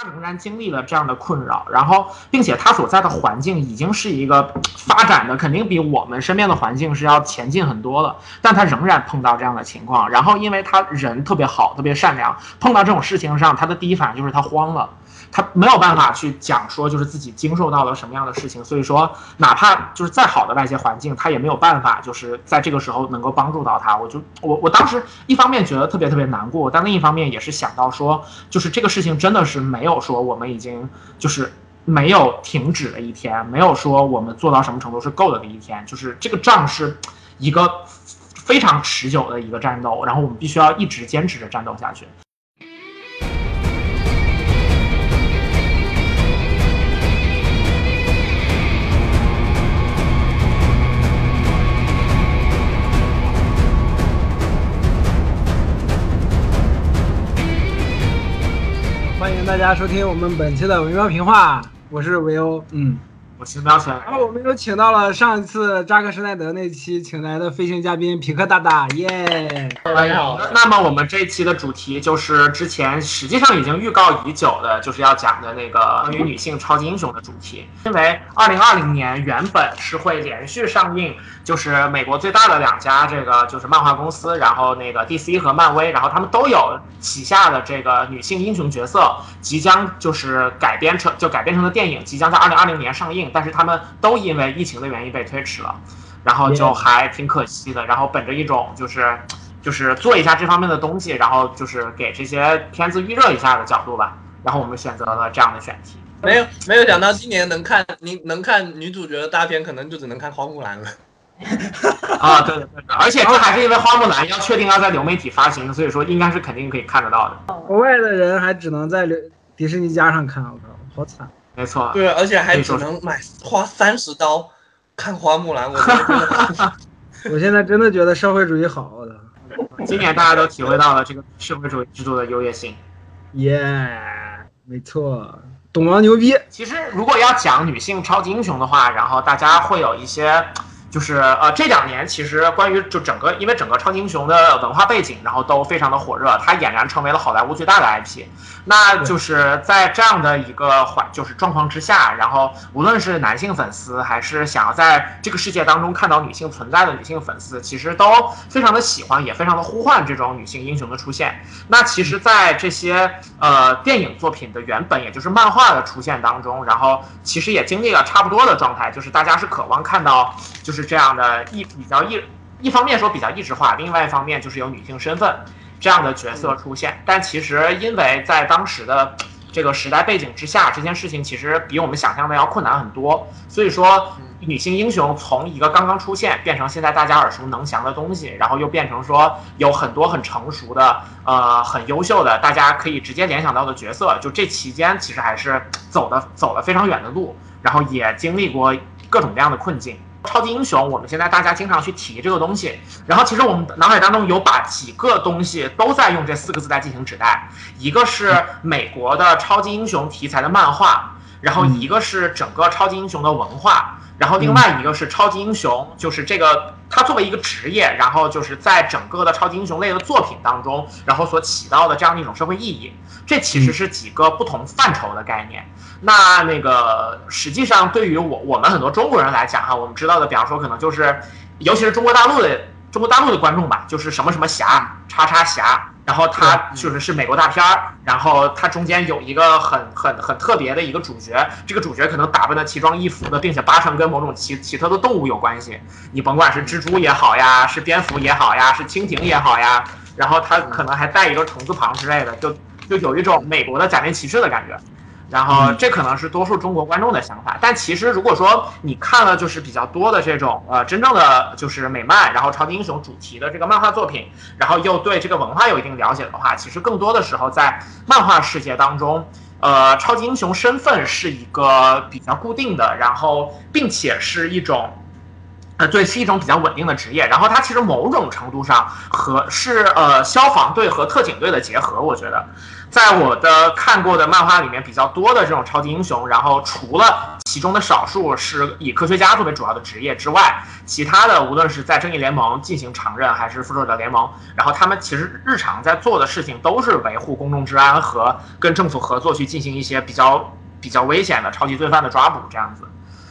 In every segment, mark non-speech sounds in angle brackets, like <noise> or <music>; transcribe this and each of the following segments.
他仍然经历了这样的困扰，然后并且他所在的环境已经是一个发展的肯定比我们身边的环境是要前进很多的，但他仍然碰到这样的情况，然后因为他人特别好，特别善良，碰到这种事情上，他的第一反应就是他慌了。他没有办法去讲说，就是自己经受到了什么样的事情，所以说，哪怕就是再好的外界环境，他也没有办法，就是在这个时候能够帮助到他。我就我我当时一方面觉得特别特别难过，但另一方面也是想到说，就是这个事情真的是没有说我们已经就是没有停止的一天，没有说我们做到什么程度是够了的一天，就是这个仗是一个非常持久的一个战斗，然后我们必须要一直坚持着战斗下去。大家收听我们本期的维喵评话，我是维欧，嗯，我是喵晨。然后我们又请到了上一次扎克施耐德那期请来的飞行嘉宾皮克大大，耶！大家好。那么我们这一期的主题就是之前实际上已经预告已久的，就是要讲的那个关于女性超级英雄的主题。因为二零二零年原本是会连续上映。就是美国最大的两家这个就是漫画公司，然后那个 DC 和漫威，然后他们都有旗下的这个女性英雄角色，即将就是改编成就改编成的电影，即将在二零二零年上映，但是他们都因为疫情的原因被推迟了，然后就还挺可惜的。然后本着一种就是就是做一下这方面的东西，然后就是给这些片子预热一下的角度吧，然后我们选择了这样的选题。没有没有想到今年能看你能看女主角的大片，可能就只能看花木兰了。<laughs> 啊，对对对，而且这还是因为花木兰要确定要在流媒体发行，所以说应该是肯定可以看得到的。国外的人还只能在流迪士尼加上看，我靠，好惨。没错，对，而且还只能买花三十刀看花木兰。我 <laughs> 我现在真的觉得社会主义好的。今年大家都体会到了这个社会主义制度的优越性。耶，没错，懂王牛逼。其实如果要讲女性超级英雄的话，然后大家会有一些。就是呃，这两年其实关于就整个，因为整个超级英雄的文化背景，然后都非常的火热，它俨然成为了好莱坞最大的 IP。那就是在这样的一个环就是状况之下，然后无论是男性粉丝，还是想要在这个世界当中看到女性存在的女性粉丝，其实都非常的喜欢，也非常的呼唤这种女性英雄的出现。那其实，在这些呃电影作品的原本，也就是漫画的出现当中，然后其实也经历了差不多的状态，就是大家是渴望看到就是。是这样的，一比较一一方面说比较异质化，另外一方面就是有女性身份这样的角色出现。但其实因为在当时的这个时代背景之下，这件事情其实比我们想象的要困难很多。所以说，女性英雄从一个刚刚出现变成现在大家耳熟能详的东西，然后又变成说有很多很成熟的、呃很优秀的，大家可以直接联想到的角色。就这期间，其实还是走的走了非常远的路，然后也经历过各种各样的困境。超级英雄，我们现在大家经常去提这个东西，然后其实我们脑海当中有把几个东西都在用这四个字在进行指代，一个是美国的超级英雄题材的漫画，然后一个是整个超级英雄的文化，然后另外一个是超级英雄，就是这个它作为一个职业，然后就是在整个的超级英雄类的作品当中，然后所起到的这样的一种社会意义，这其实是几个不同范畴的概念。那那个实际上对于我我们很多中国人来讲哈，我们知道的，比方说可能就是，尤其是中国大陆的中国大陆的观众吧，就是什么什么侠叉叉侠，然后他就是是美国大片儿，然后他中间有一个很很很特别的一个主角，这个主角可能打扮的奇装异服的，并且八成跟某种奇奇特的动物有关系，你甭管是蜘蛛也好呀，是蝙蝠也好呀，是蜻蜓也好呀，然后他可能还带一个虫字旁之类的，就就有一种美国的假面骑士的感觉。然后这可能是多数中国观众的想法，但其实如果说你看了就是比较多的这种呃真正的就是美漫，然后超级英雄主题的这个漫画作品，然后又对这个文化有一定了解的话，其实更多的时候在漫画世界当中，呃，超级英雄身份是一个比较固定的，然后并且是一种。呃，对，是一种比较稳定的职业。然后它其实某种程度上和是呃消防队和特警队的结合。我觉得，在我的看过的漫画里面比较多的这种超级英雄，然后除了其中的少数是以科学家作为主要的职业之外，其他的无论是在正义联盟进行常任，还是复仇者联盟，然后他们其实日常在做的事情都是维护公众治安和跟政府合作去进行一些比较比较危险的超级罪犯的抓捕这样子。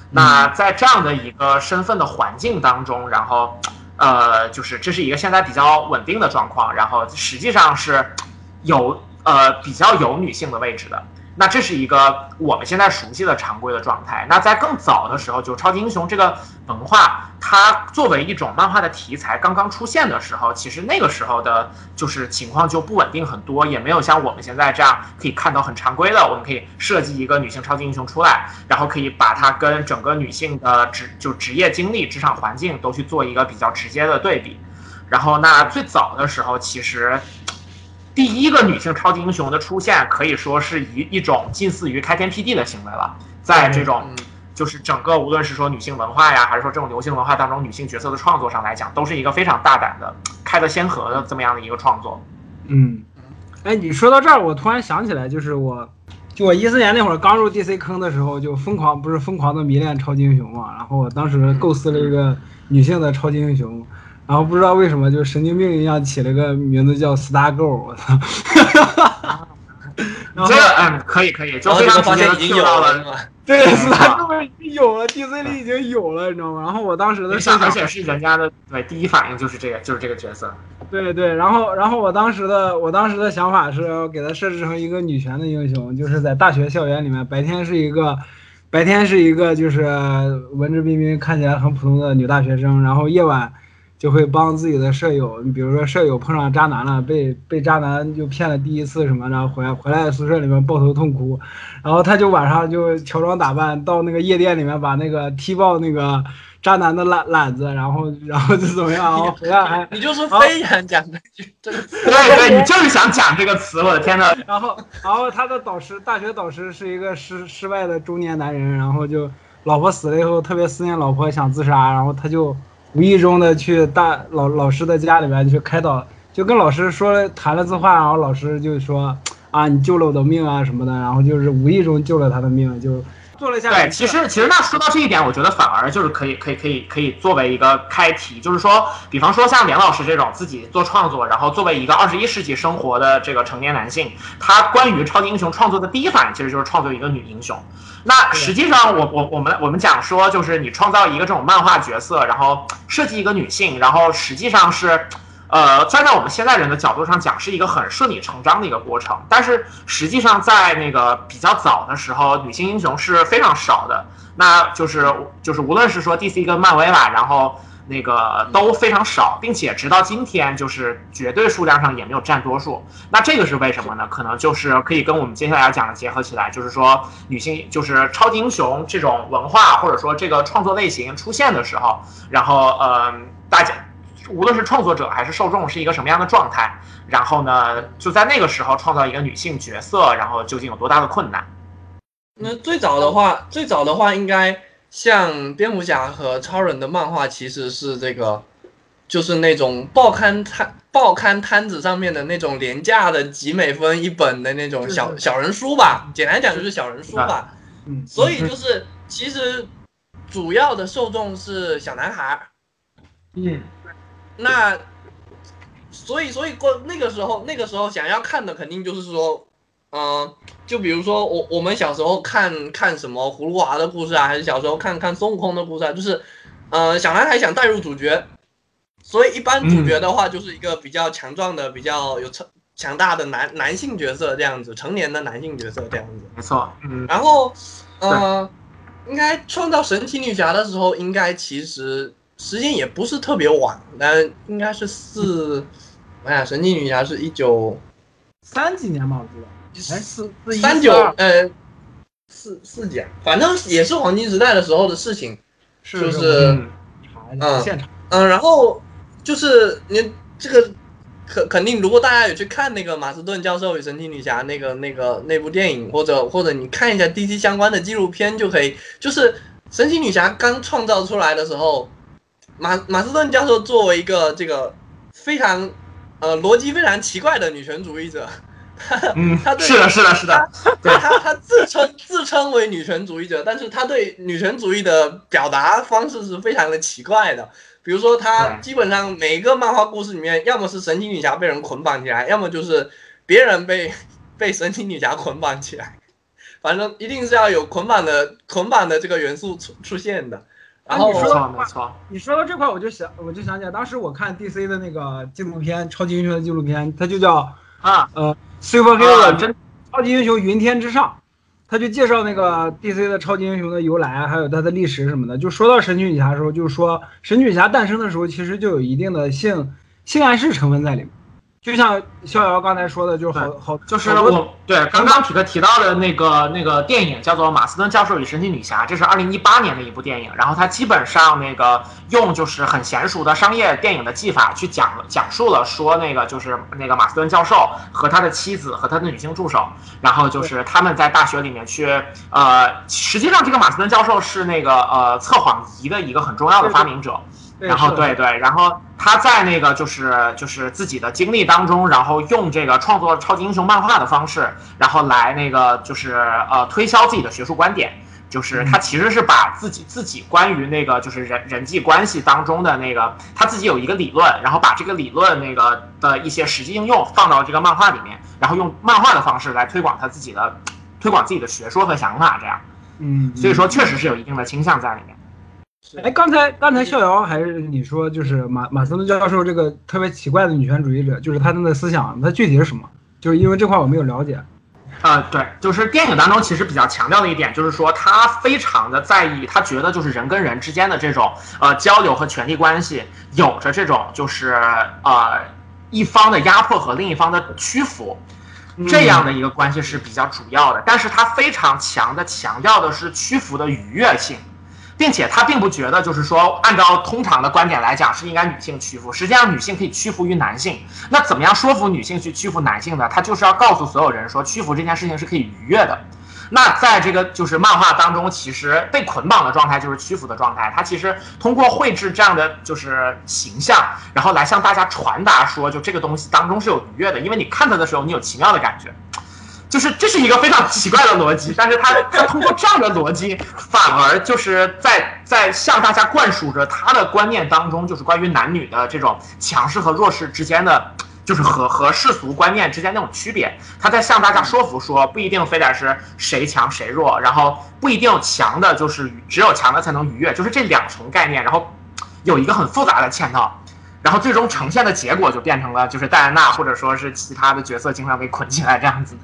那在这样的一个身份的环境当中，然后，呃，就是这是一个现在比较稳定的状况，然后实际上是有呃比较有女性的位置的。那这是一个我们现在熟悉的常规的状态。那在更早的时候，就超级英雄这个文化，它作为一种漫画的题材刚刚出现的时候，其实那个时候的就是情况就不稳定很多，也没有像我们现在这样可以看到很常规的，我们可以设计一个女性超级英雄出来，然后可以把它跟整个女性的职就职业经历、职场环境都去做一个比较直接的对比。然后那最早的时候，其实。第一个女性超级英雄的出现，可以说是一一种近似于开天辟地的行为了。在这种就是整个无论是说女性文化呀，还是说这种流行文化当中女性角色的创作上来讲，都是一个非常大胆的、开的先河的这么样的一个创作。嗯，哎，你说到这儿，我突然想起来，就是我，就我一四年那会儿刚入 DC 坑的时候，就疯狂不是疯狂的迷恋超级英雄嘛，然后我当时构思了一个女性的超级英雄。然后不知道为什么就神经病一样起了个名字叫 Star Girl，我操！<laughs> 这个嗯可以可以，就非常直接的听到了，<laughs> 对，Star Girl 已经有了，DC 里已经有了，你知道吗？然后我当时的想，而且是人家的对第一反应就是这个，就是这个角色。<laughs> 对对，然后然后我当时的我当时的想法是给他设置成一个女权的英雄，就是在大学校园里面，白天是一个白天是一个就是文质彬彬、看起来很普通的女大学生，然后夜晚。就会帮自己的舍友，你比如说舍友碰上渣男了，被被渣男就骗了第一次什么，然后回来回来宿舍里面抱头痛哭，然后他就晚上就乔装打扮到那个夜店里面把那个踢爆那个渣男的懒懒子，然后然后就怎么样，然后回来还 <laughs> 你就是非常讲这句这个词，对对，你就是想讲这个词，我的天呐。<laughs> 然后然后他的导师大学导师是一个失失败的中年男人，然后就老婆死了以后特别思念老婆想自杀，然后他就。无意中的去大老老师的家里面去开导，就跟老师说谈了次话，然后老师就说啊，你救了我的命啊什么的，然后就是无意中救了他的命，就做了一下。对，其实其实那说到这一点，我觉得反而就是可以可以可以可以作为一个开题，就是说，比方说像梁老师这种自己做创作，然后作为一个二十一世纪生活的这个成年男性，他关于超级英雄创作的第一反应其实就是创作一个女英雄。那实际上，我我我们我们讲说，就是你创造一个这种漫画角色，然后设计一个女性，然后实际上是，呃，站在我们现在人的角度上讲，是一个很顺理成章的一个过程。但是实际上，在那个比较早的时候，女性英雄是非常少的。那就是就是无论是说 DC 跟漫威吧，然后。那个都非常少，并且直到今天，就是绝对数量上也没有占多数。那这个是为什么呢？可能就是可以跟我们接下来要讲的结合起来，就是说女性就是超级英雄这种文化或者说这个创作类型出现的时候，然后呃，大家无论是创作者还是受众是一个什么样的状态，然后呢，就在那个时候创造一个女性角色，然后究竟有多大的困难？那最早的话，最早的话应该。像蝙蝠侠和超人的漫画其实是这个，就是那种报刊摊报刊摊子上面的那种廉价的几美分一本的那种小小人书吧，简单讲就是小人书吧。嗯，所以就是其实主要的受众是小男孩。嗯，那所以所以过那个时候那个时候想要看的肯定就是说。嗯，就比如说我我们小时候看看什么葫芦娃的故事啊，还是小时候看看孙悟空的故事啊，就是，呃，小男孩想带入主角，所以一般主角的话就是一个比较强壮的、比较有成强大的男男性角色这样子，成年的男性角色这样子。没错，嗯。然后，呃，应该创造神奇女侠的时候，应该其实时间也不是特别晚，但应该是四，哎呀，神奇女侠是一九三几年吧，我记得。哎四四三九呃四四甲，反正也是黄金时代的时候的事情，就是嗯现场。嗯，然后就是你这个肯肯定，如果大家有去看那个马斯顿教授与神奇女侠那个那个那部电影，或者或者你看一下 DC 相关的纪录片就可以，就是神奇女侠刚创造出来的时候，马马斯顿教授作为一个这个非常呃逻辑非常奇怪的女权主义者，嗯 <laughs> 他，对是的，是的，是的，<laughs> 对他他他自称自称为女权主义者，但是他对女权主义的表达方式是非常的奇怪的。比如说，他基本上每一个漫画故事里面，要么是神奇女侠被人捆绑起来，要么就是别人被 <laughs> 被神奇女侠捆绑起来，反正一定是要有捆绑的捆绑的这个元素出出现的。然后啊你说没错，没错，你说到这块，我就想我就想起来，当时我看 DC 的那个纪录片，超级英雄的纪录片，它就叫啊，呃 Super Hero 啊真超级英雄云天之上，他就介绍那个 DC 的超级英雄的由来，还有它的历史什么的。就说到神奇女侠的时候，就是说神奇女侠诞生的时候，其实就有一定的性性暗示成分在里面。就像逍遥刚才说的，就是好好就是我对刚刚提克提到的那个那个电影叫做《马斯顿教授与神奇女侠》，这是二零一八年的一部电影。然后它基本上那个用就是很娴熟的商业电影的技法去讲了讲述了说那个就是那个马斯顿教授和他的妻子和他的女性助手，然后就是他们在大学里面去呃，实际上这个马斯顿教授是那个呃测谎仪的一个很重要的发明者。对然后对对，然后他在那个就是就是自己的经历当中，然后用这个创作超级英雄漫画的方式，然后来那个就是呃推销自己的学术观点。就是他其实是把自己自己关于那个就是人人际关系当中的那个他自己有一个理论，然后把这个理论那个的一些实际应用放到这个漫画里面，然后用漫画的方式来推广他自己的推广自己的学说和想法，这样，嗯，所以说确实是有一定的倾向在里面。哎，刚才刚才逍遥还是你说，就是马马斯顿教授这个特别奇怪的女权主义者，就是他的思想，他具体是什么？就是因为这块我没有了解。呃，对，就是电影当中其实比较强调的一点，就是说他非常的在意，他觉得就是人跟人之间的这种呃交流和权力关系，有着这种就是呃一方的压迫和另一方的屈服，这样的一个关系是比较主要的。但是他非常强的强调的是屈服的愉悦性。并且他并不觉得，就是说，按照通常的观点来讲，是应该女性屈服。实际上，女性可以屈服于男性。那怎么样说服女性去屈服男性呢？他就是要告诉所有人说，屈服这件事情是可以愉悦的。那在这个就是漫画当中，其实被捆绑的状态就是屈服的状态。他其实通过绘制这样的就是形象，然后来向大家传达说，就这个东西当中是有愉悦的，因为你看它的时候，你有奇妙的感觉。就是这是一个非常奇怪的逻辑，但是他他通过这样的逻辑，反而就是在在向大家灌输着他的观念当中，就是关于男女的这种强势和弱势之间的，就是和和世俗观念之间那种区别。他在向大家说服说，不一定非得是谁强谁弱，然后不一定强的就是只有强的才能愉悦，就是这两重概念，然后有一个很复杂的嵌套。然后最终呈现的结果就变成了，就是戴安娜或者说是其他的角色经常被捆起来这样子。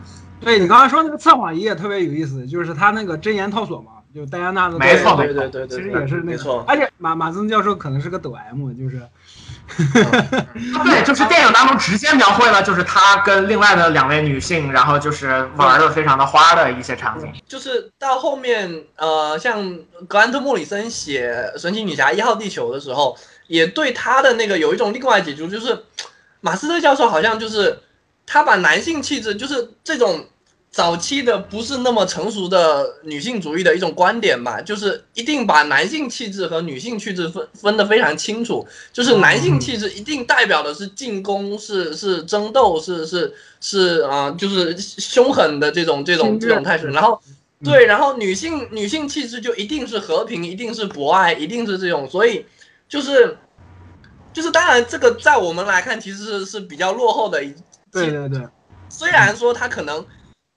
对你刚才说那个测谎仪也特别有意思，就是他那个真言套索嘛，就戴安娜的没错对对对对，其实也是那个没错，。而且马马斯顿教授可能是个抖 M，就是 <laughs> 对，就是电影当中直接描绘了，就是他跟另外的两位女性，然后就是玩的非常的花的一些场景。就是到后面，呃，像格兰特·莫里森写《神奇女侠一号地球》的时候，也对他的那个有一种另外解读，就是马斯特教授好像就是他把男性气质，就是这种早期的不是那么成熟的女性主义的一种观点吧，就是一定把男性气质和女性气质分分得非常清楚，就是男性气质一定代表的是进攻，是是争斗，是是是啊、呃就是凶狠的这种这种这种态势，然后。对，然后女性女性气质就一定是和平，一定是博爱，一定是这种，所以就是就是当然这个在我们来看其实是是比较落后的一，对对对，虽然说他可能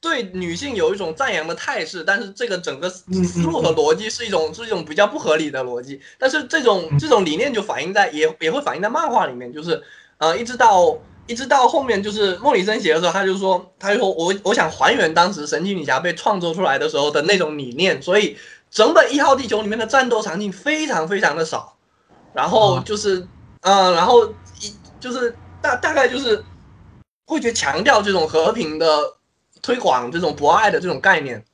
对女性有一种赞扬的态势，但是这个整个嗯思路和逻辑是一种是一种比较不合理的逻辑，但是这种嗯。这种理念就反映在也也会反映在漫画里面，就是呃一直到。一直到后面就是莫里森写的时候，他就说，他就说我我想还原当时神奇女侠被创作出来的时候的那种理念，所以整本一号地球里面的战斗场景非常非常的少，然后就是，嗯、然后一就是大大概就是会去强调这种和平的推广，这种博爱的这种概念，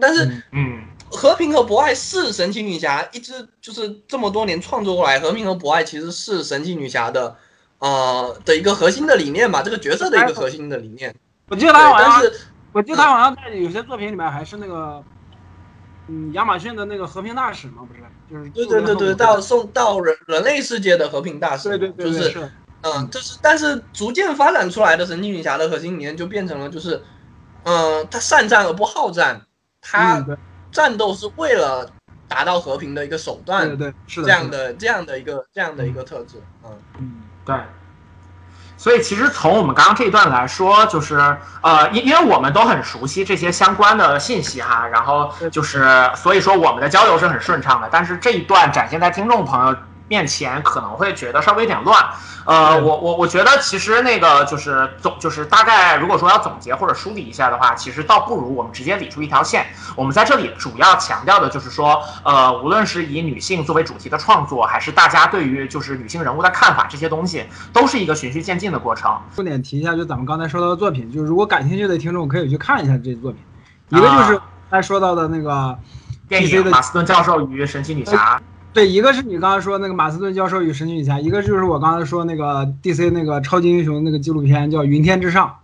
但是嗯嗯，和平和博爱是神奇女侠一直就是这么多年创作过来，和平和博爱其实是神奇女侠的呃的一个核心的理念吧，这个角色的一个核心的理念。我记得对，他好像，但是我记得他好像在有些作品里面还是那个嗯亚马逊的那个和平大使嘛，不是，就是对对对对，到送到人人类世界的和平大使，对对对，就是是。嗯，就是但是逐渐发展出来的神奇女侠的核心理念就变成了就是，嗯，他善战而不好战，她嗯对战斗是为了达到和平的一个手段对，对是的这样的的这样的一个这样的一个特质，嗯。嗯对。所以其实从我们刚刚这一段来说，就是呃，因因为我们都很熟悉这些相关的信息哈，然后就是所以说我们的交流是很顺畅的。但是这一段展现在听众朋友面前，可能会觉得稍微有点乱。呃，我我我觉得其实那个就是总就是大概如果说要总结或者梳理一下的话，其实倒不如我们直接理出一条线。我们在这里主要强调的就是说，呃，无论是以女性作为主题的创作，还是大家对于就是女性人物的看法，这些东西都是一个循序渐进的过程。重点提一下，就咱们刚才说到的作品，就是如果感兴趣的听众可以去看一下这些作品。一个就是啊刚才说到的那个电 DC 的影马斯顿教授与神奇女侠，对，一个是你刚才说那个马斯顿教授与神奇女侠，一个就是我刚才说那个 DC 那个超级英雄那个纪录片叫《云天之上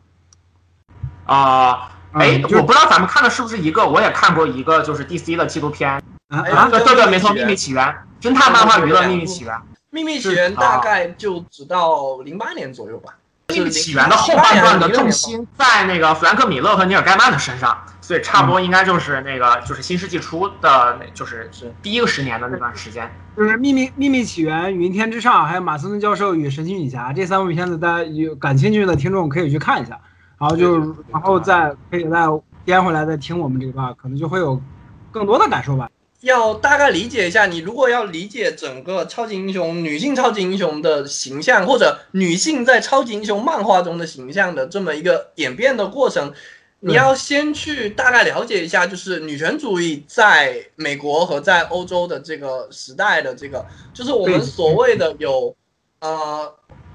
啊、哎嗯，就我不知道咱们看的是不是一个，我也看过一个，就是 DC 的纪录片》哎啊啊，对对对，没错，《秘密起秘密起源》侦探漫画娱乐《秘密起源》。秘密起源大概就只到零八年左右吧。秘密起源的后半段的重心在那个弗兰克·米勒和尼尔·盖曼的身上，所以差不多应该就是那个就是新世纪初的，就是是第一个十年的那段时间。<laughs> 就是《秘密秘密起源》《云天之上》，还有马斯顿教授与神奇女侠这三部片子，大家有感兴趣的听众可以去看一下，然后就然后再可以再颠回来再听我们这一段，可能就会有更多的感受吧。要大概理解一下，你如果要理解整个超级英雄、女性超级英雄的形象，或者女性在超级英雄漫画中的形象的这么一个演变的过程，你要先去大概了解一下，就是女权主义在美国和在欧洲的这个时代的这个，就是我们所谓的有，<laughs> 呃，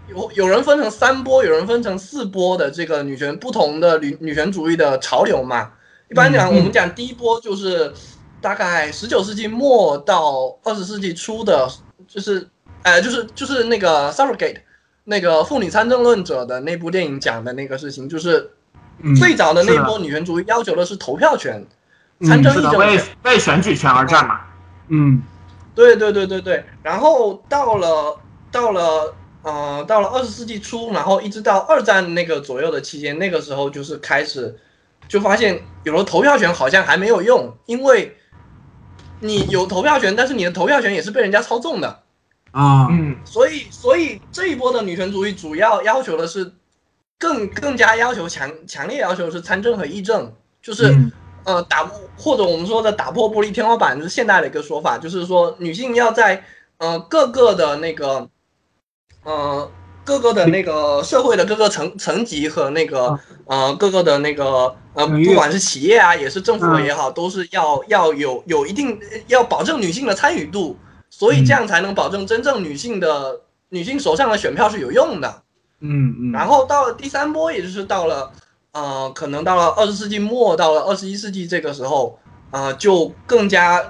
有有人分成三波，有人分成四波的这个女权不同的女女权主义的潮流嘛。一般讲，我们讲第一波就是大概十九世纪末到二十世纪初的，就是呃，就是就是那个 suffragette 那个妇女参政论者的那部电影讲的那个事情，就是嗯，最早的那波女权主义要求的是投票权、嗯参政议政权。为选举权而战嘛。嗯对对对对对，然后到了到了呃到了二十世纪初，然后一直到二战那个左右的期间，那个时候就是开始就发现有了投票权好像还没有用，因为你有投票权，但是你的投票权也是被人家操纵的，啊，嗯，所以所以这一波的女权主义主要要求的是更更加要求强强烈要求是参政和议政，就是。嗯。呃，打或者我们说的打破玻璃天花板，就是现代的一个说法，就是说女性要在呃各个的那个呃各个的那个社会的各个层层级和那个呃各个的那个呃不管是企业啊，也是政府也好，都是要要有有一定要保证女性的参与度，所以这样才能保证真正女性的女性手上的选票是有用的。嗯嗯，然后到了第三波，也就是到了呃，可能到了二十世纪末，到了二十一世纪这个时候，呃，就更加，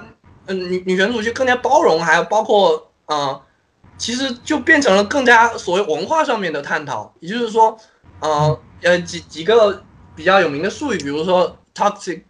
嗯、女女权主义更加包容，还有包括呃，其实就变成了更加所谓文化上面的探讨，也就是说，呃呃几几个比较有名的术语，比如说 toxic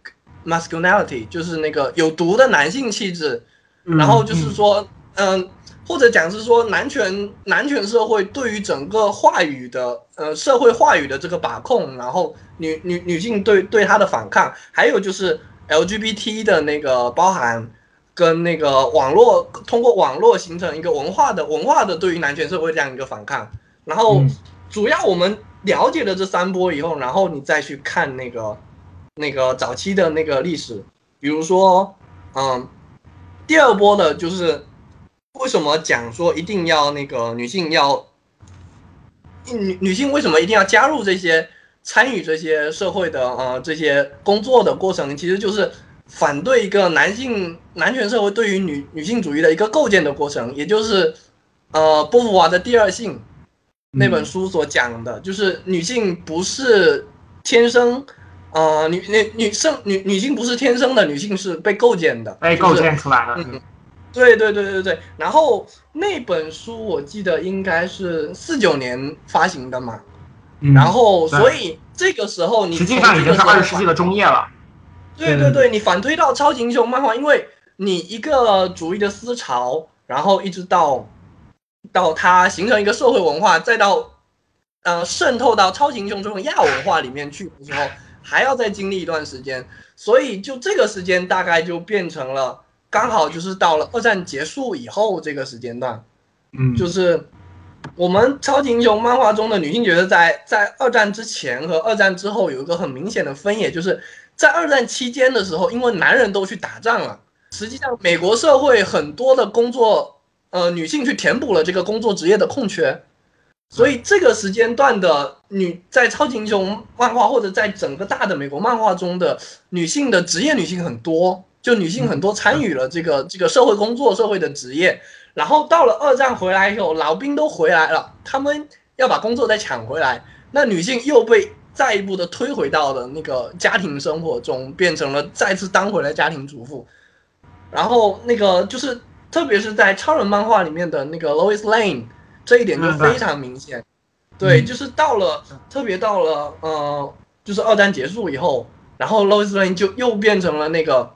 masculinity，就是那个有毒的男性气质，嗯然后就是说，嗯、或者讲是说男权男权社会对于整个话语的呃社会话语的这个把控，然后女女女性对对他的反抗，还有就是 LGBT 的那个包含跟那个网络通过网络形成一个文化的文化的对于男权社会这样一个反抗，然后嗯主要我们了解了这三波以后，然后你再去看那个那个早期的那个历史，比如说嗯。第二波的就是为什么讲说一定要那个女性要女女性为什么一定要加入这些参与这些社会的呃这些工作的过程，其实就是反对一个男性男权社会对于女女性主义的一个构建的过程，也就是呃波伏娃的第二性那本书所讲的，就是女性不是天生。呃，女女女生女女性不是天生的，女性是被构建的，被构建出来的。嗯，对对对对对。然后那本书我记得应该是四九年发行的嘛，嗯然后所以这个时候你实际上已经是二十世纪的中叶了。对对对，你反推到超级英雄漫画，因为你一个主义的思潮，然后一直到到它形成一个社会文化，再到呃渗透到超级英雄这种亚文化里面去的时候，还要再经历一段时间，所以就这个时间大概就变成了刚好就是到了二战结束以后这个时间段，嗯，就是我们超级英雄漫画中的女性角色在在二战之前和二战之后有一个很明显的分野，就是在二战期间的时候，因为男人都去打仗了，实际上美国社会很多的工作，呃，女性去填补了这个工作职业的空缺，所以这个时间段的女在超级英雄漫画或者在整个大的美国漫画中的女性的职业女性很多，就女性很多参与了这个这个社会工作、社会的职业。然后到了二战回来以后，老兵都回来了，他们要把工作再抢回来，那女性又被再一步的推回到了那个家庭生活中，变成了再次当回了家庭主妇。然后那个就是，特别是在超人漫画里面的那个 Lois Lane，这一点就非常明显。对，就是到了，特别到了呃，就是二战结束以后，然后 Lois Lane 就又变成了那个。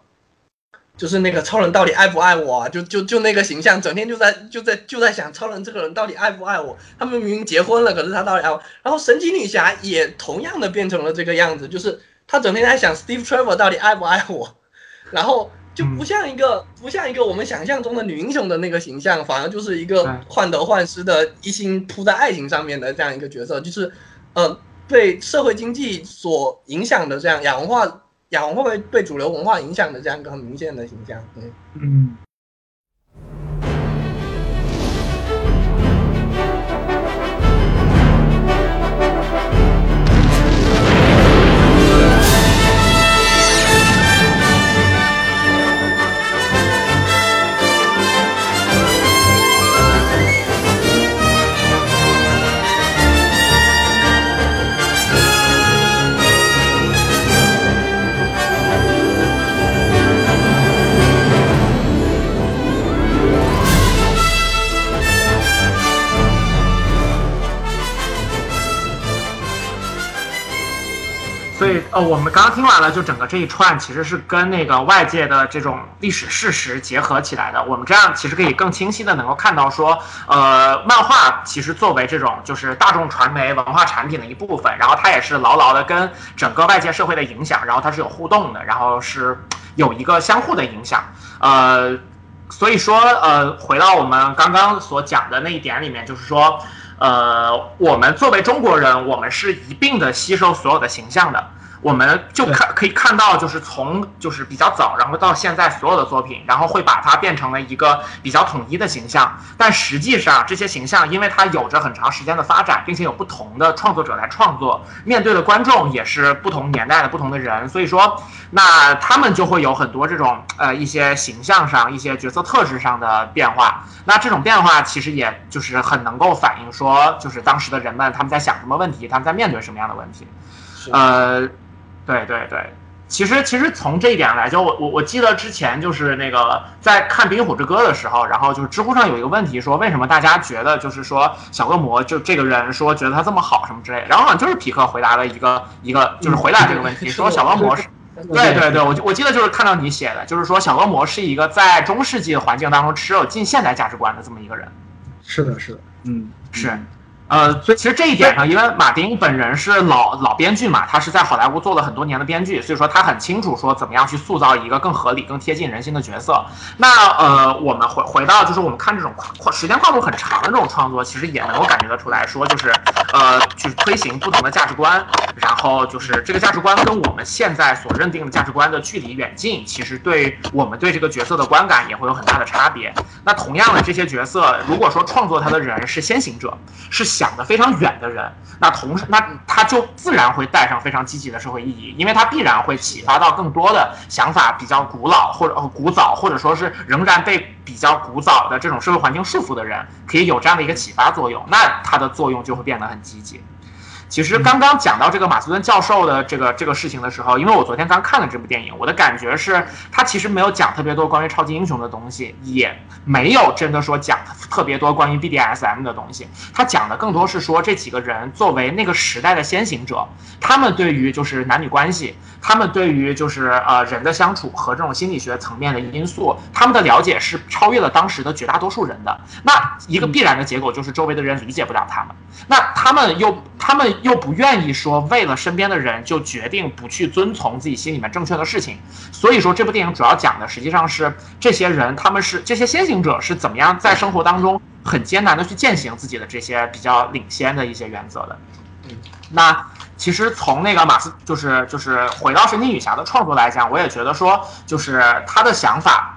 就是那个超人到底爱不爱我啊？就就就那个形象，整天就在就在就在想超人这个人到底爱不爱我？他们明明结婚了，可是他到底爱我？然后神奇女侠也同样的变成了这个样子，就是他整天在想 Steve Trevor 到底爱不爱我？然后就不像一个不像一个我们想象中的女英雄的那个形象，反而就是一个患得患失的一心扑在爱情上面的这样一个角色，就是呃被社会经济所影响的这样亚文化。亚文会不会对主流文化影响的这样一个很明显的形象？嗯嗯。所以，呃，我们刚刚听完了，就整个这一串其实是跟那个外界的这种历史事实结合起来的。我们这样其实可以更清晰的能够看到，说，呃，漫画其实作为这种就是大众传媒文化产品的一部分，然后它也是牢牢的跟整个外界社会的影响，然后它是有互动的，然后是有一个相互的影响。呃，所以说，呃，回到我们刚刚所讲的那一点里面，就是说。呃，我们作为中国人，我们是一并的吸收所有的形象的。我们就看可以看到，就是从就是比较早，然后到现在所有的作品，然后会把它变成了一个比较统一的形象。但实际上，这些形象因为它有着很长时间的发展，并且有不同的创作者来创作，面对的观众也是不同年代的不同的人，所以说，那他们就会有很多这种呃一些形象上、一些角色特质上的变化。那这种变化其实也就是很能够反映说，就是当时的人们他们在想什么问题，他们在面对什么样的问题，呃。对对对，其实其实从这一点来，就我我我记得之前就是那个在看《冰与火之歌》的时候，然后就是知乎上有一个问题说，为什么大家觉得就是说小恶魔就这个人说觉得他这么好什么之类，然后好像就是匹克回答了一个一个就是回答这个问题，说小恶魔是，对对对，我我记得就是看到你写的，就是说小恶魔是一个在中世纪的环境当中持有近现代价值观的这么一个人。是的，是的，嗯，是。呃，所以其实这一点上，因为马丁本人是老老编剧嘛，他是在好莱坞做了很多年的编剧，所以说他很清楚说怎么样去塑造一个更合理、更贴近人心的角色。那呃，我们回回到就是我们看这种跨跨时间跨度很长的这种创作，其实也能够感觉得出来说，就是呃，去推行不同的价值观，然后就是这个价值观跟我们现在所认定的价值观的距离远近，其实对我们对这个角色的观感也会有很大的差别。那同样的这些角色，如果说创作他的人是先行者，是。想的非常远的人，那同时，那他就自然会带上非常积极的社会意义，因为他必然会启发到更多的想法比较古老或者古早，或者说是仍然被比较古早的这种社会环境束缚的人，可以有这样的一个启发作用，那它的作用就会变得很积极。其实刚刚讲到这个马斯顿教授的这个这个事情的时候，因为我昨天刚看了这部电影，我的感觉是他其实没有讲特别多关于超级英雄的东西，也没有真的说讲特别多关于 BDSM 的东西。他讲的更多是说这几个人作为那个时代的先行者，他们对于就是男女关系，他们对于就是呃人的相处和这种心理学层面的因素，他们的了解是超越了当时的绝大多数人的。那一个必然的结果就是周围的人理解不了他们，那他们又他们又不愿意说为了身边的人就决定不去遵从自己心里面正确的事情，所以说这部电影主要讲的实际上是这些人他们是这些先行者是怎么样在生活当中很艰难的去践行自己的这些比较领先的一些原则的。嗯，那其实从那个马斯就是就是回到神奇女侠的创作来讲，我也觉得说就是他的想法。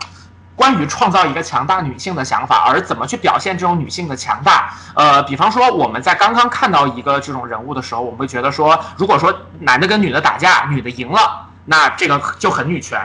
关于创造一个强大女性的想法，而怎么去表现这种女性的强大？呃，比方说我们在刚刚看到一个这种人物的时候，我们会觉得说，如果说男的跟女的打架，女的赢了，那这个就很女权。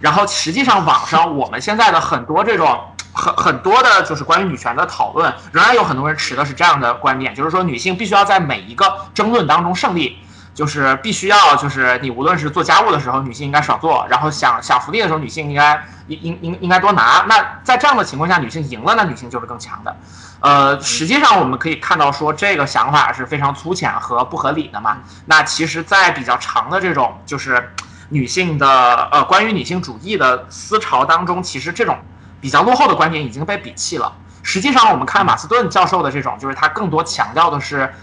然后实际上网上我们现在的很多这种很很多的就是关于女权的讨论，仍然有很多人持的是这样的观点，就是说女性必须要在每一个争论当中胜利。就是必须要，就是你无论是做家务的时候，女性应该少做；然后享享福利的时候，女性应该应应应应该多拿。那在这样的情况下，女性赢了，那女性就是更强的。呃，实际上我们可以看到，说这个想法是非常粗浅和不合理的嘛。那其实，在比较长的这种就是女性的呃关于女性主义的思潮当中，其实这种比较落后的观点已经被摒弃了。实际上，我们看马斯顿教授的这种，就是他更多强调的是。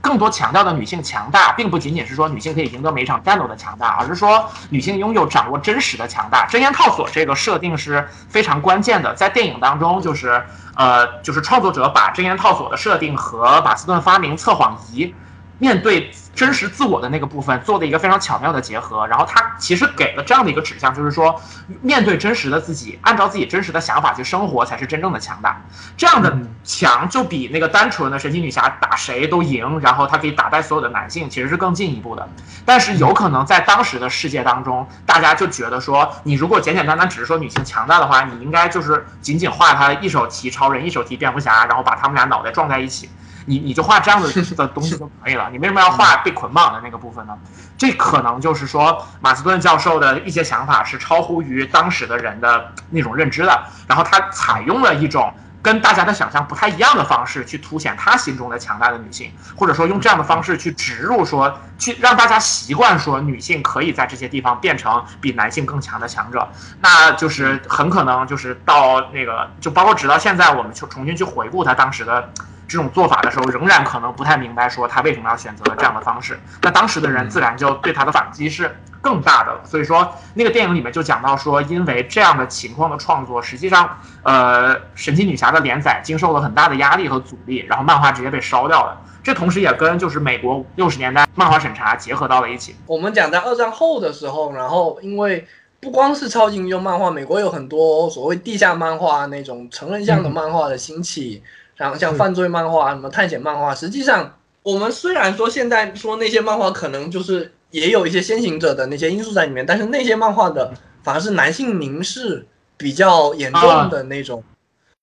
更多强调的女性强大，并不仅仅是说女性可以赢得每一场战斗的强大，而是说女性拥有掌握真实的强大。真言套索这个设定是非常关键的，在电影当中，就是呃，就是创作者把真言套索的设定和马斯顿发明测谎仪面对。真实自我的那个部分做的一个非常巧妙的结合，然后他其实给了这样的一个指向，就是说，面对真实的自己，按照自己真实的想法去生活，才是真正的强大。这样的强就比那个单纯的神奇女侠打谁都赢，然后她可以打败所有的男性，其实是更进一步的。但是有可能在当时的世界当中，大家就觉得说，你如果简简单单只是说女性强大的话，你应该就是仅仅画她一手提超人，一手提蝙蝠侠，然后把他们俩脑袋撞在一起。你你就画这样的的东西就可以了，你为什么要画被捆绑的那个部分呢？这可能就是说马斯顿教授的一些想法是超乎于当时的人的那种认知的，然后他采用了一种跟大家的想象不太一样的方式去凸显他心中的强大的女性，或者说用这样的方式去植入说去让大家习惯说女性可以在这些地方变成比男性更强的强者，那就是很可能就是到那个就包括直到现在我们去重新去回顾他当时的。这种做法的时候，仍然可能不太明白，说他为什么要选择这样的方式。那当时的人自然就对他的反击是更大的了。所以说，那个电影里面就讲到说，因为这样的情况的创作，实际上，呃，神奇女侠的连载经受了很大的压力和阻力，然后漫画直接被烧掉了。这同时也跟就是美国六十年代漫画审查结合到了一起。我们讲在二战后的时候，然后因为不光是超级英雄漫画，美国有很多所谓地下漫画那种成人向的漫画的兴起。然后像犯罪漫画、什么探险漫画，实际上我们虽然说现在说那些漫画可能就是也有一些先行者的那些因素在里面，但是那些漫画的反而是男性凝视比较严重的那种，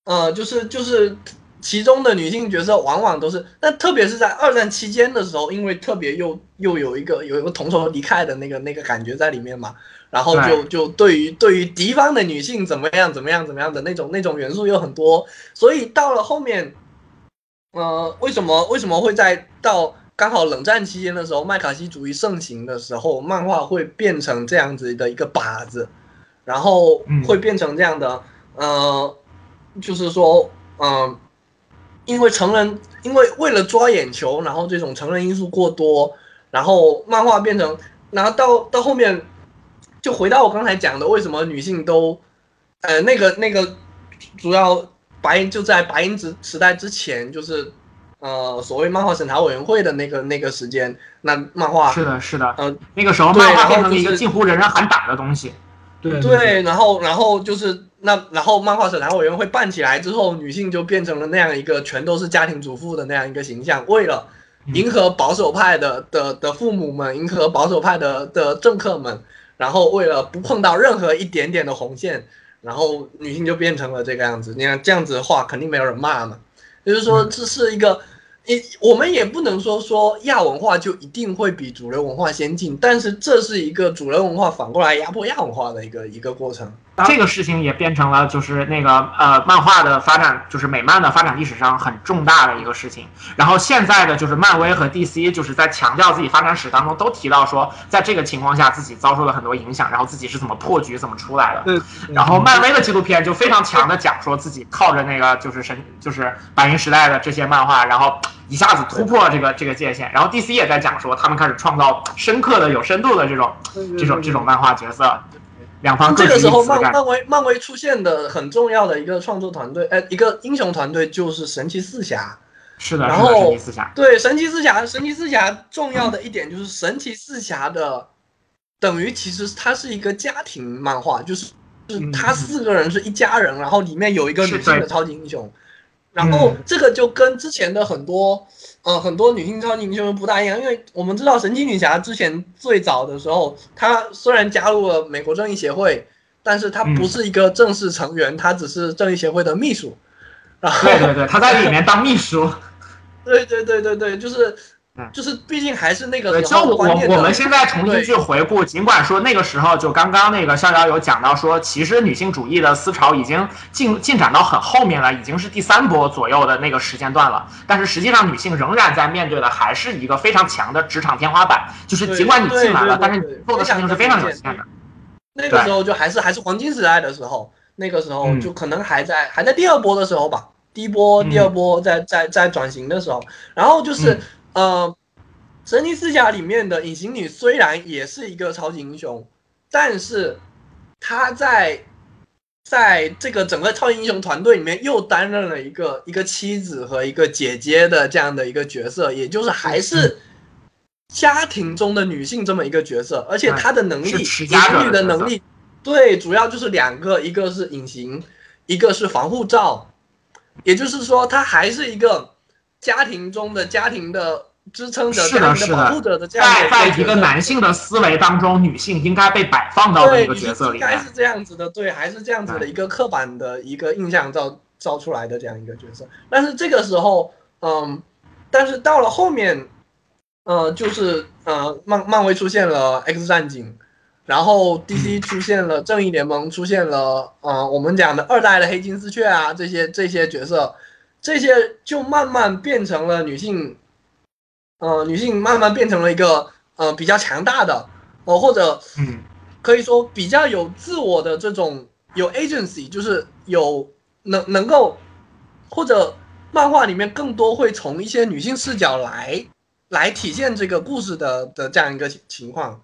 呃，就是就是其中的女性角色往往都是，那特别是在二战期间的时候，因为特别又又有一个有一个同仇敌忾的那个那个感觉在里面嘛。然后就就对于对于敌方的女性怎么样怎么样怎么样的那种那种元素又很多，所以到了后面，呃，为什么为什么会在到刚好冷战期间的时候，麦卡锡主义盛行的时候，漫画会变成这样子的一个靶子，然后会变成这样的，呃，就是说，嗯，因为成人因为为了抓眼球，然后这种成人因素过多，然后漫画变成，然后到到后面。就回到我刚才讲的，为什么女性都，呃，那个那个，主要白就在白银时时代之前，就是呃，所谓漫画审查委员会的那个那个时间，那漫画是的，是的，呃，那个时候漫画变成一个近乎人人喊打的东西，对对，然后然后就是那然后漫画审查委员会办起来之后，女性就变成了那样一个全都是家庭主妇的那样一个形象，为了迎合保守派的的的父母们，迎合保守派的的政客们。然后为了不碰到任何一点点的红线，然后女性就变成了这个样子。你看这样子的话，肯定没有人骂嘛。就是说这是一个也我们也不能说说亚文化就一定会比主流文化先进，但是这是一个主流文化反过来压迫亚文化的一个一个过程。这个事情也变成了就是那个呃漫画的发展，就是美漫的发展历史上很重大的一个事情。然后现在的就是漫威和 DC 就是在强调自己发展史当中都提到说，在这个情况下自己遭受了很多影响，然后自己是怎么破局、怎么出来的。对，然后漫威的纪录片就非常强的讲说自己靠着那个就是神就是白银时代的这些漫画，然后一下子突破这个这个界限。然后 DC 也在讲说他们开始创造深刻的、有深度的这种这种这种漫画角色。两方这个时候。漫漫威漫威出现的很重要的一个创作团队，呃，一个英雄团队就是神奇四侠。是的，然后神奇四侠。对，神奇四侠，神奇四侠重要的一点就是神奇四侠的，等于其实它是一个家庭漫画，就是是嗯他四个人是一家人，然后里面有一个女性的超级英雄，然后嗯这个就跟之前的很多呃很多女性超级英雄不大一样，因为我们知道神奇女侠之前最早的时候，她虽然加入了美国正义协会，但是她嗯不是一个正式成员，她只是正义协会的秘书，然后对对对，她在里面当秘书。<laughs> 对对对对对，就是嗯。就是，毕竟还是那，个时就我我们现在重新去回顾，尽管说那个时候就刚刚那个逍遥有讲到说，其实女性主义的思潮已经进进展到很后面了，已经是第三波左右的那个时间段了。但是实际上，女性仍然在面对的还是一个非常强的职场天花板，就是尽管你进来了，但是你做的事情是非常有限的。那个时候就还是还是黄金时代的时候，那个时候嗯。就可能还在还在第二波的时候吧，第一波、嗯第二波在在在转型的时候，然后就是、嗯呃，神奇四侠里面的隐形女虽然也是一个超级英雄，但是她在在这个整个超级英雄团队里面又担任了一个一个妻子和一个姐姐的这样的一个角色，也就是还是家庭中的女性这么一个角色，而且她的能力，是持隐家者形女的能力，对，主要就是两个，一个是隐形，一个是防护罩，也就是说，她还是一个家庭中的家庭的支撑者、是的是的家庭保护者的这样的在在一个男性的思维当中，女性应该被摆放到的，一个角色里面应该是。这样子的，对，还是这样子的一个刻板的一个印象造造出来的这样一个角色。但是这个时候，嗯，但是到了后面，呃，就是呃，漫漫威出现了 X 战警，然后 DC 出现了正义联盟，出现了呃我们讲的二代的黑金丝雀啊，这些这些角色，这些就慢慢变成了女性，呃，女性慢慢变成了一个呃比较强大的，呃或者嗯，可以说比较有自我的这种有 agency，就是有能能够或者漫画里面更多会从一些女性视角来来体现这个故事的的这样一个情情况，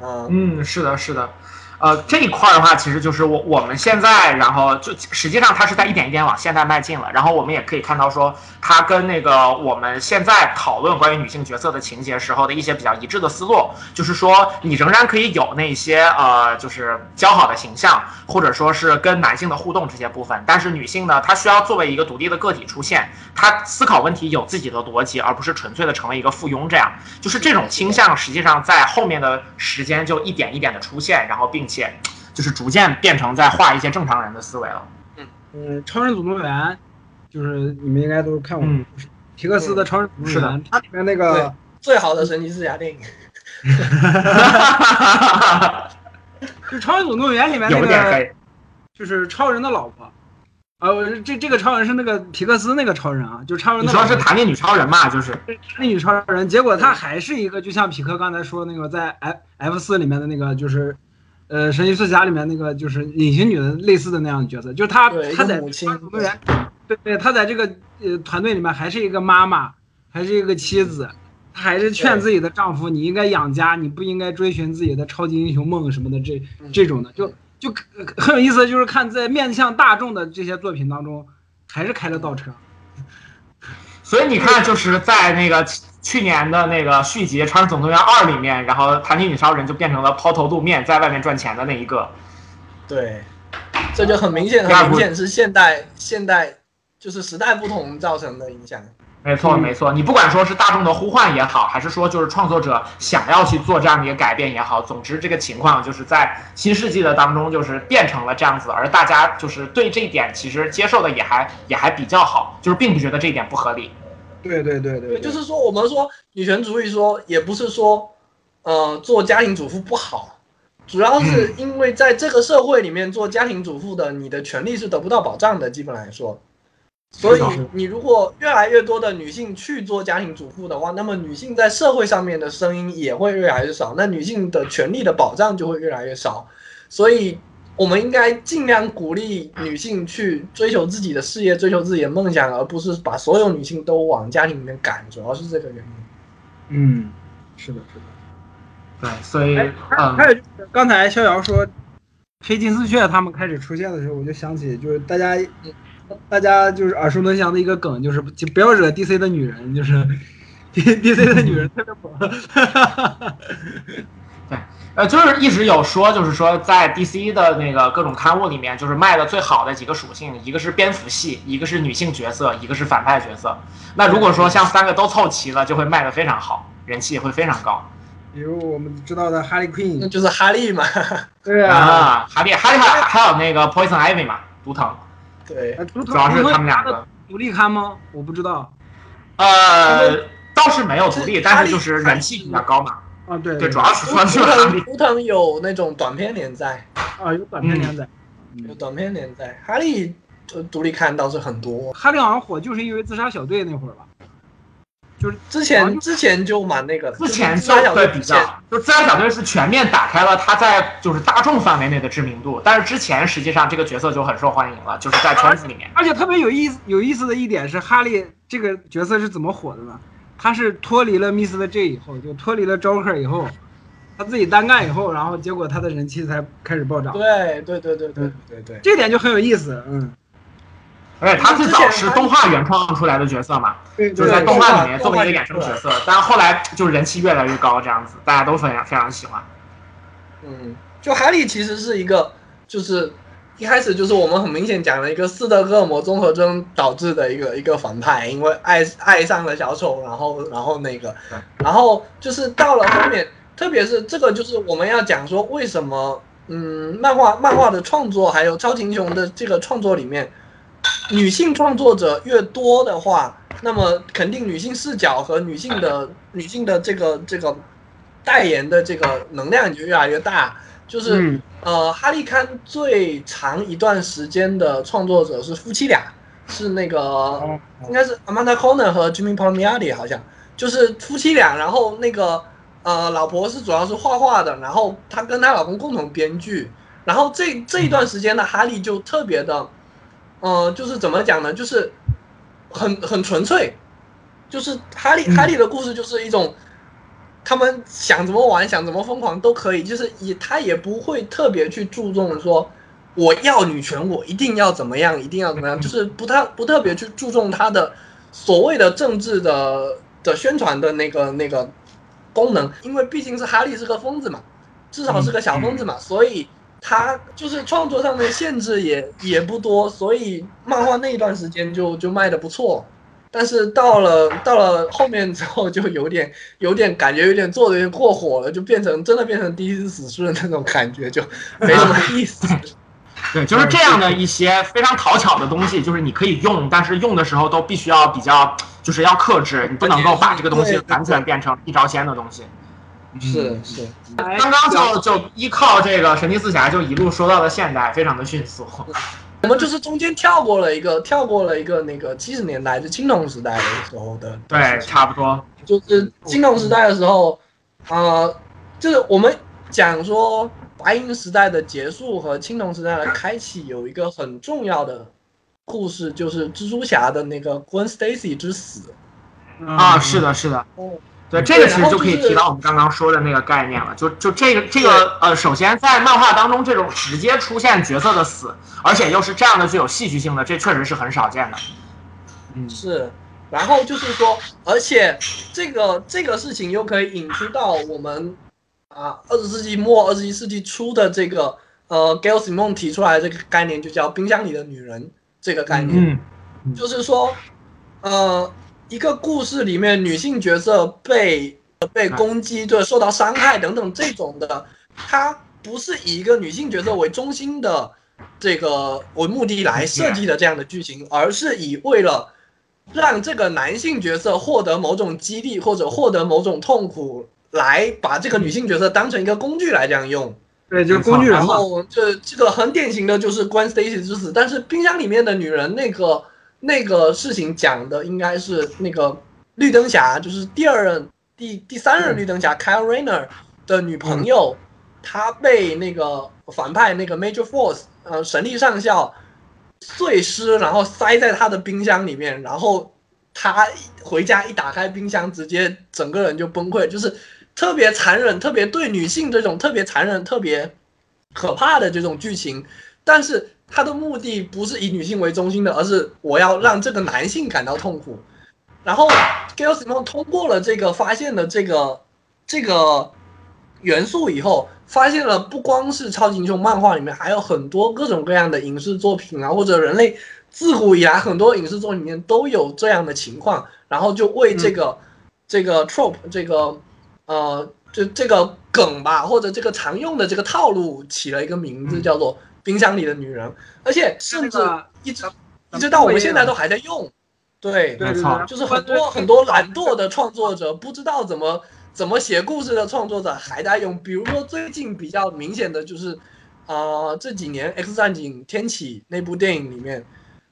呃，嗯，是的，是的，呃，这一块的话，其实就是我我们现在，然后就实际上它是在一点一点往现代迈进了。然后我们也可以看到说，它跟那个我们现在讨论关于女性角色的情节时候的一些比较一致的思路，就是说你仍然可以有那些呃，就是姣好的形象，或者说是跟男性的互动这些部分，但是女性呢，她需要作为一个独立的个体出现，她思考问题有自己的逻辑，而不是纯粹的成为一个附庸这样。就是这种倾向，实际上在后面的时间就一点一点的出现，然后并且就是逐渐变成在画一些正常人的思维了。嗯，超人总动员，就是你们应该都看过，嗯皮克斯的超人总动是的员，它里面那个最好的神奇四侠电影，<laughs> 就超人总动员里面那个有点黑，就是超人的老婆，啊，我这这个超人是那个皮克斯那个超人啊，就超人你说是弹力女超人嘛？就是那女超人，结果她还是一个，就像匹克刚才说那个在 F F 四里面的那个，就是，呃，神奇四侠里面那个就是隐形女的类似的那样的角色，就是她她在对对，她在这个呃团队里面还是一个妈妈，还是一个妻子，她还是劝自己的丈夫，你应该养家，你不应该追寻自己的超级英雄梦什么的，这嗯这种的，就就很有意思，就是看在面向大众的这些作品当中，还是开了倒车。所以你看，就是在那个去去年的那个续集《超人总动员二》里面，然后弹力女超人就变成了抛头露面，在外面赚钱的那一个。对，这就很明显，很明显是现代现代就是时代不同造成的影响。没错，嗯没错。你不管说是大众的呼唤也好，还是说就是创作者想要去做这样的一个改变也好，总之这个情况就是在新世纪的当中就是变成了这样子，而大家就是对这一点其实接受的也还也还比较好，就是并不觉得这一点不合理。对对对对，就是说我们说女权主义说也不是说，呃，做家庭主妇不好，主要是因为在这个社会里面做家庭主妇的，你的权利是得不到保障的，基本来说。所以你如果越来越多的女性去做家庭主妇的话，那么女性在社会上面的声音也会越来越少，那女性的权利的保障就会越来越少。所以，我们应该尽量鼓励女性去追求自己的事业，追求自己的梦想，而不是把所有女性都往家庭里面赶。主要是这个原因。嗯，是的，是的。对，所以啊，还有就是刚才逍遥说黑金丝雀他们开始出现的时候，我就想起就是大家。大家就是耳熟能详的一个梗，就是就不要惹 DC 的女人，就是 DC 的女人特别火。<laughs> 对，呃，就是一直有说，就是说在 DC 的那个各种刊物里面，就是卖的最好的几个属性，一个是蝙蝠系，一个是女性角色，一个是反派角色。那如果说像三个都凑齐了，就会卖的非常好，人气也会非常高。比如我们知道的哈利 Queen，那就是哈利嘛。<laughs> 对啊，哈利，哈利还还有那个 Poison Ivy 嘛，毒藤。对，主要是他们两个独立刊吗？我不知道。呃，倒是没有独立，但是就是人气比较高嘛。啊，对对，主要是说是图腾有那种短篇连载啊，有短篇连载，有短篇连载。哈利呃独立刊倒是很多。哈利好像火就是因为自杀小队那会儿吧。就是之前之前就蛮那个，之前就对比较，就自杀小队是全面打开了他在就是大众范围内的知名度，但是之前实际上这个角色就很受欢迎了，就是在圈子里面。而且特别有意思有意思的一点是，哈利这个角色是怎么火的呢？他是脱离了 Miss 的 J 以后，就脱离了 Joker 以后，他自己单干以后，然后结果他的人气才开始暴涨。对对对对对对对，这点就很有意思，嗯。而且他最早是动画原创出来的角色嘛，就是在动画里面作为一个衍生角色，但是后来就人气越来越高，这样子大家都非常非常喜欢。嗯，就哈利其实是一个，就是一开始就是我们很明显讲了一个斯德哥尔摩综合征导致的一个一个反派，因为爱爱上了小丑，然后然后那个，然后就是到了后面，特别是这个就是我们要讲说为什么，嗯，漫画漫画的创作还有超级英雄的这个创作里面。女性创作者越多的话，那么肯定女性视角和女性的女性的这个这个代言的这个能量就越来越大。就是呃，哈利刊最长一段时间的创作者是夫妻俩，是那个应该是 Amanda Conner 和 Jimmy Palmiotti 好像就是夫妻俩。然后那个呃，老婆是主要是画画的，然后她跟她老公共同编剧。然后这这一段时间的哈利就特别的。嗯，就是怎么讲呢？就是很很纯粹，就是哈利哈利的故事就是一种，他们想怎么玩，想怎么疯狂都可以，就是也他也不会特别去注重说我要女权，我一定要怎么样，一定要怎么样，<laughs> 就是不太不特别去注重他的所谓的政治的的宣传的那个那个功能，因为毕竟是哈利是个疯子嘛，至少是个小疯子嘛，所以。他就是创作上面限制也也不多，所以漫画那一段时间就就卖的不错，但是到了到了后面之后就有点有点感觉有点做的有点过火了，就变成真的变成第一次死尸的那种感觉，就没什么意思。<laughs> 对，就是这样的一些非常讨巧的东西，就是你可以用，但是用的时候都必须要比较，就是要克制，你不能够把这个东西完全变成一招鲜的东西。是是，刚刚就就依靠这个神奇四侠，就一路说到了现代，非常的迅速。<laughs> 我们就是中间跳过了一个，跳过了一个那个七十年代，就青铜时代的时候的。对，差不多。就是青铜时代的时候，呃，就是我们讲说白银时代的结束和青铜时代的开启有一个很重要的故事，就是蜘蛛侠的那个 Gwen Stacy 之死。啊，是的，是的。对，这个其实就可以提到我们刚刚说的那个概念了。就就这个这个呃，首先在漫画当中，这种直接出现角色的死，而且又是这样的具有戏剧性的，这确实是很少见的。嗯，是。然后就是说，而且这个这个事情又可以引出到我们啊，二十世纪末二十一世纪初的这个呃，Gail Simone 提出来的这个概念，就叫“冰箱里的女人”这个概念。嗯，就是说，呃。一个故事里面，女性角色被被攻击、对受到伤害等等这种的，它不是以一个女性角色为中心的这个为目的来设计的这样的剧情，而是以为了让这个男性角色获得某种激励或者获得某种痛苦，来把这个女性角色当成一个工具来这样用。对，就是工具人嘛。然后这这个很典型的就是关 Stacy 之死，但是冰箱里面的女人那个那个事情讲的应该是那个绿灯侠，就是第二任第第三任绿灯侠 Kyle Rayner 的女朋友，她被那个反派那个 Major Force 呃神力上校碎尸，然后塞在他的冰箱里面，然后他回家一打开冰箱，直接整个人就崩溃，就是。特别残忍，特别对女性这种特别残忍、特别可怕的这种剧情，但是它的目的不是以女性为中心的，而是我要让这个男性感到痛苦。然后 g a l Simon 通过了这个发现的这个这个元素以后，发现了不光是超级英雄漫画里面，还有很多各种各样的影视作品啊，或者人类自古以来很多影视作品里面都有这样的情况，然后就为这个这个 trope 这个。呃，就这个梗吧，或者这个常用的这个套路，起了一个名字叫做“冰箱里的女人”，而且甚至一直一直到我们现在都还在用。对，没错，就是很多很多懒惰的创作者，不知道怎么怎么写故事的创作者还在用。比如说最近比较明显的就是，啊，这几年《X 战警：天启》那部电影里面，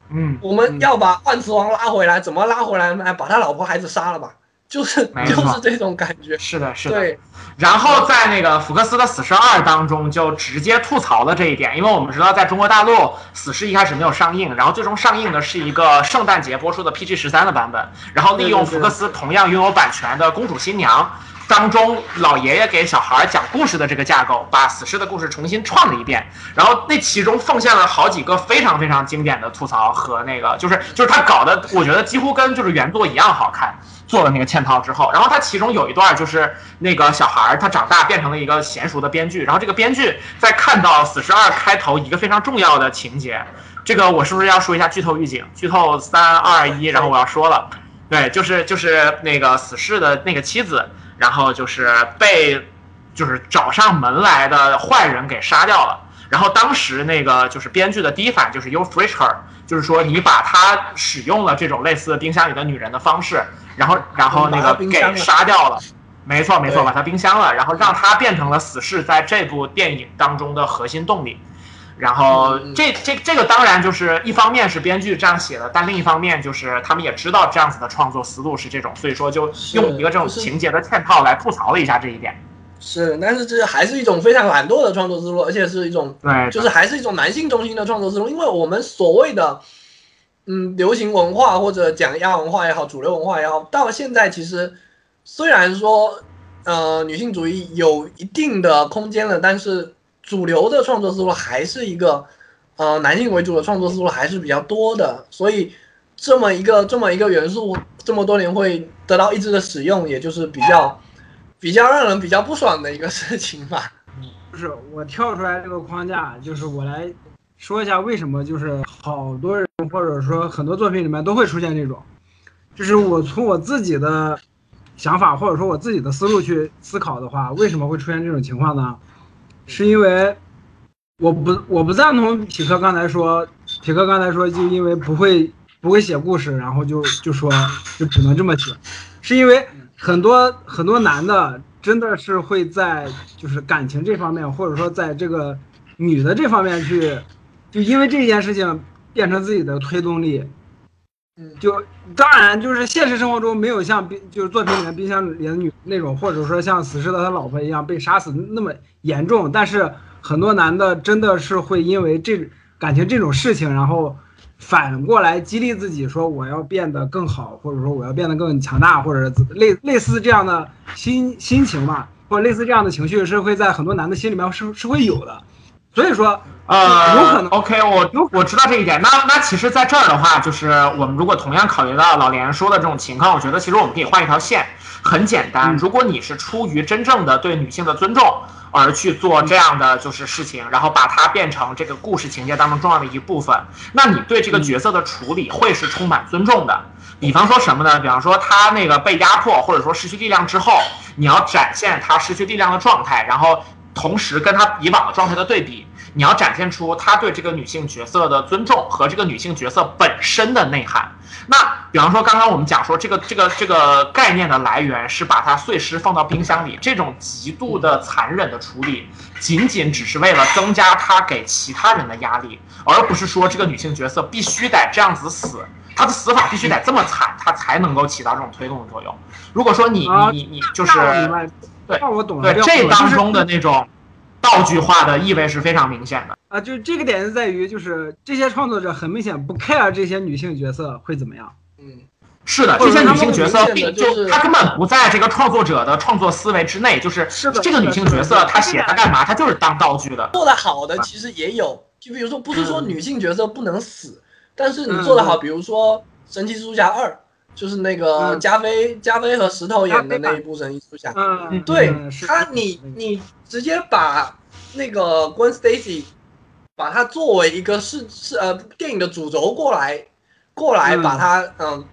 嗯，我们要把万磁王拉回来，怎么拉回来？哎，把他老婆孩子杀了吧。就是就是这种感觉，是的，是的。对，然后在那个福克斯的《死侍二》当中，就直接吐槽了这一点，因为我们知道在中国大陆，《死侍》一开始没有上映，然后最终上映的是一个圣诞节播出的 PG 十三的版本，然后利用福克斯同样拥有版权的《公主新娘》当中老爷爷给小孩讲故事的这个架构，把《死侍》的故事重新创了一遍，然后那其中奉献了好几个非常非常经典的吐槽和那个，就是就是他搞的，我觉得几乎跟就是原作一样好看。做了那个嵌套之后，然后他其中有一段就是那个小孩儿他长大变成了一个娴熟的编剧，然后这个编剧在看到《死侍二》开头一个非常重要的情节，这个我是不是要说一下剧透预警？剧透三二一，然后我要说了，对，就是就是那个死侍的那个妻子，然后就是被就是找上门来的坏人给杀掉了，然后当时那个就是编剧的第一反应就是 You f r i s h her，就是说你把他使用了这种类似冰箱里的女人的方式。然后，然后那个给杀掉了，没错没错，把他冰箱了，然后让他变成了死侍在这部电影当中的核心动力。然后这这这个当然就是一方面是编剧这样写的，但另一方面就是他们也知道这样子的创作思路是这种，所以说就用一个这种情节的嵌套来吐槽了一下这一点。是，但是这还是一种非常懒惰的创作思路，而且是一种对，就是还是一种男性中心的创作思路，因为我们所谓的。嗯，流行文化或者讲亚文化也好，主流文化也好，到现在其实虽然说，呃，女性主义有一定的空间了，但是主流的创作思路还是一个，呃，男性为主的创作思路还是比较多的。所以这么一个这么一个元素，这么多年会得到一直的使用，也就是比较比较让人比较不爽的一个 <laughs> 事情吧。不是我跳出来这个框架，就是我来。说一下为什么就是好多人或者说很多作品里面都会出现这种，就是我从我自己的想法或者说我自己的思路去思考的话，为什么会出现这种情况呢？是因为我不我不赞同匹克刚才说，匹克刚才说就因为不会不会写故事，然后就就说就只能这么写，是因为很多很多男的真的是会在就是感情这方面或者说在这个女的这方面去。就因为这件事情变成自己的推动力，嗯，就当然就是现实生活中没有像冰就是作品里面冰箱里的女那种，或者说像死侍的他老婆一样被杀死那么严重，但是很多男的真的是会因为这感情这种事情，然后反过来激励自己说我要变得更好，或者说我要变得更强大，或者类类似这样的心心情吧，或者类似这样的情绪是会在很多男的心里面是是会有的。所以说，呃，有可能。OK，我我知道这一点。那那其实，在这儿的话，就是我们如果同样考虑到老连说的这种情况，我觉得其实我们可以换一条线。很简单，如果你是出于真正的对女性的尊重而去做这样的就是事情，然后把它变成这个故事情节当中重要的一部分，那你对这个角色的处理会是充满尊重的。比方说什么呢？比方说他那个被压迫或者说失去力量之后，你要展现他失去力量的状态，然后。同时跟他以往的状态的对比，你要展现出他对这个女性角色的尊重和这个女性角色本身的内涵。那比方说，刚刚我们讲说这个这个这个概念的来源是把它碎尸放到冰箱里，这种极度的残忍的处理，仅仅只是为了增加他给其他人的压力，而不是说这个女性角色必须得这样子死，她的死法必须得这么惨，她才能够起到这种推动的作用。如果说你啊你你你就是。对这当中的那种道具化的意味是非常明显的。啊，就是这个点是在于，就是这些创作者很明显不 care 这些女性角色会怎么样。嗯，是的，这些女性角色并就是她根本不在这个创作者的创作思维之内，就是这个女性角色，她写她干嘛，她就是当道具的。做的好的其实也有，就比如说不是说嗯女性角色不能死，但是你做的好，嗯比如说《神奇蜘蛛侠二》，就是那个嗯加菲加菲和石头演的那一部《神奇蜘蛛侠》，嗯，对嗯他，你你直接把那个 Gwen Stacy 把它作为一个是是呃电影的主轴过来，过来嗯把它嗯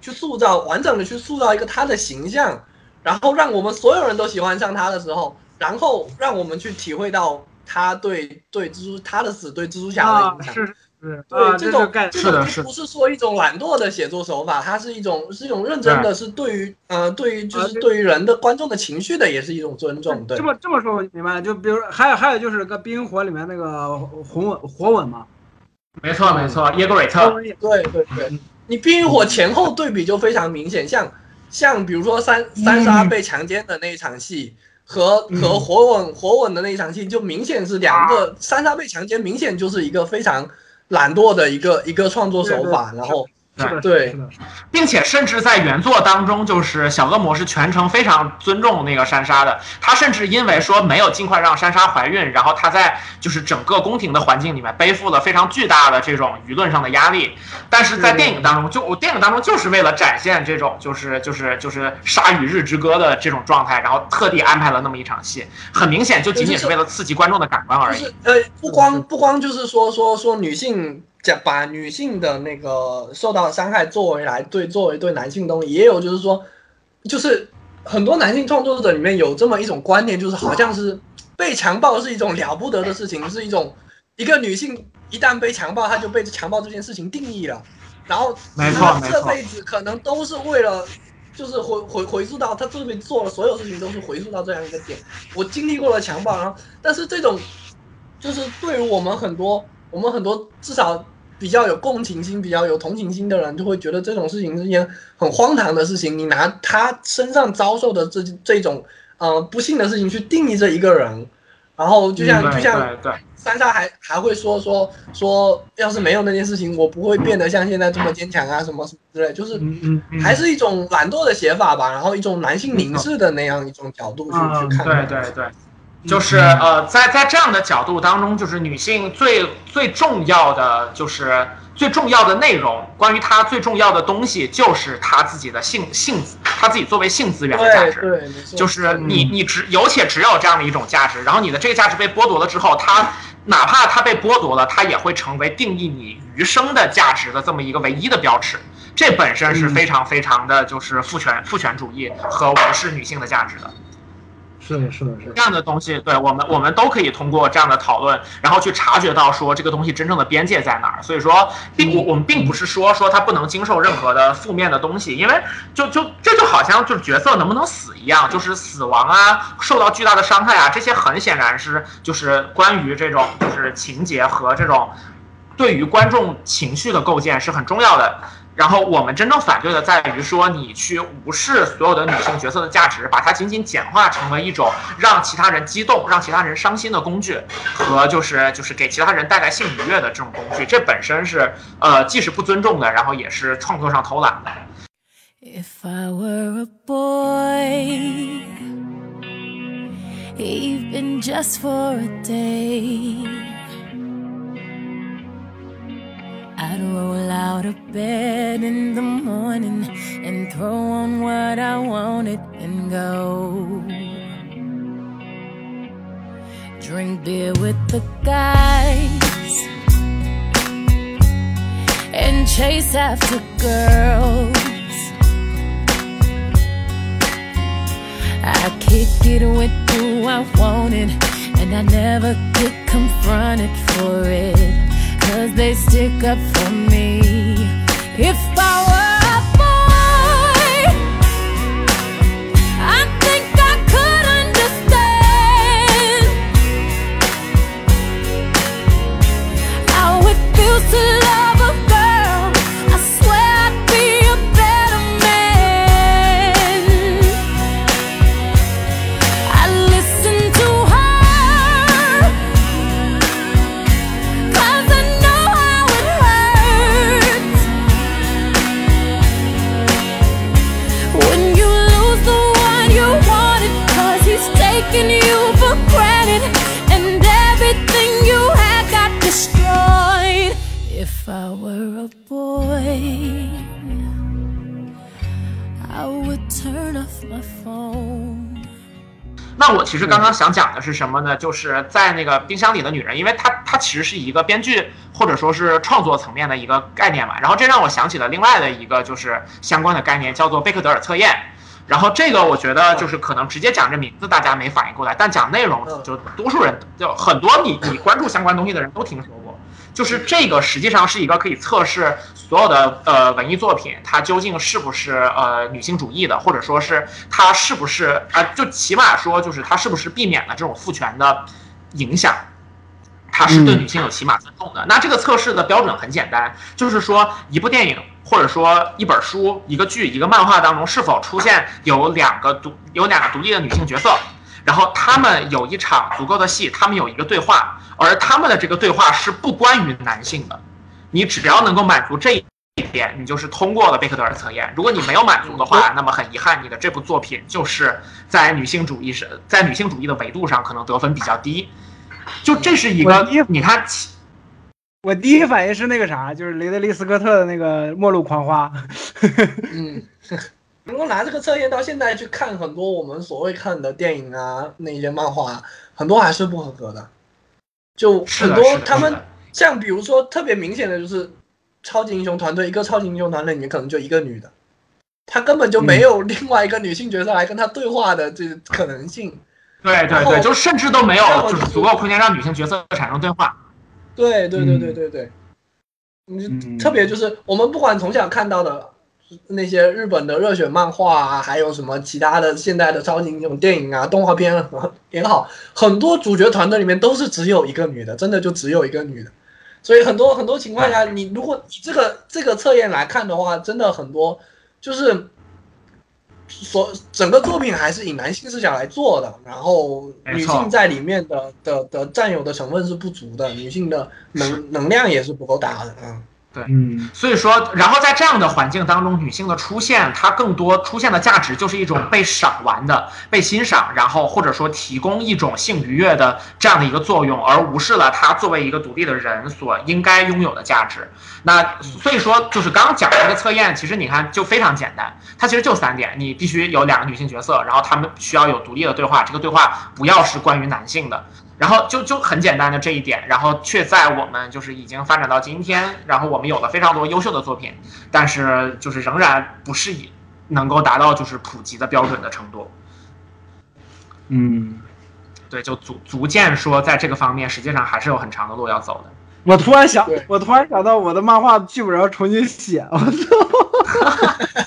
去塑造完整的去塑造一个他的形象，然后让我们所有人都喜欢上他的时候，然后让我们去体会到他对对蜘蛛他的死对蜘蛛侠的影响。啊是是对，啊，这种这就概这是的不是说一种懒惰的写作手法，它是一种是一种认真的，是对于呃对于就是啊对。对于人的观众的情绪的，也是一种尊重。对。这，么这么说我明白了，就比如还有还有就是个《冰与火》里面那个红吻火吻嘛，没错没错，耶格瑞特，对对对，你冰与火前后对比就非常明显，像像比如说三三杀被强奸的那一场戏。和嗯。和火吻火吻的那一场戏，就明显是两个三杀被强奸，明显就是一个非常懒惰的一个一个创作手法，然后是的，对是的，并且甚至在原作当中，就是小恶魔是全程非常尊重那个珊莎的。他甚至因为说没有尽快让珊莎怀孕，然后他在就是整个宫廷的环境里面背负了非常巨大的这种舆论上的压力。但是在电影当中，就我电影当中就是为了展现这种就是就是就是杀与日之歌的这种状态，然后特地安排了那么一场戏，很明显就仅仅是为了刺激观众的感官而已就是。呃，不光不光就是说说说女性讲把女性的那个受到的伤害作为来对作为对男性的东西，也有就是说，就是很多男性创作者里面有这么一种观念，就是好像是被强暴是一种了不得的事情，是一种一个女性一旦被强暴，她就被强暴这件事情定义了，然后没错她这辈子可能都是为了。就是回回回溯到她这辈子做了所有事情，都是回溯到这样一个点。我经历过了强暴，然后但是这种就是对于我们很多我们很多至少比较有共情心、比较有同情心的人，就会觉得这种事情是一件很荒唐的事情。你拿他身上遭受的这这种呃不幸的事情去定义这一个人，然后就像、嗯就像三莎还还会说说说，要是没有那件事情，我不会变得像现在这么坚强啊，什么什么之类，就是还是一种懒惰的写法吧，然后一种男性凝视的那样一种角度去、嗯去看待。对对对，就是呃，在在这样的角度当中，就是女性最最重要的就是最重要的内容，关于她最重要的东西就是她自己的性性，她自己作为性资源的价值。对就是你你只有且只有这样的一种价值，然后你的这个价值被剥夺了之后，她哪怕她被剥夺了，她也会成为定义你余生的价值的这么一个唯一的标尺。这本身是非常非常的就是父权父权主义和无视女性的价值的。是的，是的，是的这，样的东西，对我们我们都可以通过这样的讨论，然后去察觉到说这个东西真正的边界在哪儿。所以说，并我我们并不是说说它不能经受任何的负面的东西，因为就就这就好像就是角色能不能死一样，就是死亡啊，受到巨大的伤害啊，这些很显然是就是关于这种就是情节和这种对于观众情绪的构建是很重要的。然后我们真正反对的在于说，你去无视所有的女性角色的价值，把它仅仅简化成为一种让其他人激动、让其他人伤心的工具，和就是 <laughs> 就是给其他人带来性愉悦的这种工具，这本身是呃既是不尊重的，然后也是创作上偷懒的。If I were a boy, even just for a day, I'd roll out of bed in the morning and throw on what I wanted and go. Drink beer with the guys and chase after girls. I kick it with who I wanted and I never get confronted for it. Cause they stick up for me. If I were If I were a boy, I would turn off my phone. 那我其实刚刚想讲的是什么呢？就是在那个冰箱里的女人，因为它它其实是一个编剧或者说是创作层面的一个概念嘛。然后这让我想起了另外的一个就是相关的概念，叫做贝克德尔测验。然后这个我觉得就是可能直接讲这名字大家没反应过来，但讲内容就多数人就很多你你关注相关东西的人都听说过。就是这个实际上是一个可以测试所有的呃文艺作品，它究竟是不是呃女性主义的，或者说是它是不是啊、呃就起码说就是它是不是避免了这种父权的影响。它是对女性有起码尊重的。那这个测试的标准很简单，就是说一部电影或者说一本书、一个剧、一个漫画当中是否出现有两个独有两个独立的女性角色，然后他们有一场足够的戏，他们有一个对话，而他们的这个对话是不关于男性的。你只要能够满足这一点，你就是通过了贝克德尔测验。如果你没有满足的话，那么很遗憾，你的这部作品就是在女性主义是，在女性主义的维度上可能得分比较低。就这是一个你看我第一反应是那个啥，就是雷德利·斯科特的那个《末路狂花》。嗯，如果拿这个测验到现在去看很多我们所谓看的电影啊，那些漫画啊，很多还是不合格的。就很多他们像比如说特别明显的就是超级英雄团队，一个超级英雄团队里面可能就一个女的，她根本就没有另外一个女性角色来跟她对话的这个可能性。对对对，就甚至都没有就是足够空间让女性角色产生对话。对对对嗯对对对，你特别就是我们不管从小看到的那些日本的热血漫画啊，还有什么其他的现代的超级英雄电影啊、动画片啊也好，很多主角团队里面都是只有一个女的，真的就只有一个女的。所以很多很多情况下，你如果以这个这个测验来看的话，真的很多就是所整个作品还是以男性视角来做的，然后女性在里面的的的占有的成分是不足的，女性的能 <laughs> 能量也是不够大的，嗯。嗯所以说，然后在这样的环境当中，女性的出现，它更多出现的价值就是一种被赏玩的、被欣赏，然后或者说提供一种性愉悦的这样的一个作用，而无视了她作为一个独立的人所应该拥有的价值。那所以说，就是刚刚讲的这个测验，其实你看就非常简单，它其实就三点：你必须有两个女性角色，然后她们需要有独立的对话，这个对话不要是关于男性的。然后就就很简单的这一点，然后却在我们就是已经发展到今天，然后我们有了非常多优秀的作品，但是就是仍然不是以能够达到就是普及的标准的程度。嗯，对，就足足见说在这个方面实际上还是有很长的路要走的。我突然想，我突然想到我的漫画剧本要重新写，我操！<laughs>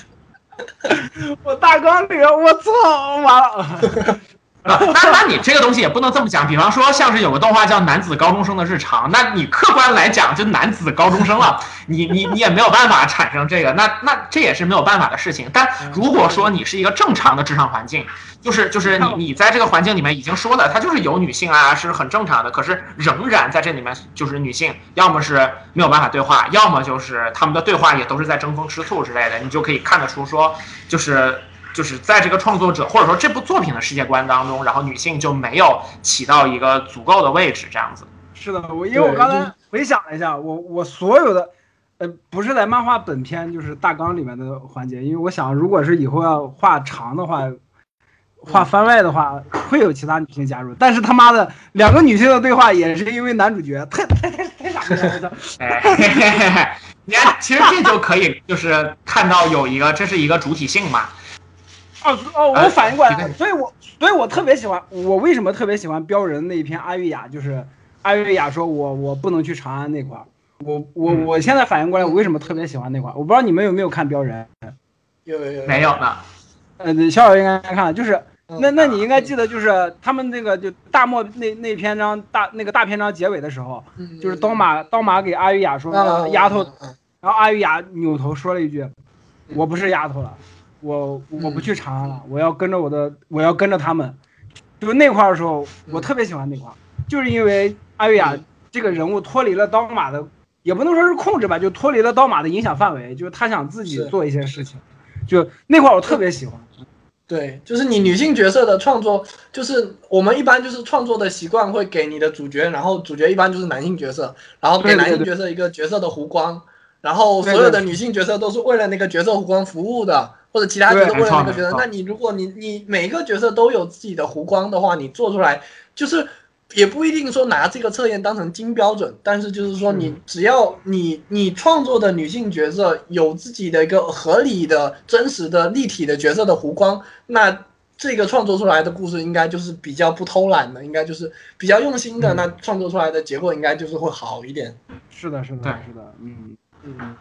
我大纲里，我操，完了。啊，那那你这个东西也不能这么讲。比方说，像是有个动画叫《男子高中生的日常》，那你客观来讲就男子高中生了，你你你也没有办法产生这个，那那这也是没有办法的事情。但如果说你是一个正常的职场环境，就是就是你你在这个环境里面已经说了，它就是有女性啊，是很正常的，可是仍然在这里面就是女性，要么是没有办法对话，要么就是他们的对话也都是在争风吃醋之类的，你就可以看得出说，就是。就是在这个创作者或者说这部作品的世界观当中，然后女性就没有起到一个足够的位置，这样子。是的，我因为我刚才回想了一下，我我所有的，呃，不是在漫画本篇就是大纲里面的环节，因为我想，如果是以后要画长的话，画番外的话，会有其他女性加入，但是他妈的两个女性的对话也是因为男主角太太太太傻逼了！<laughs> 哎，嘿嘿嘿嘿你看，其实这就可以就是看到有一个，这是一个主体性嘛。哦哦，哎我反应过来这个了，所以我所以我特别喜欢，我为什么特别喜欢标人那一篇阿玉雅，就是阿玉雅说我我不能去长安那块儿，我我嗯。我现在反应过来，我为什么特别喜欢那块儿？我不知道你们有没有看标人，有有有。没有呢？呃，逍遥应该看了，就是嗯。那那你应该记得，就是他们那个就大漠那那篇章大那个大篇章结尾的时候，嗯就是刀马刀马给阿玉雅说啊丫头，然后阿玉雅扭头说了一句：“我不是丫头了，我我不去长安了，我要跟着我的，我要跟着他们。”就那块儿的时候，我特别喜欢那块儿，就是因为阿月雅这个人物脱离了刀马的，也不能说是控制吧，就脱离了刀马的影响范围，就是他想自己做一些事情，就那块儿我特别喜欢。对，就是你女性角色的创作，就是我们一般就是创作的习惯会给你的主角，然后主角一般就是男性角色，然后给男性角色一个角色的弧光，然后所有的女性角色都是为了那个角色弧光服务的，或者其他角色对为了那个角色。那你如果你你每一个角色都有自己的弧光的话，你做出来就是也不一定说拿这个测验当成金标准，但是就是说你只要你你创作的女性角色有自己的一个合理的、真实的、立体的角色的弧光，那这个创作出来的故事应该就是比较不偷懒的，应该就是比较用心的，嗯。那创作出来的结果应该就是会好一点。是的，是的，是的，嗯，嗯，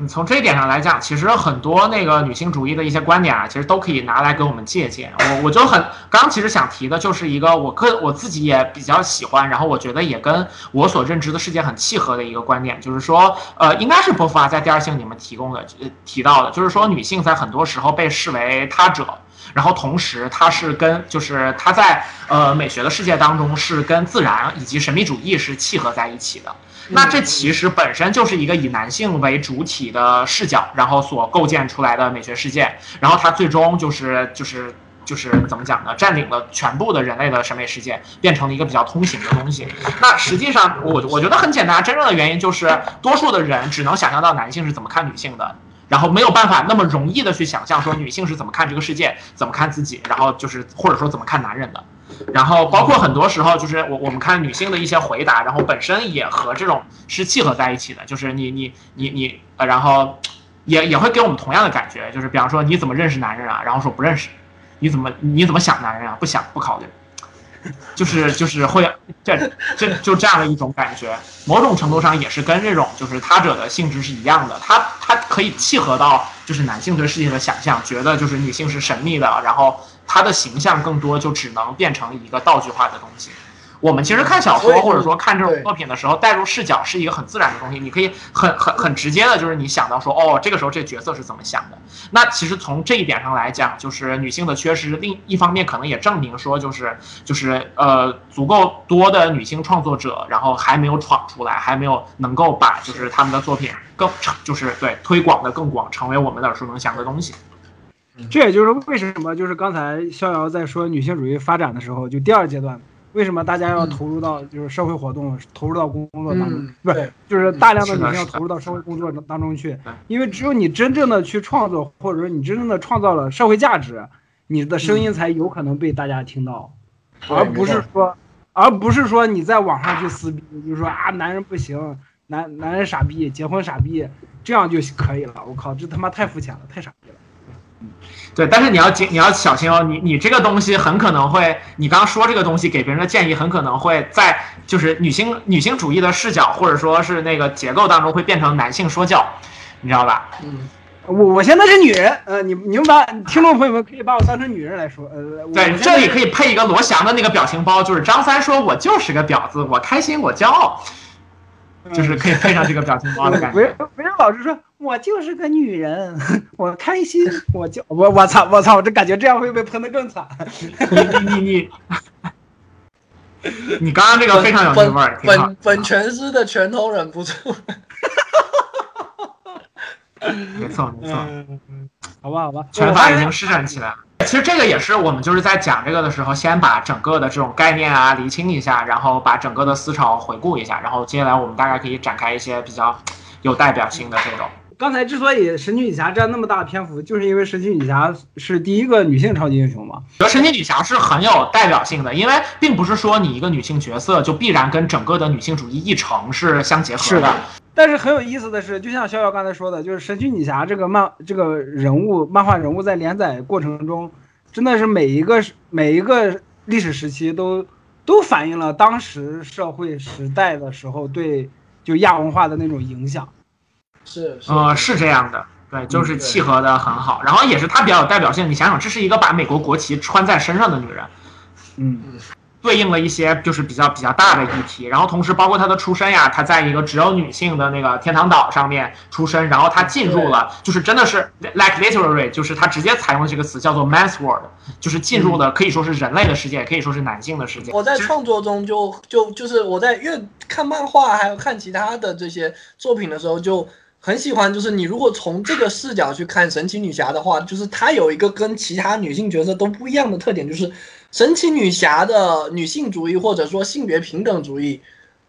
嗯，从这一点上来讲，其实很多那个女性主义的一些观点啊，其实都可以拿来给我们借鉴。我我就很刚刚其实想提的就是一个我个我自己也比较喜欢，然后我觉得也跟我所认知的世界很契合的一个观点，就是说，呃，应该是波伏娃在第二性里面提供的提到的，就是说女性在很多时候被视为他者。然后同时，它是跟就是它在呃美学的世界当中是跟自然以及神秘主义是契合在一起的。那这其实本身就是一个以男性为主体的视角，然后所构建出来的美学世界，然后它最终就是就是就是怎么讲呢？占领了全部的人类的审美世界，变成了一个比较通行的东西。<laughs> 那实际上，我我觉得很简单，真正的原因就是多数的人只能想象到男性是怎么看女性的。然后没有办法那么容易的去想象说女性是怎么看这个世界，怎么看自己，然后就是或者说怎么看男人的。然后包括很多时候，就是我我们看女性的一些回答，然后本身也和这种是契合在一起的，就是你你你你呃，然后也也会给我们同样的感觉，就是比方说你怎么认识男人啊，然后说不认识，你怎么你怎么想男人啊，不想不考虑，<laughs> 就是就是会这这就这样的一种感觉，某种程度上也是跟这种就是他者的性质是一样的，他他可以契合到就是男性对事情的想象，觉得就是女性是神秘的，然后他的形象更多就只能变成一个道具化的东西。我们其实看小说或者说看这种作品的时候，带入视角是一个很自然的东西，你可以很很很直接的，就是你想到说，哦，这个时候这角色是怎么想的。那其实从这一点上来讲，就是女性的缺失，另一方面可能也证明说，就是就是呃足够多的女性创作者，然后还没有闯出来，还没有能够把就是他们的作品更成就是对推广的更广，成为我们耳熟能详的东西。这也就是为什么就是刚才逍遥在说女性主义发展的时候，就第二阶段，为什么大家要投入到就是社会活动，投入到工作当中，嗯。不是就是大量的是的女性要投入到社会工作当中去，因为只有你真正的去创作，或者说你真正的创造了社会价值，你的声音才有可能被大家听到，对而不是说，而不是说你在网上去撕逼，就是说啊男人不行，男男人傻逼，结婚傻逼，这样就可以了。我靠，这他妈太肤浅了，太傻。对，但是你要谨你要小心哦，你你这个东西很可能会，你刚刚说这个东西给别人的建议，很可能会在就是女性女性主义的视角或者说是那个结构当中会变成男性说教，你知道吧？嗯，我我现在是女人，呃，你你们把听众朋友们可以把我当成女人来说，呃，我对，这里可以配一个罗翔的那个表情包，就是张三说：“我就是个婊子，我开心，我骄傲。”就是可以配上这个表情包的感维觉。<laughs> 维人老师说，我就是个女人，<laughs> 我开心，我就我我操我操，我这感觉这样会被喷的更惨。你你你 <laughs> 你，你刚刚这个非常有那味本。本全师的拳头忍不住。<laughs> 没错没错。嗯，好吧好吧，拳法已经施展起来了。其实这个也是我们就是在讲这个的时候，先把整个的这种概念啊厘清一下，然后把整个的思潮回顾一下，然后接下来我们大概可以展开一些比较有代表性的这种。刚才之所以神奇女侠占那么大的篇幅，就是因为神奇女侠是第一个女性超级英雄嘛。我觉得神奇女侠是很有代表性的，因为并不是说你一个女性角色就必然跟整个的女性主义议程是相结合是的但是很有意思的是，就像逍遥刚才说的，就是神奇女侠这个漫这个人物漫画人物在连载过程中，真的是每一个每一个历史时期都都反映了当时社会时代的时候对就亚文化的那种影响。是是。呃，是这样的，对，就是契合的很好。然后也是她比较有代表性，你想想，这是一个把美国国旗穿在身上的女人，嗯，对应了一些就是比较比较大的议题，然后同时包括她的出身呀，她在一个只有女性的那个天堂岛上面出生，然后她进入了就是真的是 like literary，就是她直接采用的这个词叫做 man's world，就是进入的可以说是人类的世界，也可以说是男性的世界。我在创作中就就就是我在越看漫画还有看其他的这些作品的时候，就很喜欢。就是你如果从这个视角去看神奇女侠的话，就是她有一个跟其他女性角色都不一样的特点，就是神奇女侠的女性主义或者说性别平等主义，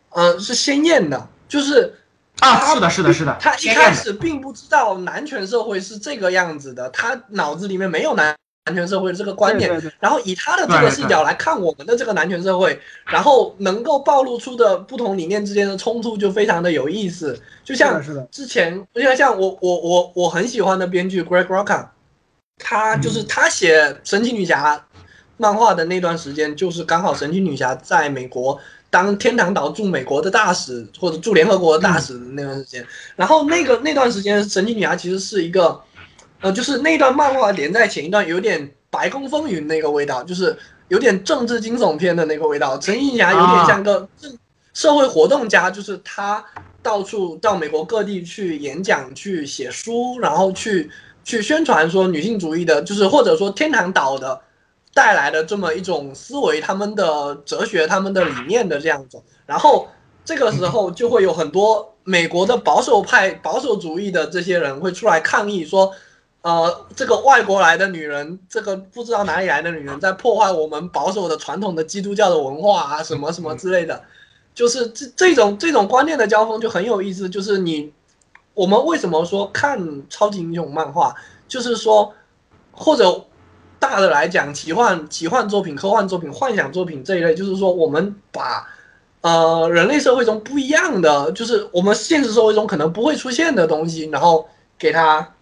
呃，是鲜艳的，就是。啊，是的，是的，是的，她一开始并不知道男权社会是这个样子的，她脑子里面没有男男权社会的这个观念，对对对。然后以他的这个视角来看我们的这个男权社会，然后能够暴露出的不同理念之间的冲突就非常的有意思。就像之前，就像像我我我我很喜欢的编剧 Greg r o c k a 他嗯就是他写神奇女侠漫画的那段时间，就是刚好神奇女侠在美国当天堂岛驻美国的大使或者驻联合国的大使的那段时间，然后那个那段时间神奇女侠其实是一个，呃，就是那段漫画连在前一段有点白宫风云那个味道，就是有点政治惊悚片的那个味道。神奇女侠有点像个政社会活动家，就是他到处到美国各地去演讲、去写书，然后去去宣传说女性主义的，就是或者说天堂岛的带来的这么一种思维、他们的哲学、他们的理念的这样子。然后这个时候就会有很多美国的保守派、保守主义的这些人会出来抗议说。呃，这个外国来的女人，这个不知道哪里来的女人，在破坏我们保守的传统的基督教的文化啊，什么什么之类的。就是这这种这种观念的交锋就很有意思。就是你，我们为什么说看超级英雄漫画，就是说，或者大的来讲，奇幻奇幻作品、科幻作品、幻想作品这一类，就是说我们把呃人类社会中不一样的，就是我们现实社会中可能不会出现的东西，然后给它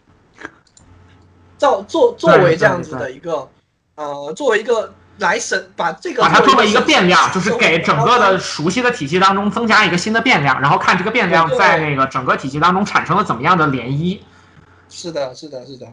造作作为这样子的一个呃，作为一个来审把这个把它作为一个变量，就是给整个的熟悉的体系当中增加一个新的变量，然后看这个变量在那个整个体系当中产生了怎么样的涟漪。是的，是的，是的，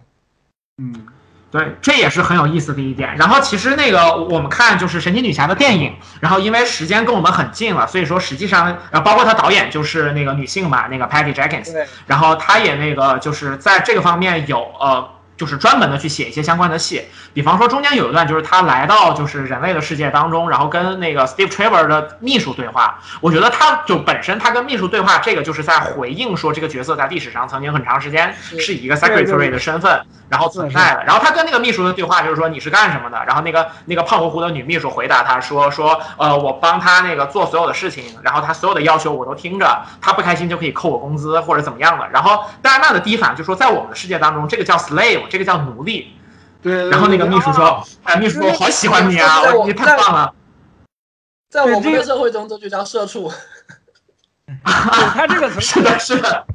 嗯，对，这也是很有意思的一点。然后其实那个我们看就是神奇女侠的电影，然后因为时间跟我们很近了，所以说实际上，呃，包括她导演就是那个女性嘛，那个 Patty Jenkins，然后她也那个就是在这个方面有呃。就是专门的去写一些相关的戏，比方说中间有一段就是他来到就是人类的世界当中，然后跟那个 Steve Trevor 的秘书对话。我觉得他就本身他跟秘书对话，这个就是在回应说这个角色在历史上曾经很长时间是是以一个 secretary 的身份然后存在的。然后他跟那个秘书的对话就是说你是干什么的？然后那个那个胖乎乎的女秘书回答他说说呃我帮他那个做所有的事情，然后他所有的要求我都听着，他不开心就可以扣我工资或者怎么样的。然后戴安娜的第一反应就说在我们的世界当中，这个叫 slave，这个叫奴隶。对。然后那个秘书啊说：“哎，秘书说我好喜欢你啊，我你太棒了。在我们这个社会中，这就叫社畜。<laughs> 他这个”词是的，是的，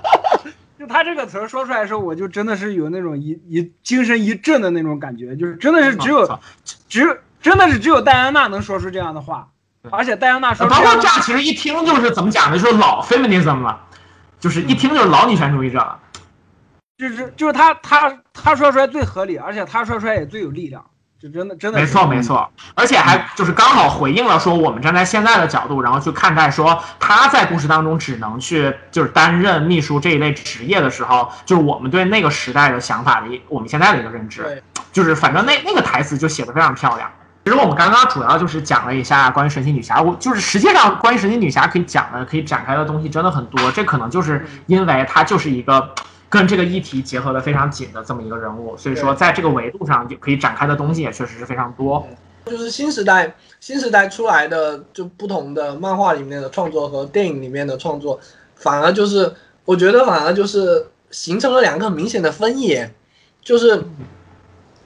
<laughs> 就他这个词儿说出来的时候，我就真的是有那种一一精神一振的那种感觉，就是真的是只有只有真的是只有戴安娜能说出这样的话，而且戴安娜说出包括样的话，这样，其实一听就是怎么讲呢？就是老 feminism 了，就是一听就是老女权主义者了。就是就是他他他说出来最合理，而且他说出来也最有力量，就真的真的没错没错，而且还就是刚好回应了说我们站在现在的角度，然后去看待说他在故事当中只能去就是担任秘书这一类职业的时候，就是我们对那个时代的想法的一我们现在的一个认知。就是反正那那个台词就写的非常漂亮。其实我们刚刚主要就是讲了一下关于神奇女侠，我就是实际上关于神奇女侠可以讲的、可以展开的东西真的很多。这可能就是因为它就是一个跟这个议题结合的非常紧的这么一个人物，所以说在这个维度上就可以展开的东西也确实是非常多。就是新时代新时代出来的就不同的漫画里面的创作和电影里面的创作，反而就是我觉得反而就是形成了两个明显的分野，就是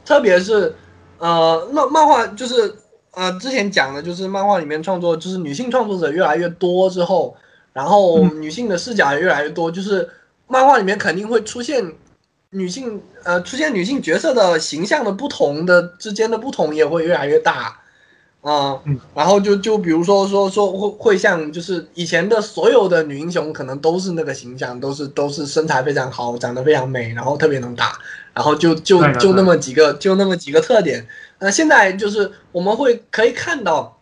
特别是呃漫漫画就是呃之前讲的就是漫画里面创作就是女性创作者越来越多之后，然后女性的视角也越来越多，就是漫画里面肯定会出现女性呃出现女性角色的形象的不同的之间的不同也会越来越大。啊、嗯然后就就比如说说说会会像就是以前的所有的女英雄可能都是那个形象，都是都是身材非常好，长得非常美，然后特别能打，然后就就就那么几个就那么几个特点。那现在就是我们会可以看到，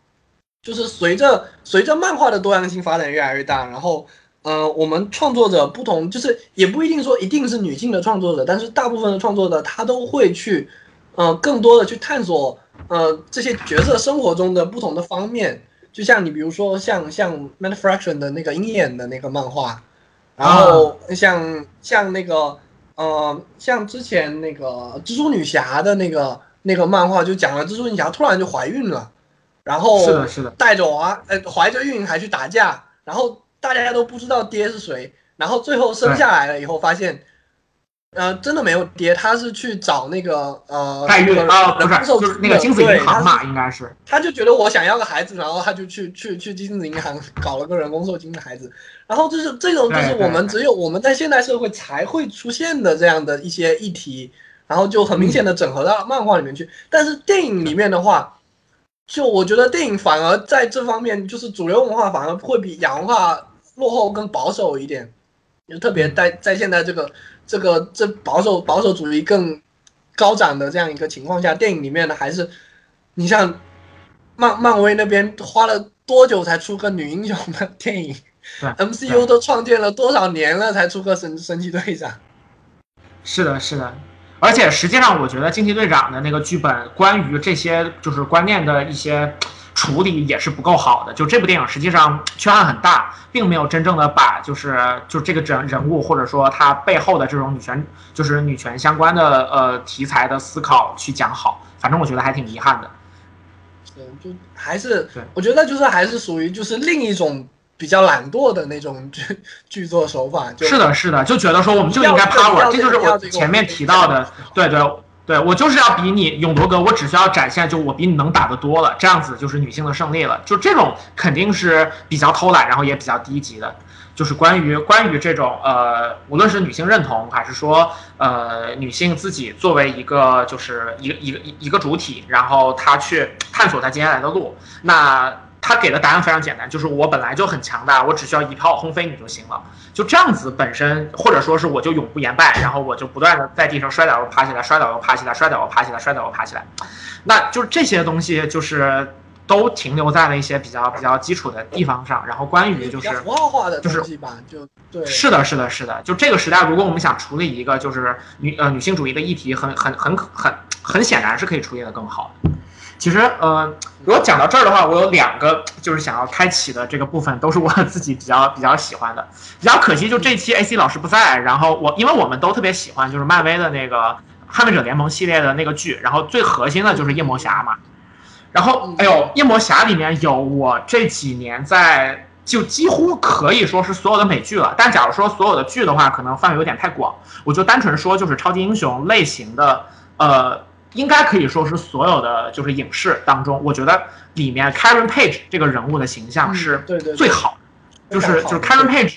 就是随着随着漫画的多样性发展越来越大，然后呃，我们创作者不同，就是也不一定说一定是女性的创作者，但是大部分的创作者他都会去呃更多的去探索呃这些角色生活中的不同的方面。就像你比如说像像 Man Fraction 的那个鹰眼的那个漫画，然后像像那个呃像之前那个蜘蛛女侠的那个那个漫画，就讲了蜘蛛女侠突然就怀孕了，然后是的，是的，带着娃，呃，怀着孕还去打架，然后大家都不知道爹是谁，然后最后生下来了以后发现，呃，真的没有爹，他是去找那个呃代孕那个啊，不是，就是那个精子银行嘛，应该是。他就觉得我想要个孩子，然后他就去去去精子银行搞了个人工受精的孩子，然后就是这种就是我们只有我们在现代社会才会出现的这样的一些议题，然后就很明显的整合到漫画里面去。但是电影里面的话，就我觉得电影反而在这方面，就是主流文化反而会比洋文化落后更保守一点，就特别在在现在这个这个这保守保守主义更高涨的这样一个情况下，电影里面呢还是你像漫漫威那边花了多久才出个女英雄的 <laughs> 电影对？MCU 都创建了多少年了才出个神神奇队长？是的，是的，而且实际上，我觉得惊奇队长的那个剧本关于这些就是观念的一些处理也是不够好的。就这部电影实际上缺憾很大，并没有真正的把就是就这个人人物或者说他背后的这种女权就是女权相关的呃题材的思考去讲好。反正我觉得还挺遗憾的。对，就还是对我觉得就是还是属于就是另一种比较懒惰的那种剧剧作手法。就是的，是的，就觉得说我们就应该 power，这就是我前面提到的，对对对，我就是要比你勇夺哥，我只需要展现就我比你能打的多了，这样子就是女性的胜利了。就这种肯定是比较偷懒，然后也比较低级的。就是关于关于这种呃，无论是女性认同，还是说呃女性自己作为一个就是一个一个一个主体，然后她去探索她接下来的路，那他给的答案非常简单，就是我本来就很强大，我只需要一炮轰飞你就行了。就这样子本身，或者说是我就永不言败，然后我就不断的在地上摔倒又爬起来，摔倒又爬起来，摔倒又爬起来，摔倒又爬起来。那就是这些东西，就是都停留在了一些比较比较基础的地方上。然后关于就是符号化的就是东西吧，就对。是的，是的，是的。就这个时代，如果我们想处理一个就是女呃女性主义的议题，很很很很很显然是可以处理的更好的。其实呃，如果讲到这儿的话，我有两个就是想要开启的这个部分，都是我自己比较比较喜欢的。比较可惜，就这期 <laughs> AC 老师不在，然后我因为我们都特别喜欢就是漫威的那个捍卫者联盟系列的那个剧，然后最核心的就是夜魔侠嘛。然后，哎呦，夜魔侠里面有我这几年在就几乎可以说是所有的美剧了。但假如说所有的剧的话，可能范围有点太广，我就单纯说就是超级英雄类型的，呃，应该可以说是所有的就是影视当中，我觉得里面 Karen Page 这个人物的形象嗯是对对对最好，就是就是 Karen Page。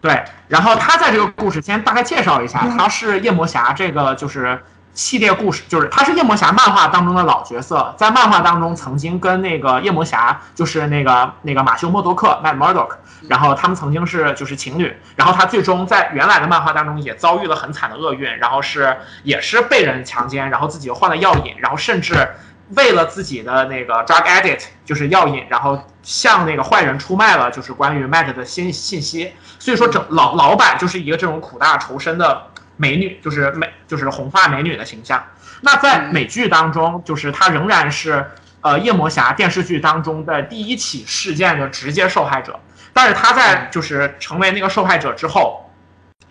对，然后他在这个故事先大概介绍一下，他是夜魔侠这个就是系列故事，就是他是夜魔侠漫画当中的老角色，在漫画当中曾经跟那个夜魔侠就是那个那个马修莫多克 Matt Murdock，然后他们曾经是就是情侣，然后他最终在原来的漫画当中也遭遇了很惨的厄运，然后是也是被人强奸，然后自己又患了药瘾，然后甚至为了自己的那个 drug addict 就是药瘾，然后向那个坏人出卖了就是关于 Matt 的信信息，所以说整老老板就是一个这种苦大仇深的美女，就是美就是红发美女的形象。那在美剧当中，就是她仍然是呃夜魔侠电视剧当中的第一起事件的直接受害者，但是她在就是成为那个受害者之后，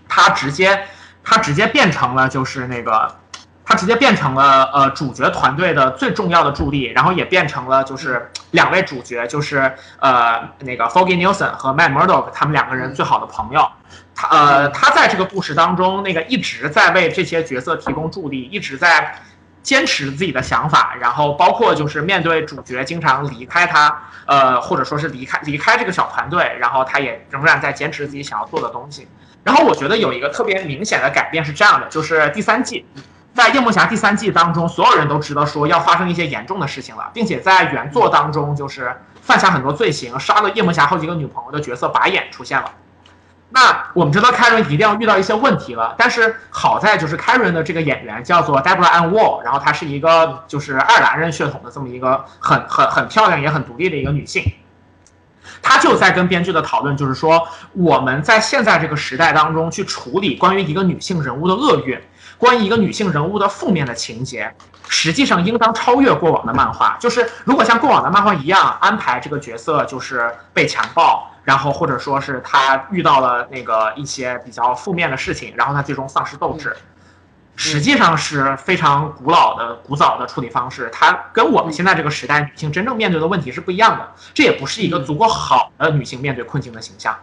她直接她直接变成了就是那个。他直接变成了呃主角团队的最重要的助力，然后也变成了就是两位主角，就是呃那个 Foggy Nelson 和 Matt Murdock 他们两个人最好的朋友。他呃他在这个故事当中，那个一直在为这些角色提供助力，一直在坚持自己的想法，然后包括就是面对主角经常离开他，呃，或者说是离开离开这个小团队，然后他也仍然在坚持自己想要做的东西。然后我觉得有一个特别明显的改变是这样的，就是第三季，在夜幕侠第三季当中，所有人都知道说要发生一些严重的事情了，并且在原作当中就是犯下很多罪行，杀了夜幕侠好几个女朋友的角色白眼出现了。那我们知道凯伦一定要遇到一些问题了，但是好在就是凯伦的这个演员叫做 Deborah Ann Wall，然后她是一个就是爱尔兰人血统的这么一个很很很漂亮也很独立的一个女性。她就在跟编剧的讨论，就是说我们在现在这个时代当中去处理关于一个女性人物的厄运，关于一个女性人物的负面的情节，实际上应当超越过往的漫画。就是如果像过往的漫画一样安排这个角色就是被强暴，然后或者说是她遇到了那个一些比较负面的事情，然后她最终丧失斗志。实际上是非常古老的、古早的处理方式，它跟我们现在这个时代女性真正面对的问题是不一样的。这也不是一个足够好的女性面对困境的形象。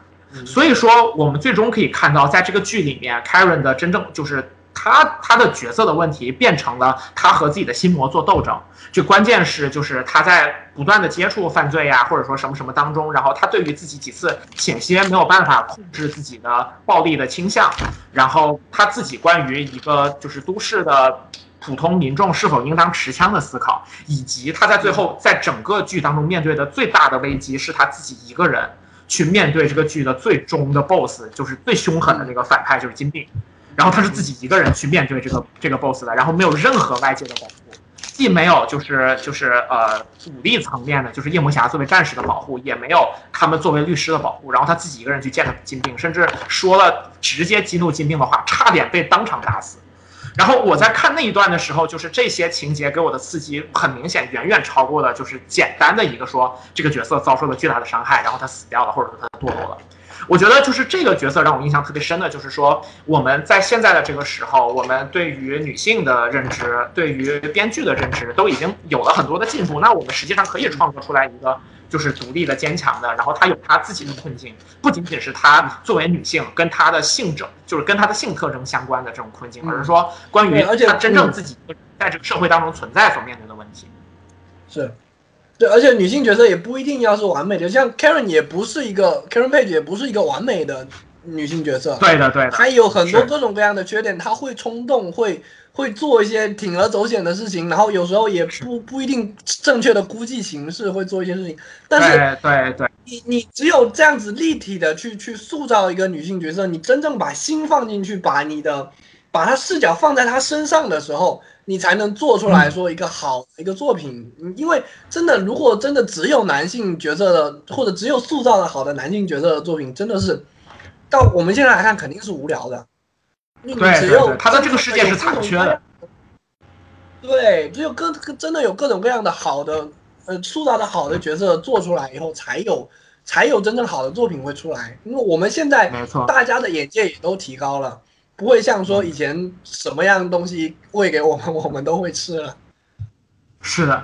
所以说，我们最终可以看到，在这个剧里面，Karen 的真正就是他他的角色的问题变成了他和自己的心魔做斗争。就关键是就是他在不断的接触犯罪呀，或者说什么什么当中，然后他对于自己几次险些没有办法控制自己的暴力的倾向，然后他自己关于一个就是都市的。普通民众是否应当持枪的思考，以及他在最后在整个剧当中面对的最大的危机，是他自己一个人去面对这个剧的最终的 BOSS，就是最凶狠的那个反派，就是金并。然后他是自己一个人去面对这个这个 BOSS 的，然后没有任何外界的保护，既没有就是就是呃武力层面的，就是夜魔侠作为战士的保护，也没有他们作为律师的保护。然后他自己一个人去见了金并，甚至说了直接激怒金并的话，差点被当场打死。然后我在看那一段的时候，就是这些情节给我的刺激很明显，远远超过了就是简单的一个说这个角色遭受了巨大的伤害，然后他死掉了，或者说他堕落了。我觉得就是这个角色让我印象特别深的，就是说我们在现在的这个时候，我们对于女性的认知，对于编剧的认知，都已经有了很多的进步。那我们实际上可以创作出来一个就是独立的、坚强的，然后她有她自己的困境，不仅仅是她作为女性跟她的性征，就是跟她的性特征相关的这种困境，而是说关于她真正嗯自己在这个社会当中存在所面对的问题。是，对，而且女性角色也不一定要是完美的，像 Karen 也不是一个 Karen Page 也不是一个完美的女性角色，对的，对的，她有很多各种各样的缺点，她会冲动，会会做一些铤而走险的事情，然后有时候也不不一定正确的估计形势，会做一些事情，但是对对对，你你只有这样子立体的去去塑造一个女性角色，你真正把心放进去，把你的把他视角放在他身上的时候，你才能做出来说一个好的一个作品。嗯因为真的，如果真的只有男性角色的，或者只有塑造的好的男性角色的作品，真的是到我们现在来看肯定是无聊的。对只有他的这个世界是残缺的。对，只有各真的有各种各样的好的，呃，塑造的好的角色做出来以后，才有才有真正好的作品会出来。因为我们现在大家的眼界也都提高了，不会像说以前什么样东西喂给我们，我们都会吃了。是的，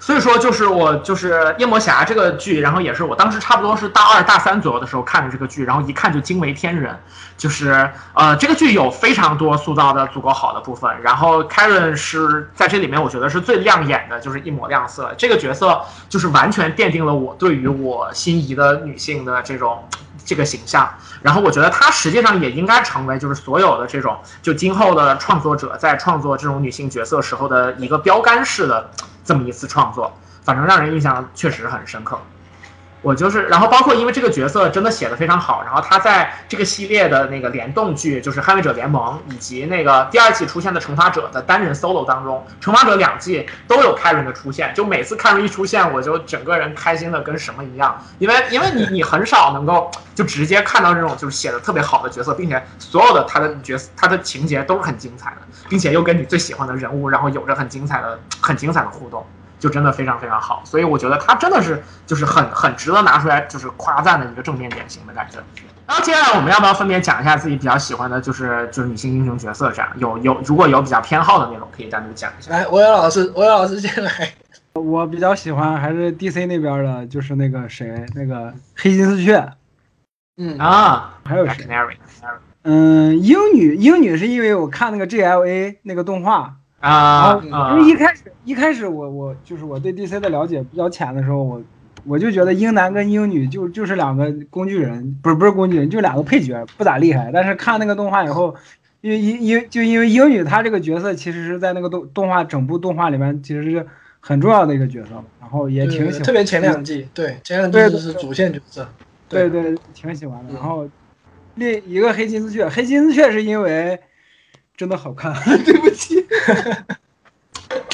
所以说就是我就是夜魔侠这个剧，然后也是我当时差不多是大二大三左右的时候看的这个剧，然后一看就惊为天人。就是呃，这个剧有非常多塑造的足够好的部分，然后 Karen 是在这里面我觉得是最亮眼的，就是一抹亮色。这个角色就是完全奠定了我对于我心仪的女性的这种这个形象。然后我觉得她实际上也应该成为就是所有的这种就今后的创作者在创作这种女性角色时候的一个标杆式的这么一次创作，反正让人印象确实很深刻。我就是，然后包括因为这个角色真的写的非常好，然后他在这个系列的那个联动剧，就是《捍卫者联盟》以及那个第二季出现的《惩罚者》的单人 solo 当中，《惩罚者》两季都有凯伦的出现，就每次凯伦一出现，我就整个人开心的跟什么一样，因为因为你你很少能够就直接看到这种就是写的特别好的角色，并且所有的他的角色他的情节都是很精彩的，并且又跟你最喜欢的人物，然后有着很精彩的很精彩的互动。就真的非常非常好，所以我觉得他真的是就是很很值得拿出来就是夸赞的一个正面典型的感觉。然后接下来我们要不要分别讲一下自己比较喜欢的，就是就是女性英雄角色这样？有有如果有比较偏好的那种，可以单独讲一下。来，我有老师，我有老师先来。<laughs> 我比较喜欢还是 DC 那边的，就是那个谁，那个黑金丝雀，嗯啊还有谁嗯，英女，英女是因为我看那个 GLA 那个动画，啊因啊为一开始一开始我我就是我对 DC 的了解比较浅的时候，我我就觉得英男跟英女就就是两个工具人，不是不是工具人，就两个配角，不咋厉害。但是看那个动画以后，因为因因就因为英女她这个角色其实是在那个动动画整部动画里面其实是很重要的一个角色，然后也挺喜欢，特别前两季，对前两季是主线角色。对对挺喜欢的。嗯然后另一个黑金丝雀，黑金丝雀是因为真的好看，<laughs> 对不起。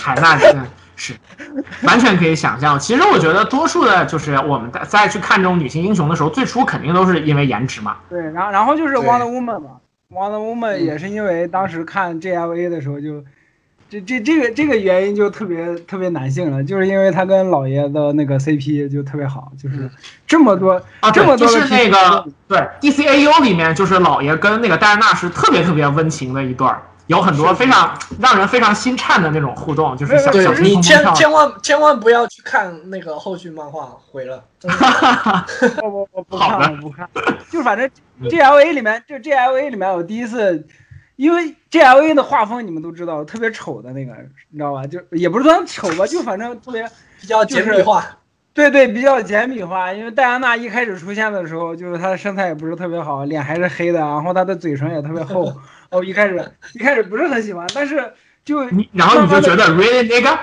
海纳真的是完全可以想象。其实我觉得多数的就是我们在在去看这种女性英雄的时候，最初肯定都是因为颜值嘛。对，然后然后就是 Wonder Woman 嘛，Wonder Woman 嗯也是因为当时看 JLA 的时候就，这这这个这个原因就特别特别男性了，就是因为他跟老爷的那个 CP 就特别好，就是嗯这么多啊，这么多就是那 CP 个对 DCAU 里面，就是老爷跟那个戴安娜是特别特别温情的一段，有很多非常让人非常心颤的那种互动，就是小对小你千千万千万不要去看那个后续漫画，毁了。<laughs> 我我我不好的看我不看，就反正 GLA 里面就 GLA 里面我第一次。因为 GLA 的画风你们都知道，特别丑的那个，你知道吧？就也不是说丑吧，就反正特别 <laughs> 比较简笔画。对对，比较简笔画。因为戴安娜一开始出现的时候，就是她的身材也不是特别好，脸还是黑的，然后她的嘴唇也特别厚。<laughs> 哦，一开始一开始不是很喜欢，但是就你然后你就觉得 really 那个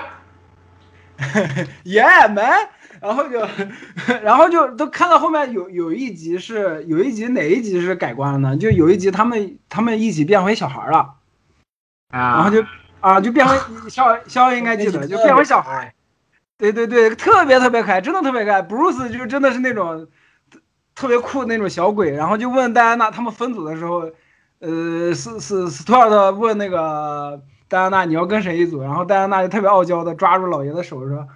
yeah man，<laughs> 然后就 <laughs> 然后就都看到后面有有一集是有一集哪一集是改观了呢？就有一集他们他们一起变回小孩了，然啊后就啊就变回 <laughs> 肖肖应该记得就变回小孩。对对对，特别特别可爱，真的特别可爱。Bruce 就真的是那种特特别酷的那种小鬼，然后就问戴安娜他们分组的时候，呃，斯斯斯图尔特问那个戴安娜你要跟谁一组，然后戴安娜就特别傲娇的抓住老爷的手说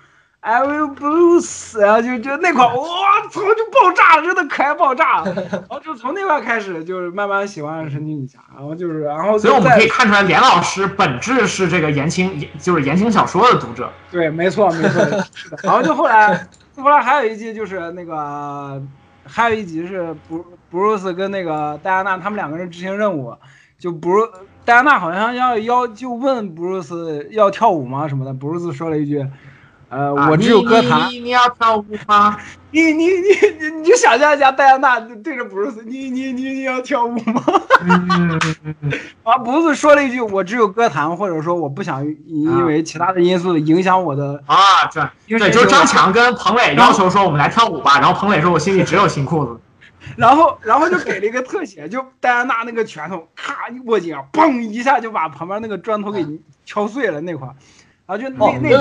，I will Bruce，然后就就那块，我操就爆炸了，真的可爱爆炸了。然后就从那块开始就是慢慢喜欢上神奇女侠，然后就是然后所以我们可以看出来，连老师本质是这个言情，就是言情小说的读者。对，没错，没错，是的。然后就后来，后来还有一集就是那个，还有一集是布布鲁斯跟那个戴安娜他们两个人执行任务，就布鲁戴安娜好像要要就问布鲁斯要跳舞吗什么的，布鲁斯说了一句，呃，啊我只有歌坛。你你你要跳舞吗？你你你你你就想象一下戴安娜对着布鲁斯，你你你你要跳舞吗？<laughs> 啊，布鲁斯说了一句，我只有歌坛，或者说我不想因为其他的因素影响我的。啊，对对，就是张强跟彭磊要求说我们来跳舞吧，然后彭磊说我心里只有新裤子。<laughs> 然后，然后就给了一个特写，就戴安娜那个拳头咔一握紧，嘣一下就把旁边那个砖头给敲碎了那块儿，然后就那那有没有，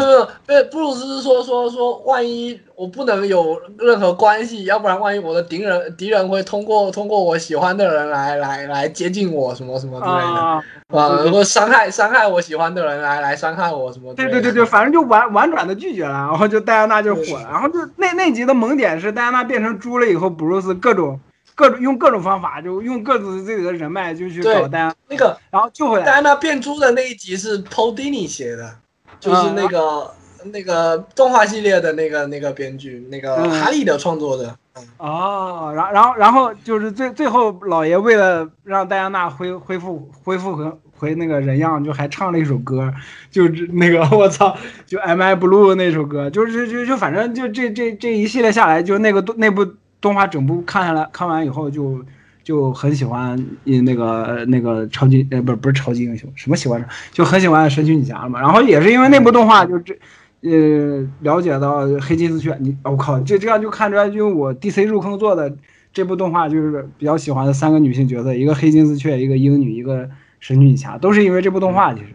没有，布鲁斯是说说说，万一我不能有任何关系，要不然万一我的敌人敌人会通过通过我喜欢的人来来来接近我什么什么之类的，啊，啊，或伤害伤害我喜欢的人来来伤害我什么？对对对对，反正就婉婉转的拒绝了，然后就戴安娜就火了，然后就那那集的萌点是戴安娜变成猪了以后，布鲁斯各种各种用各种方法，就用各自自己的人脉就去对找戴安，那个然后救回来。戴安娜变猪的那一集是 Paul Dini 写的，就是那个、那个动画系列的那个那个编剧，那个嗯哈利的创作的。嗯哦，然然后然后就是最最后老爷为了让戴安娜恢恢复恢复回回那个人样，就还唱了一首歌，就是那个 <laughs> 我操，就 M I Blue 那首歌，就是就就反正就这这这一系列下来，就那个那部动画整部看下来看完以后就。就很喜欢嗯那个那个超级呃不是不是超级英雄什么喜欢就很喜欢神奇女侠了嘛，然后也是因为那部动画就这呃，了解到黑金丝雀，你我、靠，这这样就看出来，就是我 DC 入坑做的这部动画，就是比较喜欢的三个女性角色，一个黑金丝雀，一个鹰女，一个神奇女侠，都是因为这部动画，其实，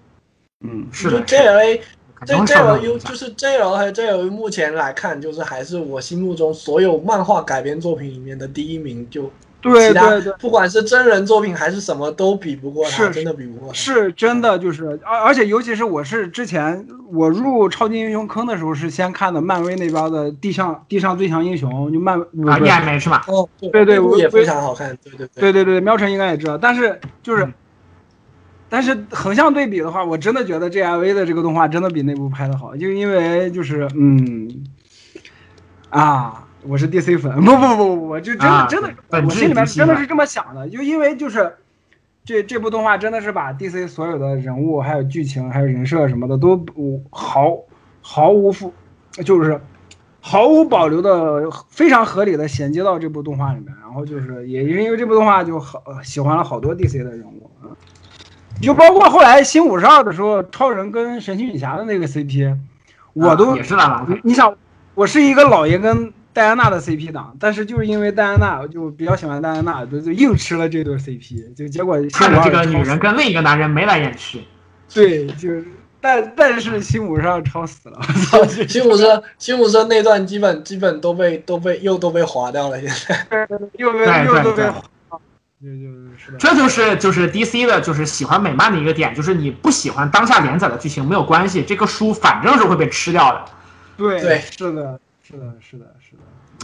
嗯，是的，JLA 这肯定会受到 JLU 就。是 JL 和 JLU 目前来看，就是还是我心目中所有漫画改编作品里面的第一名，就对对对，不管是真人作品还是什么都比不过他，是真的比不过他。是真的，就是而而且尤其是我是之前我入超级英雄坑的时候，是先看的漫威那边的地上地上最强英雄，就漫不啊是，EMA 是吧？哦，对对我那部也非常好看，对对对。对对对，喵晨应该也知道，但是就是，嗯但是横向对比的话，我真的觉得 G I V 的这个动画真的比那部拍的好，就因为就是嗯，啊，我是 DC 粉，不不不不不，就真的、啊真的，我心里面真的是这么想的，就因为就是这这部动画真的是把 DC 所有的人物、还有剧情、还有人设什么的都毫毫无负，就是毫无保留的非常合理的衔接到这部动画里面。然后就是也因为这部动画就好呃喜欢了好多 DC 的人物啊，就包括后来新五十二的时候，超人跟神奇女侠的那个 CP，我都你想，我是一个老爷跟戴安娜的 CP 党，但是就是因为戴安娜，我就比较喜欢戴安娜，就就硬吃了这对 CP，就结果看着这个女人跟跟另一个男人眉来眼去，对，就是但但是新五上超死了，新武生新武生那段基本基本都被都被又都被划掉了，现在。又被又都被，就就是，这就是就是 DC 的，就是喜欢美漫的一个点，就是你不喜欢当下连载的剧情没有关系，这个书反正是会被吃掉的，对对，是的，是的，是的，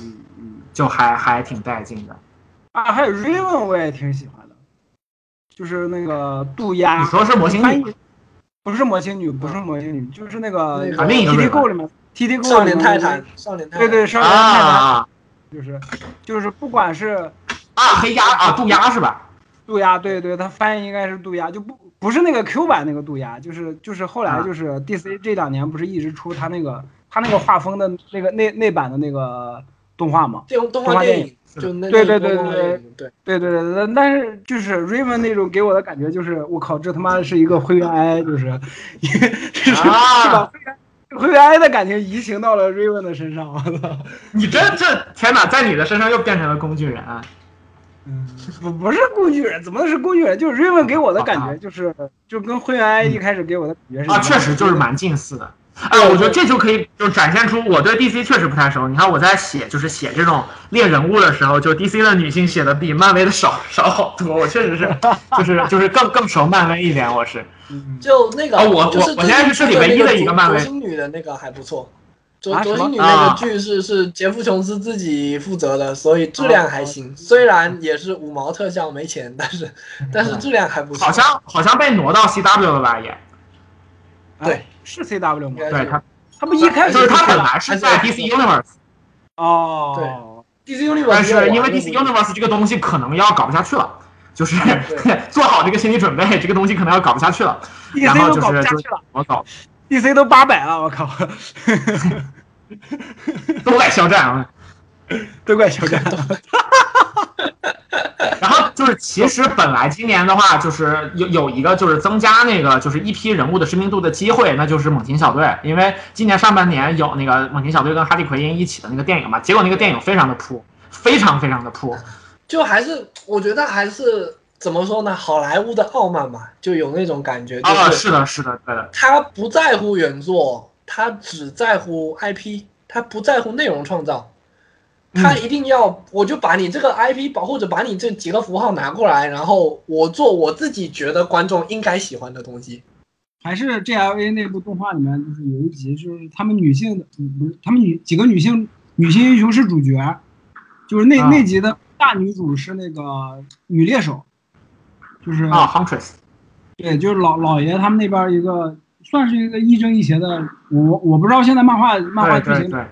嗯嗯就还还挺带劲的。啊，还有 Raven 我也挺喜欢的，就是那个渡鸦，你说是魔星女？不是魔星女，不是魔星女，就是那个 T T Go 里面 T T Go 少年泰坦，少年泰坦。对对，少年泰坦啊就是就是不管是啊，黑鸦啊，渡鸦是吧？渡鸦，对对，它翻译应该是渡鸦，就不不是那个 Q 版那个渡鸦，就是就是后来啊就是 DC 这两年不是一直出它那个它那个画风的那个那那版的那个动画嘛？电动动画电影，就那对对对对对，对对对对，但是就是 Raven 那种给我的感觉就是，我靠，这他妈是一个灰原哀，就是，啊把灰原灰原哀的感情移情到了 Raven 的身上，我操，你这这天哪，在你的身上又变成了工具人。嗯，不不是工具人，怎么能是工具人？就是 Raven 给我的感啊觉就是，就跟灰原哀一开始给我的感觉是一啊，样的确实就是蛮近似的。哎，我觉得这就可以就展现出我对 DC 确实不太熟。你看我在写就是写这种列人物的时候，就 DC 的女性写的比漫威的少少好多。我确实是就是就是更更熟漫威一点，我是。<laughs> 嗯就那个，哦我我我现在是这里唯一的一个漫威卓星女的那个还不错。卓啊卓星女那个剧是是杰夫琼斯自己负责的，所以质量还行。虽然也是五毛特效没钱，但是但是质量还不错。好像好像被挪到 CW 了吧也？对哎是 CW 吗？对他，他不一开始就是他本来是在 DC Universe，哦，对 DC Universe，但是因为有 DC Universe 这个东西可能要搞不下去了，就是 <laughs> 做好这个心理准备，这个东西可能要搞不下去了。然 DC 后都就是就是搞不下去了我搞，DC 都八百了，我靠，<laughs> 都怪肖战啊。<laughs> 都怪肖战。<laughs> 然后就是，其实本来今年的话，就是有有一个就是增加那个就是一批人物的知名度的机会，那就是猛禽小队，因为今年上半年有那个猛禽小队跟哈利奎因一起的那个电影嘛，结果那个电影非常的扑，<laughs> 非常非常的扑。就还是我觉得还是怎么说呢？好莱坞的傲慢吧，就有那种感觉，就啊，是是的，是的，对的，他不在乎原作，他只在乎 IP，他不在乎内容创造。他一定要，我就把你这个 IP 保护着，把你这几个符号拿过来，然后我做我自己觉得观众应该喜欢的东西。还是 GLA 那部动画里面，就是有一集，就是他们女性的，嗯不是他们女几个女性女性英雄是主角，就是那、啊那集的大女主是那个女猎手，就是、啊，Huntress，对，就是老老爷他们那边一个算是一个亦正亦邪的，我我不知道现在漫画漫画剧情对对对。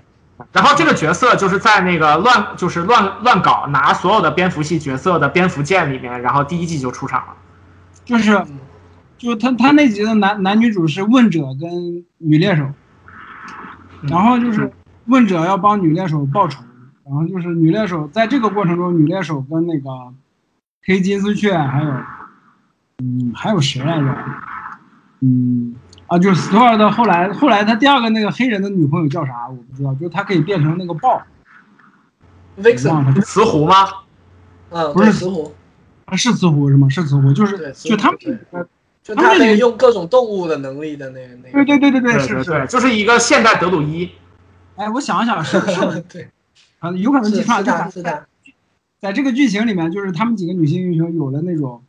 然后这个角色就是在那个乱就是乱乱搞拿所有的蝙蝠系角色的蝙蝠剑里面，然后第一季就出场了。就是嗯就是他他那集的男男女主是问者跟女猎手，然后就是问者要帮女猎手报仇，然后就是女猎手在这个过程中，女猎手跟那个黑金丝雀还有嗯还有谁来着？嗯啊就是 Store 的后来后来他第二个那个黑人的女朋友叫啥我不知道，就是他可以变成那个豹，我 Vixen，雌狐吗？嗯，不是对，雌狐，是雌狐是吗？是雌狐，就是就他们就他可以用各种动物的能力的那个那对个。对对对对对是是就是一个现代德鲁伊。哎，我想想是是。<laughs> 对，啊，有可能是记串了，就是的，是他。在这个剧情里面，就是他们几个女性英雄有了那种，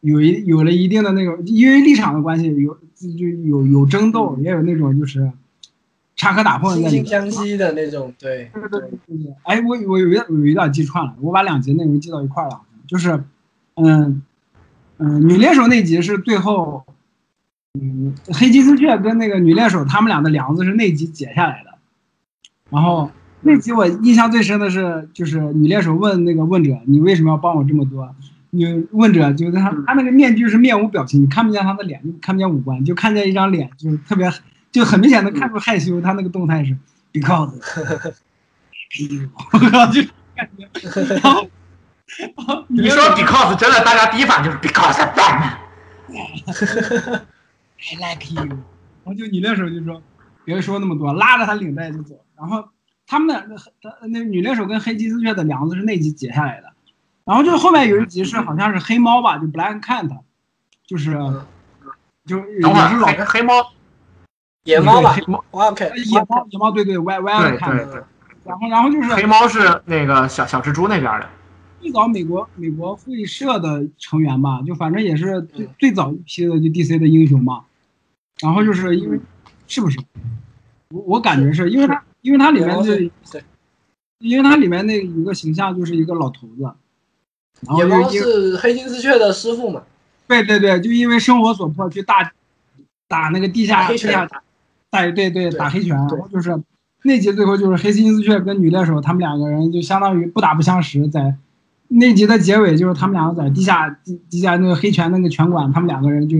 有一有了一定的那种，因为立场的关系，有就有有争斗，也有那种就是插科打诨惺在里面。惺相惜的那种，对对。哎，我我有一有一点记串了，我把两集内容记到一块儿了，就是，嗯嗯，女猎手那集是最后，嗯，黑金丝雀跟那个女猎手他们俩的梁子是那集解下来的，然后那集我印象最深的是，就是女猎手问那个问者，你为什么要帮我这么多？你问者就是他他那个面具是面无表情，你看不见他的脸，看不见五官，就看见一张脸，就是特别就很明显的看出害羞，他那个动态是 because，哎呦，我，就感觉，然后你说 because 真的，大家第一反应就是 because。<laughs> I like you，然后就你那时候就说别说那么多，拉着他领带就走。然后他们的那那女猎手跟黑金丝雀的梁子是那集解下来的，然后就后面有一集是好像是黑猫吧，就 Black Cat，就是就也等会儿是老黑黑猫，野猫吧。黑猫，OK，野猫野猫对对 Y Y 对 Cat，对对，然后然后就是黑猫是那个小小蜘蛛那边的。最早美国美国会社的成员吧，就反正也是最嗯。最早一批的就 DC 的英雄嘛。然后就是因为是不是？我我感觉是因为它因为它里面就因为它里面那一个形象就是一个老头子，野猫是黑金丝雀的师傅嘛，对对对，就因为生活所迫去大打那个地下打黑拳地下打对对对对打黑拳，然后就是那集最后就是黑金丝雀跟女猎手他们两个人就相当于不打不相识，在那集的结尾就是他们两个在地下地地下那个黑拳那个拳馆，他们两个人就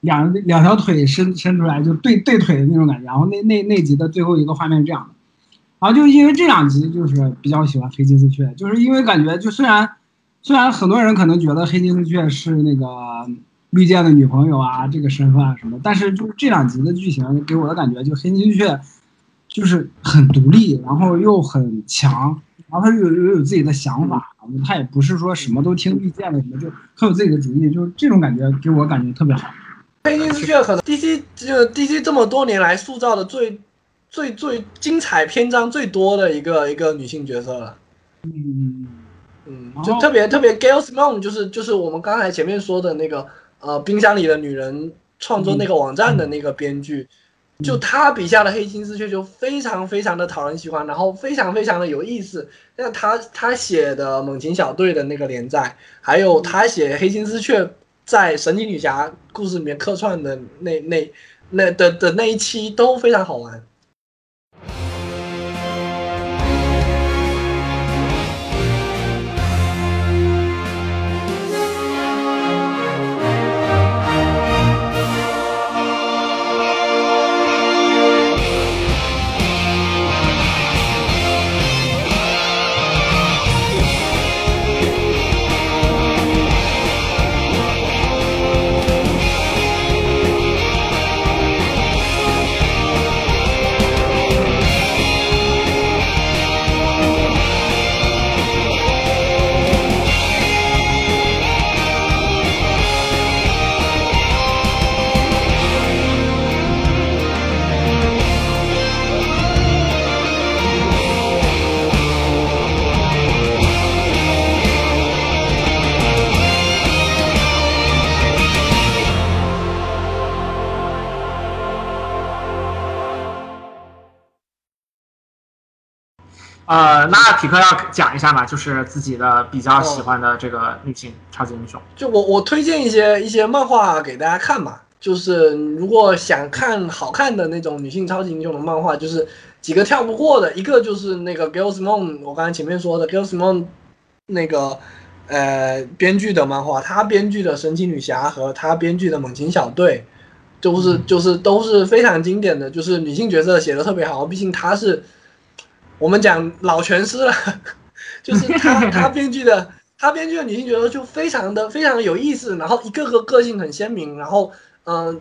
两两条腿伸伸出来就对对腿的那种感觉，然后那那那集的最后一个画面是这样的。然后就因为这两集就是比较喜欢黑金丝雀，就是因为感觉就虽然虽然很多人可能觉得黑金丝雀是那个绿箭的女朋友啊这个身份啊什么，但是就是这两集的剧情给我的感觉，就黑金丝雀就是很独立，然后又很强，然后他又又有自己的想法，他也不是说什么都听绿箭的什么，就很有自己的主意，就是这种感觉给我感觉特别好。黑金丝雀可能 DC 就 DC 这么多年来塑造的最最最精彩篇章最多的一个一个女性角色了。嗯，嗯就特别特别 Gail Simone 就是就是我们刚才前面说的那个呃冰箱里的女人创作那个网站的那个编剧，就他笔下的黑金丝雀就非常非常的讨人喜欢，然后非常非常的有意思。像他他写的猛禽小队的那个连载，还有他写黑金丝雀在神奇女侠故事里面客串的那那那的的那一期都非常好玩。呃，那匹克要讲一下嘛，就是自己的比较喜欢的这个女性超级英雄。就我我推荐一些一些漫画给大家看嘛，就是如果想看好看的那种女性超级英雄的漫画，就是几个跳不过的，一个就是那个 Girls Moon，我刚才前面说的 Girls Moon 那个呃编剧的漫画，他编剧的神奇女侠和他编剧的猛禽小队，都是就是都是非常经典的，就是女性角色写的特别好，毕竟她是我们讲老拳师了，<laughs> 就是他 <laughs> 他编剧的。他编剧的女性角色就非常的非常的有意思，然后一个个个性很鲜明，然后嗯、呃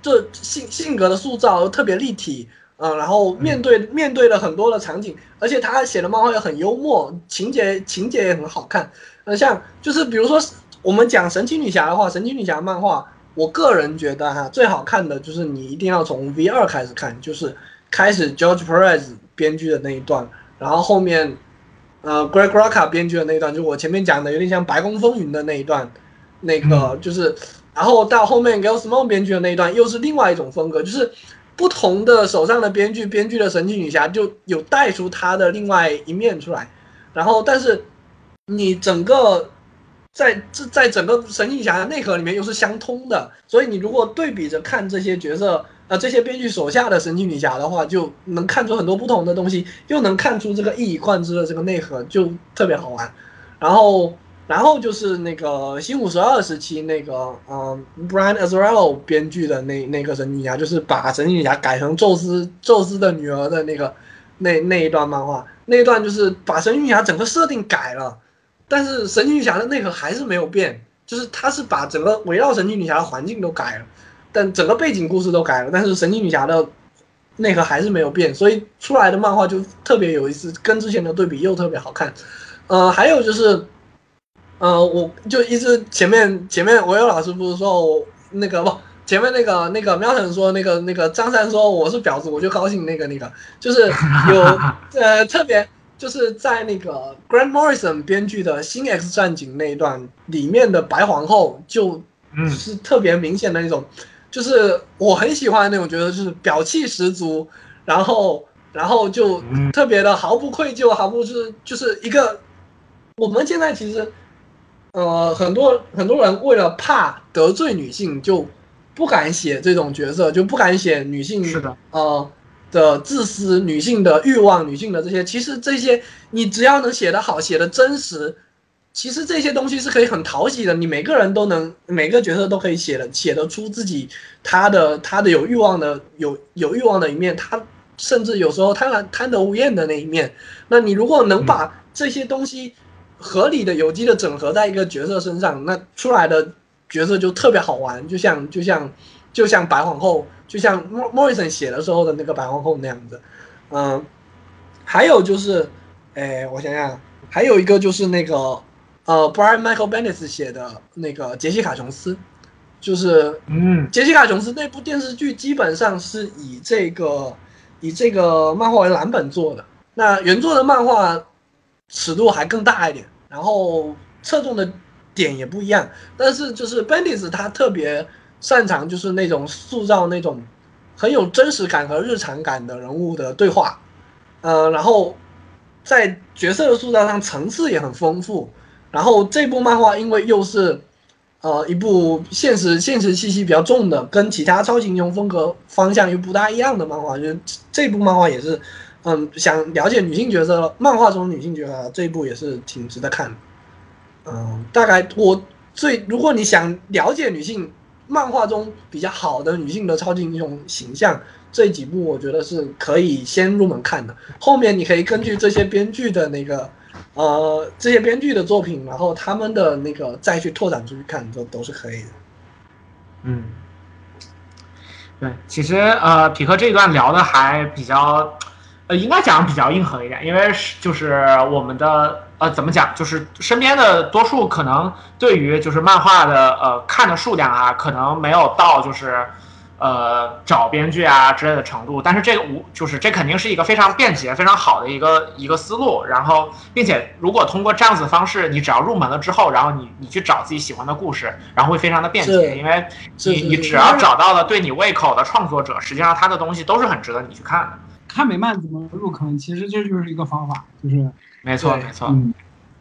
这性性格的塑造又特别立体，嗯、然后面对面对了很多的场景，而且他写的漫画也很幽默，情节情节也很好看。呃，像就是比如说我们讲神奇女侠的话，神奇女侠漫画，我个人觉得哈最好看的就是你一定要从 V 二开始看，就是开始 George Perez 编剧的那一段，然后后面。呃，Greg Rucka 编剧的那一段，就我前面讲的，有点像《白宫风云》的那一段，那个就是，然后到后面 Gail Simone 编剧的那一段，又是另外一种风格，就是不同的手上的编剧编剧的神奇女侠就有带出她的另外一面出来，然后但是你整个在这在整个神奇女侠的内核里面又是相通的，所以你如果对比着看这些角色。那，这些编剧手下的神奇女侠的话，就能看出很多不同的东西，又能看出这个一以贯之的这个内核，就特别好玩。然后，然后就是那个新五十二时期那个嗯、Brian Azzarello 编剧的那那个神奇女侠，就是把神奇女侠改成宙斯宙斯的女儿的那个那那一段漫画，那一段就是把神奇女侠整个设定改了，但是神奇女侠的内核还是没有变，就是他是把整个围绕神奇女侠的环境都改了，但整个背景故事都改了，但是神奇女侠的内核还是没有变，所以出来的漫画就特别有意思，跟之前的对比又特别好看。呃，还有就是，呃，我就一直前面前面我有老师不是说我那个不前面那个那个喵晨说那个那个张三说我是婊子，我就高兴那个那个就是有 <laughs> 呃特别就是在那个 Grant Morrison 编剧的《新 X 战警》那一段里面的白皇后就嗯是特别明显的那种，就是我很喜欢那种角色，就是表气十足，然后然后就嗯。特别的毫不愧疚，毫不是就是一个我们现在其实呃很多很多人为了怕得罪女性，就不敢写这种角色，就不敢写女性是的，呃的自私、女性的欲望、女性的这些，其实这些你只要能写得好、写得真实，其实这些东西是可以很讨喜的。你每个人都能，每个角色都可以写的写得出自己他的他的有欲望的有有欲望的一面，他甚至有时候贪婪贪得无厌的那一面。那你如果能把这些东西合理的、有机的整合在一个角色身上，那出来的角色就特别好玩，就像就像就像白皇后，就像莫莫里森写的时候的那个白皇后那样子。嗯，还有就是，哎，我想想，还有一个就是那个呃，Brian Michael Bendis 写的那个杰西卡琼斯，就是嗯杰西卡琼斯那部电视剧基本上是以这个以这个漫画为蓝本做的，那原作的漫画尺度还更大一点，然后侧重的点也不一样，但是就是 Bendis 他特别擅长就是那种塑造那种很有真实感和日常感的人物的对话，呃，然后在角色的塑造上层次也很丰富，然后这部漫画因为又是呃一部现实现实气息比较重的，跟其他超级英雄风格方向又不大一样的漫画，就这部漫画也是，嗯，想了解女性角色，漫画中女性角色这一部也是挺值得看。嗯，大概我最如果你想了解女性漫画中比较好的女性的超级英雄形象，这几部我觉得是可以先入门看的。后面你可以根据这些编剧的那个呃这些编剧的作品，然后他们的那个再去拓展出去看，都都是可以的。嗯，对，其实呃，匹克这一段聊的还比较，呃，应该讲比较硬核一点，因为是就是我们的呃怎么讲，就是身边的多数可能对于就是漫画的呃看的数量啊，可能没有到就是。呃，找编剧啊之类的程度，但是这个无就是这肯定是一个非常便捷、非常好的一个一个思路。然后，并且如果通过这样子的方式，你只要入门了之后，然后你你去找自己喜欢的故事，然后会非常的便捷，因为你你只要找到了对你胃口的创作者，实际上他的东西都是很值得你去看的。看美漫怎么入坑，其实这就是一个方法，就是没错，没错。嗯，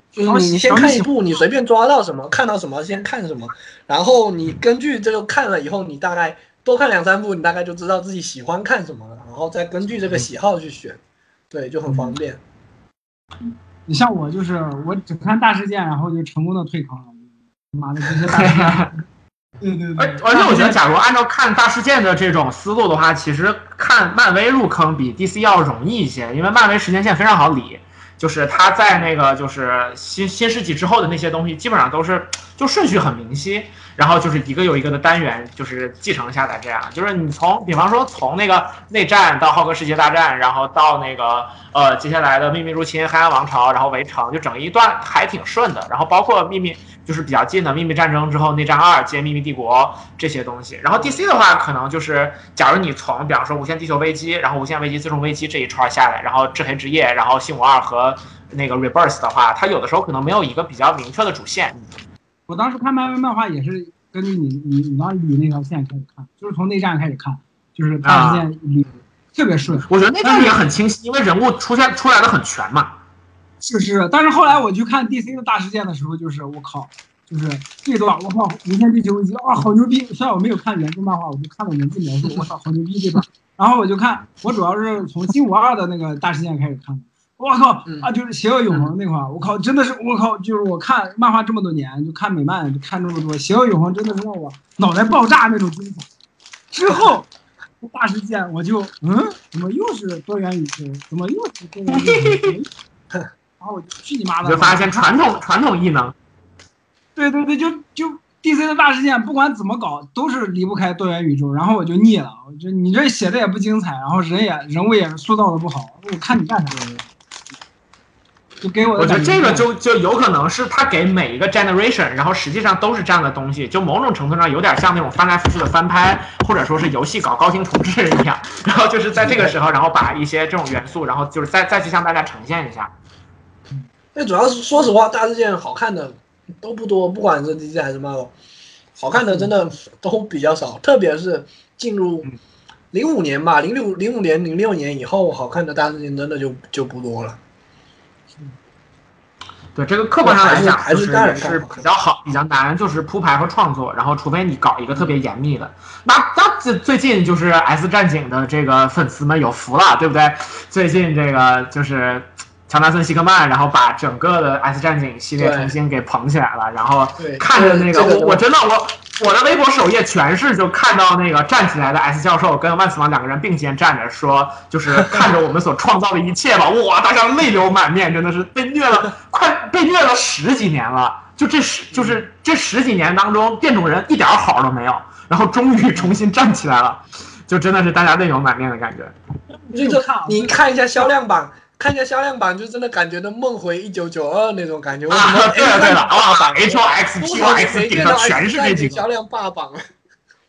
就是你你先看一部，你随便抓到什么，看到什么先看什么，然后你根据这个看了以后，你大概多看两三部，你大概就知道自己喜欢看什么了，然后再根据这个喜好去选，对，就很方便。你像我就是我只看大事件，然后就成功的退坑了。妈的，这些大事件，<laughs> 对对对，而而且我觉得，假如按照看大事件的这种思路的话，其实看漫威入坑比 DC 要容易一些，因为漫威时间线非常好理，就是他在那个就是新新世纪之后的那些东西，基本上都是就顺序很明晰，然后就是一个又一个的单元就是继承下来，这样就是你从比方说从那个内战到浩克世界大战，然后到那个呃接下来的秘密入侵、黑暗王朝，然后围城，就整一段还挺顺的，然后包括秘密。就是比较近的《秘密战争》之后，《内战二》接《秘密帝国》这些东西。然后 DC 的话，可能就是，假如你从比方说《无限地球危机》，然后《无限危机：自重危机》这一串下来，然后《至黑之夜》，然后《新五二》和那个《Rebirth》的话，它有的时候可能没有一个比较明确的主线。我当时看漫威漫画也是根据你你你当时捋那条线开始看，就是从内战开始看，就是大事件捋特别顺。我觉得内战也很清晰，因为人物出现出来的很全嘛。是是，但是后来我去看 DC 的大事件的时候，就是我靠，就是这段我靠，无限地球危机啊，好牛逼！虽然我没有看原著漫画，我就看了文字描述，我操，好牛逼这段。然后我就看，我主要是从新五二的那个大事件开始看的，我靠嗯啊，就是邪恶永恒那块儿，我靠，真的是我靠，就是我看漫画这么多年，就看美漫，就看这么多，邪恶永恒真的是让我脑袋爆炸那种精彩。之后大事件我就嗯，怎么又是多元宇宙？怎么又是多元宇宙？然后我去你妈的！你就发现传统传统异能，<laughs> 对对对，就就 DC 的大事件，不管怎么搞，都是离不开多元宇宙。然后我就腻了，我觉得你这写的也不精彩，然后人也人物也是塑造的不好，我看你干啥？就给我的我觉得这个就就有可能是他给每一个 generation，然后实际上都是这样的东西，就某种程度上有点像那种翻来覆去的翻拍，或者说是游戏搞高清重置一样。<laughs> 然后就是在这个时候，然后把一些这种元素，然后就是再再去向大家呈现一下。那主要是说实话，大事件好看的都不多，不管是 DC 还是 Marvel，好看的真的都比较少，特别是进入嗯零五年吧，零六零五年、零六年以后，好看的大事件真的就就不多了。对这个客观上来讲，就是还是是比较好，比较难，就是铺排和创作。然后，除非你搞一个特别严密的，那那最最近就是 S 战警的这个粉丝们有福了，对不对？最近这个就是乔纳森·希克曼，然后把整个的 S 战警系列重新给捧起来了，然后对看着那个我我真的我我的微博首页全是就看到那个站起来的 S 教授跟万磁王两个人并肩站着说，就是看着我们所创造的一切吧，哇，大家泪流满面，真的是被虐了，快被虐了十几年了。就这十就是这十几年当中，变种人一点好都没有，然后终于重新站起来了，就真的是大家泪流满面的感觉。就就你看一下销量榜，看一下销量榜，就真的感觉到梦回一九九二那种感觉。啊，对了对了，霸哇榜，H O X P O X 顶上全是这几个，销量霸榜。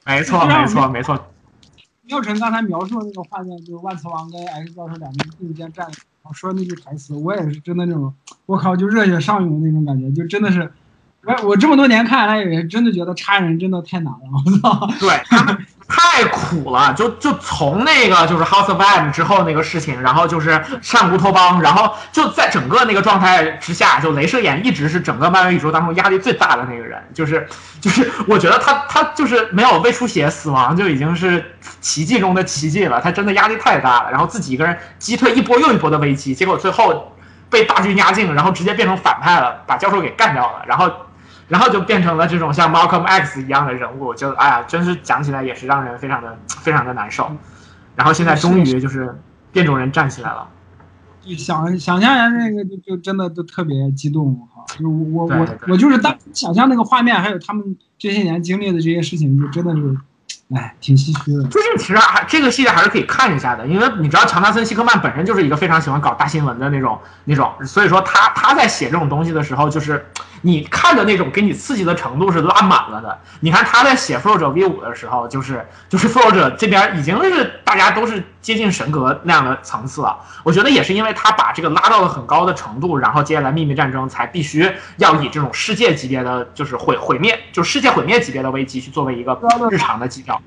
没错没错没错。<laughs> 妙晨刚才描述的那个画面，就是万磁王跟 X 教授两个人并肩站，然后说那句台词，我也是真的那种，我靠，就热血上涌的那种感觉，就真的是，我我这么多年看来也真的觉得差人真的太难了，我操！对他们太苦了，就就从那个就是 House of M 之后那个事情，然后就是上乌托邦，然后就在整个那个状态之下，就镭射眼一直是整个漫威宇宙当中压力最大的那个人，就是就是我觉得他他就是没有胃出血死亡就已经是奇迹中的奇迹了，他真的压力太大了，然后自己一个人击退一波又一波的危机，结果最后被大军压境，然后直接变成反派了，把教授给干掉了，然后。然后就变成了这种像 Malcolm X 一样的人物，就哎呀，真是讲起来也是让人非常的非常的难受。然后现在终于就是变种人站起来了，就想想象一下那个，就就真的都特别激动哈！就我我我就是当想象那个画面，还有他们这些年经历的这些事情，就真的是，哎，挺唏嘘的。最近其实还这个系列还是可以看一下的，因为你知道乔纳森·希克曼本身就是一个非常喜欢搞大新闻的那种那种，所以说他他在写这种东西的时候，就是你看的那种给你刺激的程度是拉满了的。你看他在写《复仇者 V 五》的时候，就是就是复仇者这边已经是大家都是接近神格那样的层次了。我觉得也是因为他把这个拉到了很高的程度，然后接下来秘密战争才必须要以这种世界级别的就是毁毁灭，就是世界毁灭级别的危机去作为一个日常的基调。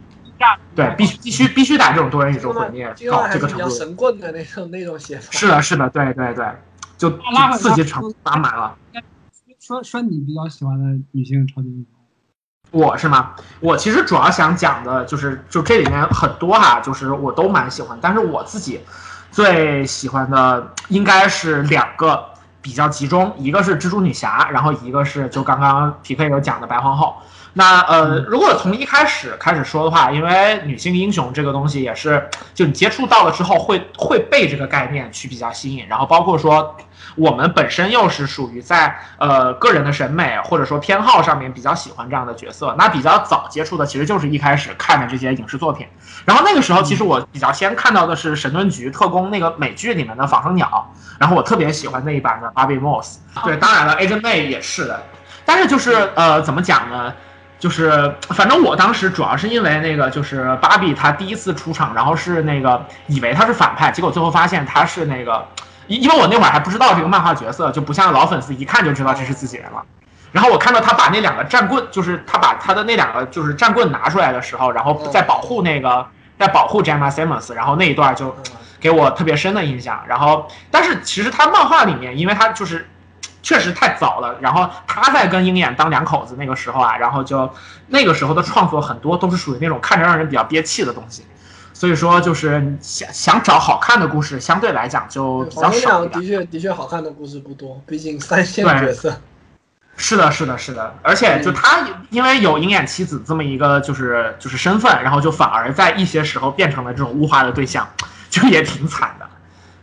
对，必须必须必须打这种多元宇宙毁灭这个到还是比较这个程度。神棍的那种那种写法。是的，是的，对对对，就刺激程度拉满了。说说你比较喜欢的女性超级英雄，我是吗？我其实主要想讲的就是，就这里面很多哈，就是我都蛮喜欢，但是我自己最喜欢的应该是两个比较集中，一个是蜘蛛女侠，然后一个是就刚刚皮克有讲的白皇后。那呃，如果从一开始开始说的话，因为女性英雄这个东西也是，就你接触到了之后会会被这个概念去比较吸引，然后包括说我们本身又是属于在呃个人的审美或者说偏好上面比较喜欢这样的角色，那比较早接触的其实就是一开始看的这些影视作品，然后那个时候其实我比较先看到的是《神盾局特工》那个美剧里面的仿生鸟，然后我特别喜欢那一版的 Bobby Moss，对，当然了，Agent May 也是的，但是就是呃怎么讲呢？就是反正我当时主要是因为那个就是芭比她第一次出场，然后是那个以为她是反派，结果最后发现她是那个，因因为我那会儿还不知道这个漫画角色，就不像老粉丝一看就知道这是自己人了。然后我看到他把那两个战棍，就是他把他的那两个就是战棍拿出来的时候，然后在保护那个在保护 Gemma Simmons，然后那一段就给我特别深的印象。然后，但是其实他漫画里面，因为他就是确实太早了，然后他在跟鹰眼当两口子那个时候啊，然后就那个时候的创作很多都是属于那种看着让人比较憋气的东西。所以说就是想想找好看的故事，相对来讲就比较黄少的。确的确好看的故事不多，毕竟三线角色。是的，是的，是的，而且就他因为有鹰眼妻子这么一个就是就是身份，然后就反而在一些时候变成了这种物化的对象，就也挺惨的。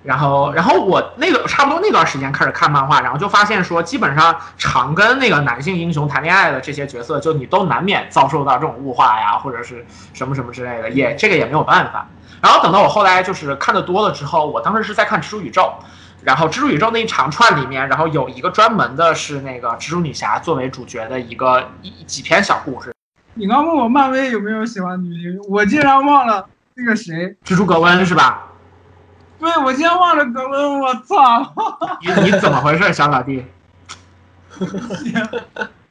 然后，然后我那个差不多那段时间开始看漫画，然后就发现说，基本上常跟那个男性英雄谈恋爱的这些角色，就你都难免遭受到这种物化呀，或者是什么什么之类的，也这个也没有办法。然后等到我后来就是看的多了之后，我当时是在看《蜘蛛宇宙》，然后《蜘蛛宇宙》那一长串里面，然后有一个专门的是那个蜘蛛女侠作为主角的一个一几篇小故事，你刚问我漫威有没有喜欢女星，我竟然忘了那个谁，蜘蛛格温是吧？对我今天忘了格温，我操！<laughs> 你你怎么回事，小老弟？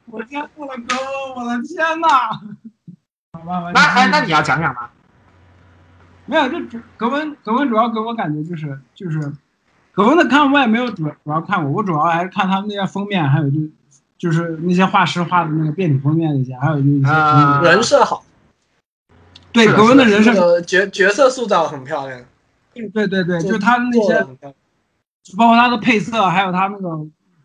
我今天忘了格温，我的天呐！好吧，那哎，那你要讲讲吗？没有，就主格温，格温主要给我感觉就是就是，格温的看我也没有主主要看我，我主要还是看他们那些封面，还有就就是那些画师画的那个变体封面那些，还有就是一些、啊人设好，对格温的人设，角角色塑造很漂亮，对对对，做就他的那些包括他的配色，还有他那个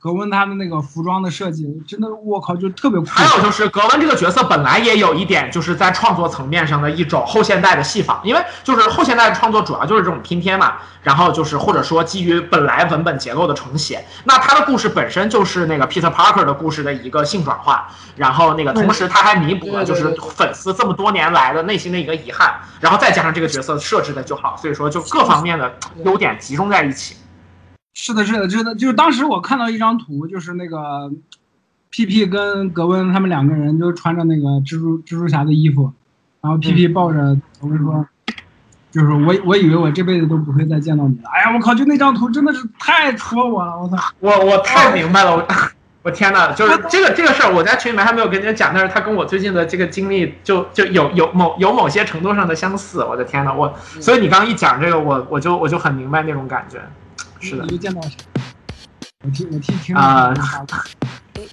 格温他的那个服装的设计，真的我靠，就特别酷。还有就是格温这个角色本来也有一点就是在创作层面上的一种后现代的戏仿，因为就是后现代的创作主要就是这种拼贴嘛，然后就是或者说基于本来文本结构的重写。那他的故事本身就是那个 Peter Parker 的故事的一个性转化，然后那个同时他还弥补了就是粉丝这么多年来的内心的一个遗憾，然后再加上这个角色设置的就好，所以说就各方面的优点集中在一起。是的，是的，是的，就是当时我看到一张图，就是那个 PP 跟格温他们两个人就穿着那个蜘蛛蜘蛛侠的衣服，然后 PP 抱着格温说，就是我我以为我这辈子都不会再见到你了。哎呀，我靠，就那张图真的是太戳我了，我操！我我太明白了，我我天呐，就是这个这个事儿，我在群里面还没有跟人家讲，但是他跟我最近的这个经历就就有有某有某些程度上的相似。我的天呐，我所以你刚刚一讲这个，我我就我就很明白那种感觉。是的见到谁？我替我替听啊众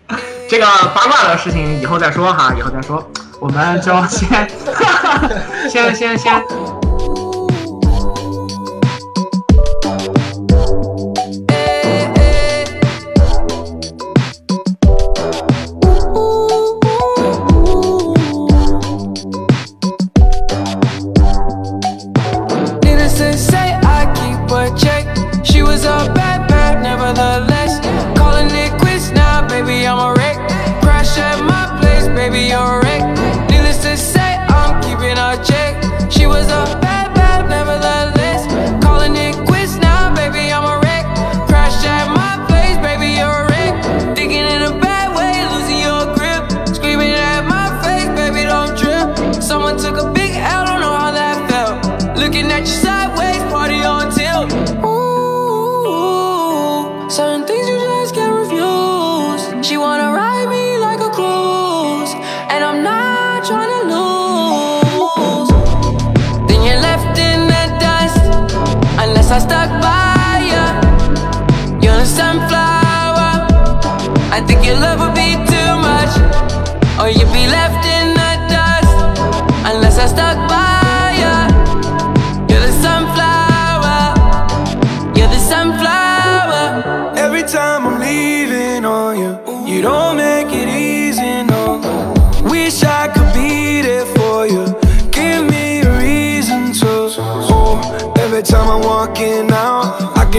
<laughs> 这个八卦的事情以后再说哈，以后再说，我们就先先先 <laughs> 先。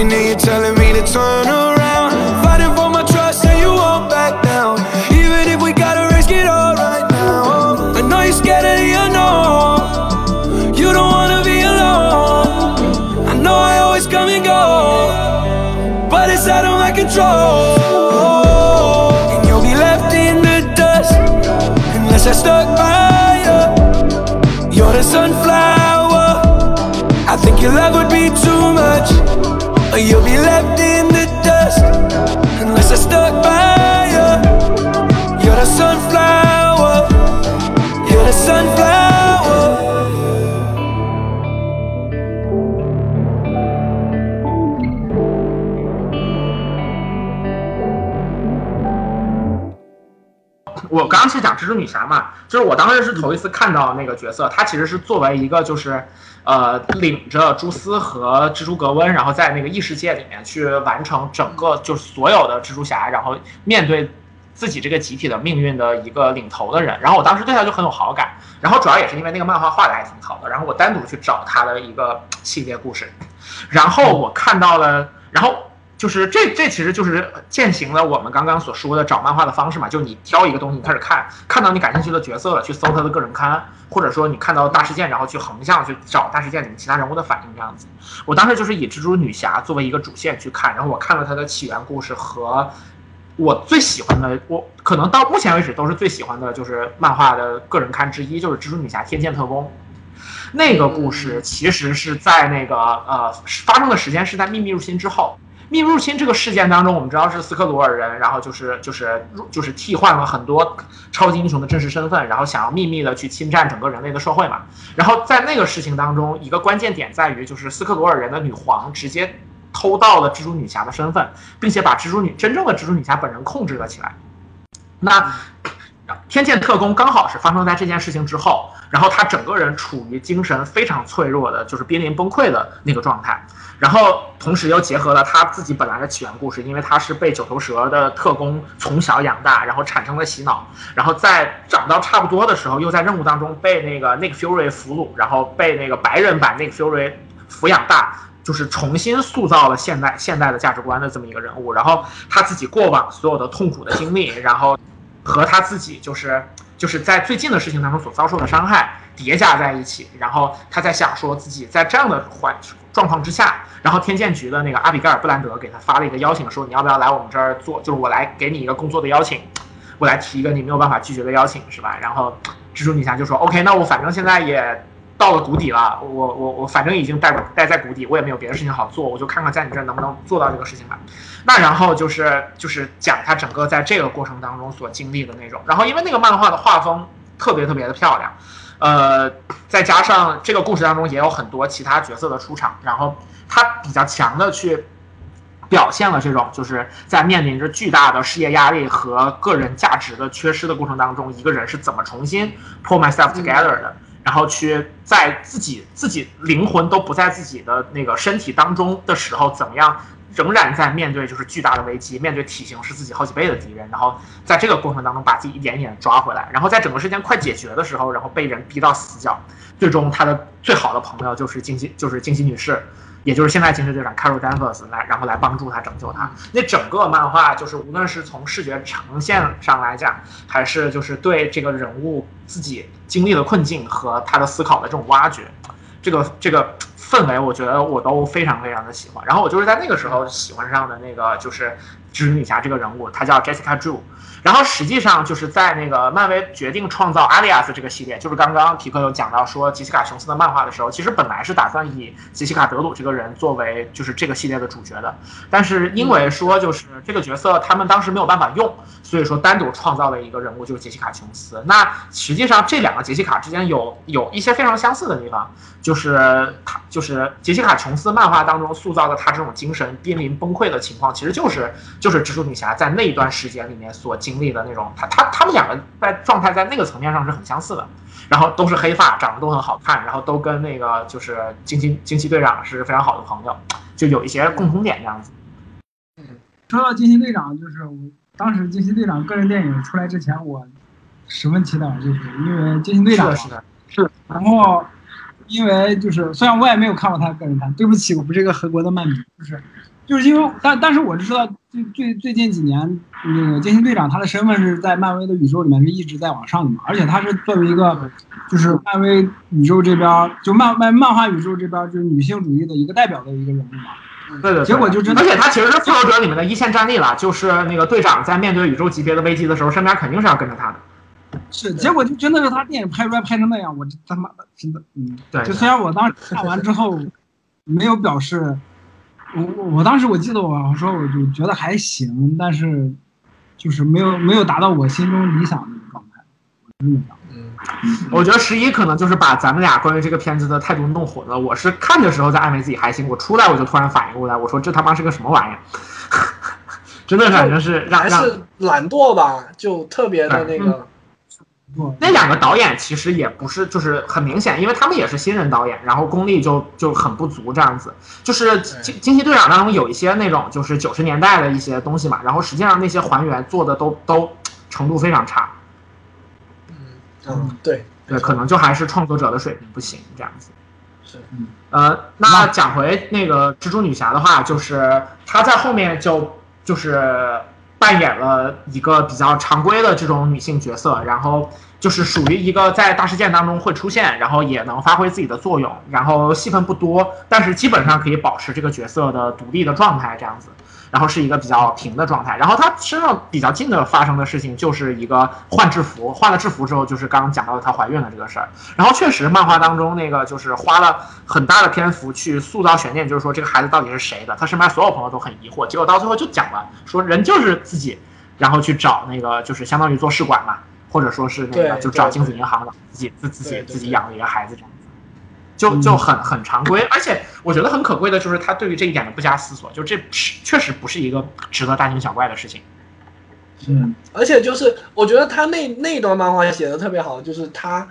Out, I can hear you telling me to turn around. Fighting for my trust, and you won't back down. Even if we gotta risk it all right now. I know you're scared of the unknown. You don't wanna be alone. I know I always come and go but it's out of my control. And you'll be left in the dust unless I stuck by you. You're the sunflower. I think your love you'll be left 我刚刚是讲蜘蛛女侠嘛，就是我当时是头一次看到那个角色，她其实是作为一个就是呃领着蛛丝和蜘蛛格温，然后在那个异世界里面去完成整个就是所有的蜘蛛侠，然后面对自己这个集体的命运的一个领头的人。然后我当时对她就很有好感，然后主要也是因为那个漫画画的还挺好的，然后我单独去找她的一个系列故事，然后我看到了，然后。就是这，这其实就是践行了我们刚刚所说的找漫画的方式嘛，就你挑一个东西，你开始看，看到你感兴趣的角色了，去搜他的个人刊，或者说你看到大事件，然后去横向去找大事件里面其他人物的反应这样子。我当时就是以蜘蛛女侠作为一个主线去看，然后我看了她的起源故事和我最喜欢的，我可能到目前为止都是最喜欢的就是漫画的个人刊之一，就是蜘蛛女侠天剑特工。那个故事其实是在那个呃发生的时间是在秘密入侵之后。秘密入侵这个事件当中，我们知道是斯克鲁尔人，然后就是就是就是替换了很多超级英雄的真实身份，然后想要秘密的去侵占整个人类的社会嘛。然后在那个事情当中，一个关键点在于，就是斯克鲁尔人的女皇直接偷到了蜘蛛女侠的身份，并且把蜘蛛女真正的蜘蛛女侠本人控制了起来。那天剑特工刚好是发生在这件事情之后，然后他整个人处于精神非常脆弱的，就是濒临崩溃的那个状态。然后同时又结合了他自己本来的起源故事，因为他是被九头蛇的特工从小养大，然后产生了洗脑，然后在长到差不多的时候，又在任务当中被那个 Nick Fury 俘虏，然后被那个白人版 Nick Fury 抚养大，就是重新塑造了现代现代的价值观的这么一个人物。然后他自己过往所有的痛苦的经历，然后和他自己就是就是在最近的事情当中所遭受的伤害叠加在一起，然后他在想说自己在这样的环状况之下。然后天剑局的那个阿比盖尔·布兰德给他发了一个邀请，说你要不要来我们这儿做？就是我来给你一个工作的邀请，我来提一个你没有办法拒绝的邀请，是吧？然后蜘蛛女侠就说：“OK，那我反正现在也到了谷底了，我我我反正已经待待在谷底，我也没有别的事情好做，我就看看在你这儿能不能做到这个事情吧。”那然后就是就是讲他整个在这个过程当中所经历的那种。然后因为那个漫画的画风特别特别的漂亮，呃，再加上这个故事当中也有很多其他角色的出场，然后。他比较强的去表现了这种，就是在面临着巨大的事业压力和个人价值的缺失的过程当中，一个人是怎么重新 pull myself together 的，然后去在自己自己灵魂都不在自己的那个身体当中的时候，怎么样仍然在面对就是巨大的危机，面对体型是自己好几倍的敌人，然后在这个过程当中把自己一点一点抓回来，然后在整个事件快解决的时候，然后被人逼到死角，最终他的最好的朋友就是金星，就是金星女士。也就是现在惊奇队长 Carol Danvers 来，然后来帮助他拯救他。那整个漫画就是无论是从视觉呈现上来讲，还是就是对这个人物自己经历的困境和他的思考的这种挖掘，这个这个氛围，我觉得我都非常非常的喜欢。然后我就是在那个时候喜欢上的那个就是蜘蛛女侠这个人物，她叫 Jessica Drew。然后实际上就是在那个漫威决定创造阿利亚斯这个系列，就是刚刚皮克有讲到说杰西卡琼斯的漫画的时候，其实本来是打算以杰西卡德鲁这个人作为就是这个系列的主角的，但是因为说就是这个角色他们当时没有办法用，所以说单独创造了一个人物就是杰西卡琼斯。那实际上这两个杰西卡之间有有一些非常相似的地方，就是他就是杰西卡琼斯漫画当中塑造的他这种精神濒临崩溃的情况，其实就是就是蜘蛛女侠在那一段时间里面所。经历的那种，他他他们两个在状态在那个层面上是很相似的，然后都是黑发，长得都很好看，然后都跟那个就是惊奇惊奇队长是非常好的朋友，就有一些共同点这样子。嗯，说到惊奇队长，就是我当时惊奇队长个人电影出来之前，我十分期待，就是因为惊奇队长是的，是，然后因为就是虽然我也没有看过他个人刊，对不起，我不是一个合格的漫迷，就是。就是因为，但但是我知道最最最近几年，那个惊奇队长他的身份是在漫威的宇宙里面是一直在往上的嘛，而且他是作为一个，就是漫威宇宙这边就漫漫漫画宇宙这边就是女性主义的一个代表的一个人物嘛。对对。结果就真的，而且他其实是复仇者里面的一线战力了，就是那个队长在面对宇宙级别的危机的时候，身边肯定是要跟着他的。是，结果就真的是他电影拍出来拍成那样，我他妈的真的，嗯，对。就虽然我当时看完之后，没有表示。我我我当时我记得我我说我就觉得还行，但是就是没有没有达到我心中理想的状态。嗯，我觉得十一可能就是把咱们俩关于这个片子的态度弄混了。我是看的时候在安慰自己还行，我出来我就突然反应过来，我说这他妈是个什么玩意儿？<laughs> 真的感觉是还是懒惰吧，就特别的那个。那两个导演其实也不是，就是很明显，因为他们也是新人导演，然后功力就就很不足这样子。就是惊惊奇队长当中有一些那种就是九十年代的一些东西嘛，然后实际上那些还原做的都都程度非常差，嗯，对，对，可能就还是创作者的水平不行这样子。是，呃，那讲回那个蜘蛛女侠的话，就是她在后面就就是扮演了一个比较常规的这种女性角色，然后就是属于一个在大事件当中会出现，然后也能发挥自己的作用，然后戏份不多，但是基本上可以保持这个角色的独立的状态这样子。然后是一个比较平的状态，然后她身上比较近的发生的事情就是一个换制服，换了制服之后就是刚刚讲到的她怀孕了这个事儿。然后确实漫画当中那个就是花了很大的篇幅去塑造悬念，就是说这个孩子到底是谁的，她身边所有朋友都很疑惑，结果到最后就讲了，说人就是自己，然后去找那个就是相当于做试管嘛，或者说是那个就找精子银行的，自己自自己自己养了一个孩子这样子。就就很很常规，而且我觉得很可贵的就是他对于这一点的不加思索，就这是确实不是一个值得大惊小怪的事情。嗯，而且就是我觉得他那那一段漫画写的特别好，就是他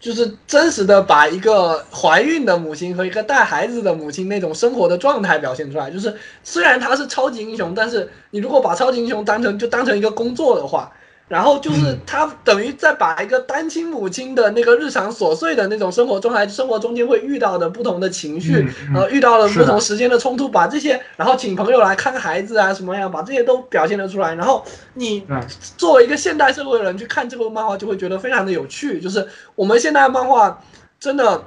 就是真实的把一个怀孕的母亲和一个带孩子的母亲那种生活的状态表现出来。就是虽然他是超级英雄，但是你如果把超级英雄当成就当成一个工作的话。然后就是他等于在把一个单亲母亲的那个日常琐碎的那种生活中，还，生活中间会遇到的不同的情绪，呃，遇到了不同时间的冲突，把这些，然后请朋友来看孩子啊什么呀，把这些都表现得出来。然后你作为一个现代社会的人去看这部漫画，就会觉得非常的有趣。就是我们现代漫画真的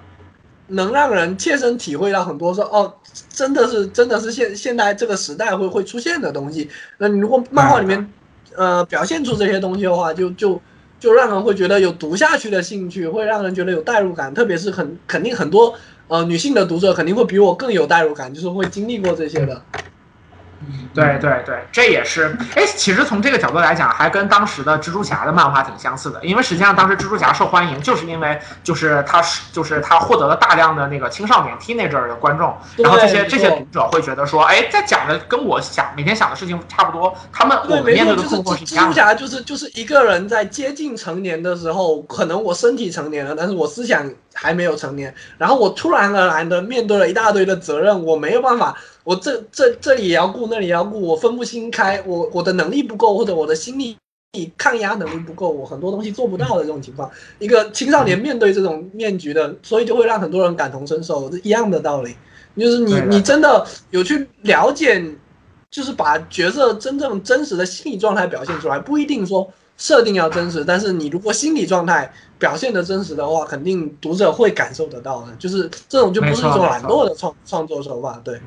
能让人切身体会到很多说哦，真的是真的是现现代这个时代会会出现的东西。那你如果漫画里面呃表现出这些东西的话，就就就让人会觉得有读下去的兴趣，会让人觉得有代入感，特别是很肯定很多呃女性的读者肯定会比我更有代入感，就是会经历过这些的。对对对，这也是。哎，其实从这个角度来讲，还跟当时的蜘蛛侠的漫画挺相似的，因为实际上当时蜘蛛侠受欢迎，就是因为就是他是就是他获得了大量的那个青少年 teenager 的观众，然后这些这些读者会觉得说，哎，在讲的跟我想每天想的事情差不多，他们我面对的困惑是一蜘样的。蛛侠就是就是一个人在接近成年的时候，可能我身体成年了，但是我思想还没有成年，然后我突然而然的面对了一大堆的责任，我没有办法，我这这这里也要顾，那里也要顾，我分不清开，我我的能力不够，或者我的心理抗压能力不够，我很多东西做不到的这种情况，一个青少年面对这种面局的，所以就会让很多人感同身受，是一样的道理，就是你你真的有去了解。就是把角色真正真实的心理状态表现出来，不一定说设定要真实，但是你如果心理状态表现的真实的话，肯定读者会感受得到的。就是这种就不是一种懒惰的创创作手法，对。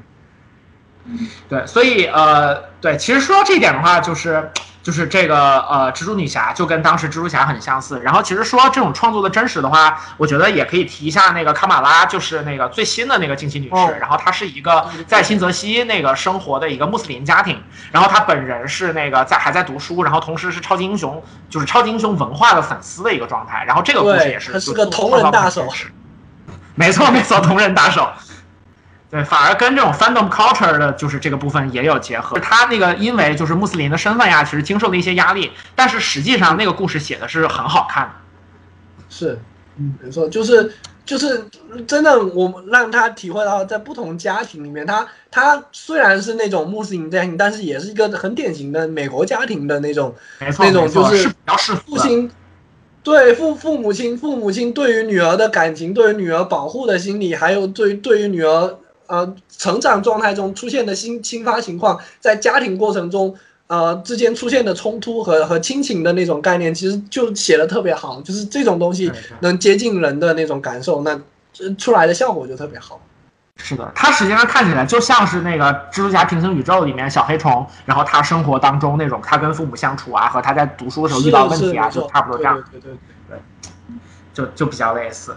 对，所以呃，对，其实说到这一点的话，就是就是这个呃，蜘蛛女侠就跟当时蜘蛛侠很相似。然后其实说这种创作的真实的话，我觉得也可以提一下那个卡马拉，就是那个最新的那个惊奇女士。哦然后她是一个在新泽西那个生活的一个穆斯林家庭，然后她本人是那个在还在读书，然后同时是超级英雄，就是超级英雄文化的粉丝的一个状态。然后这个故事也是她是个同人大手没错没错，同人打手。对，反而跟这种 fandom culture 的，就是这个部分也有结合。他那个因为就是穆斯林的身份呀，其实经受了一些压力，但是实际上那个故事写的是很好看的。是，嗯，没错，就是就是真的，我们让他体会到在不同家庭里面，他他虽然是那种穆斯林家庭，但是也是一个很典型的美国家庭的那种没错，那种就是是比较。父亲对父父母亲父母亲对于女儿的感情，对于女儿保护的心理，还有对对于女儿呃成长状态中出现的新新发情况，在家庭过程中呃之间出现的冲突和和亲情的那种概念，其实就写的特别好，就是这种东西能接近人的那种感受，那呃出来的效果就特别好。是的，它实际上看起来就像是那个蜘蛛侠平行宇宙里面小黑虫，然后他生活当中那种他跟父母相处啊，和他在读书的时候遇到问题啊，就差不多这样。对对对对对就就比较类似。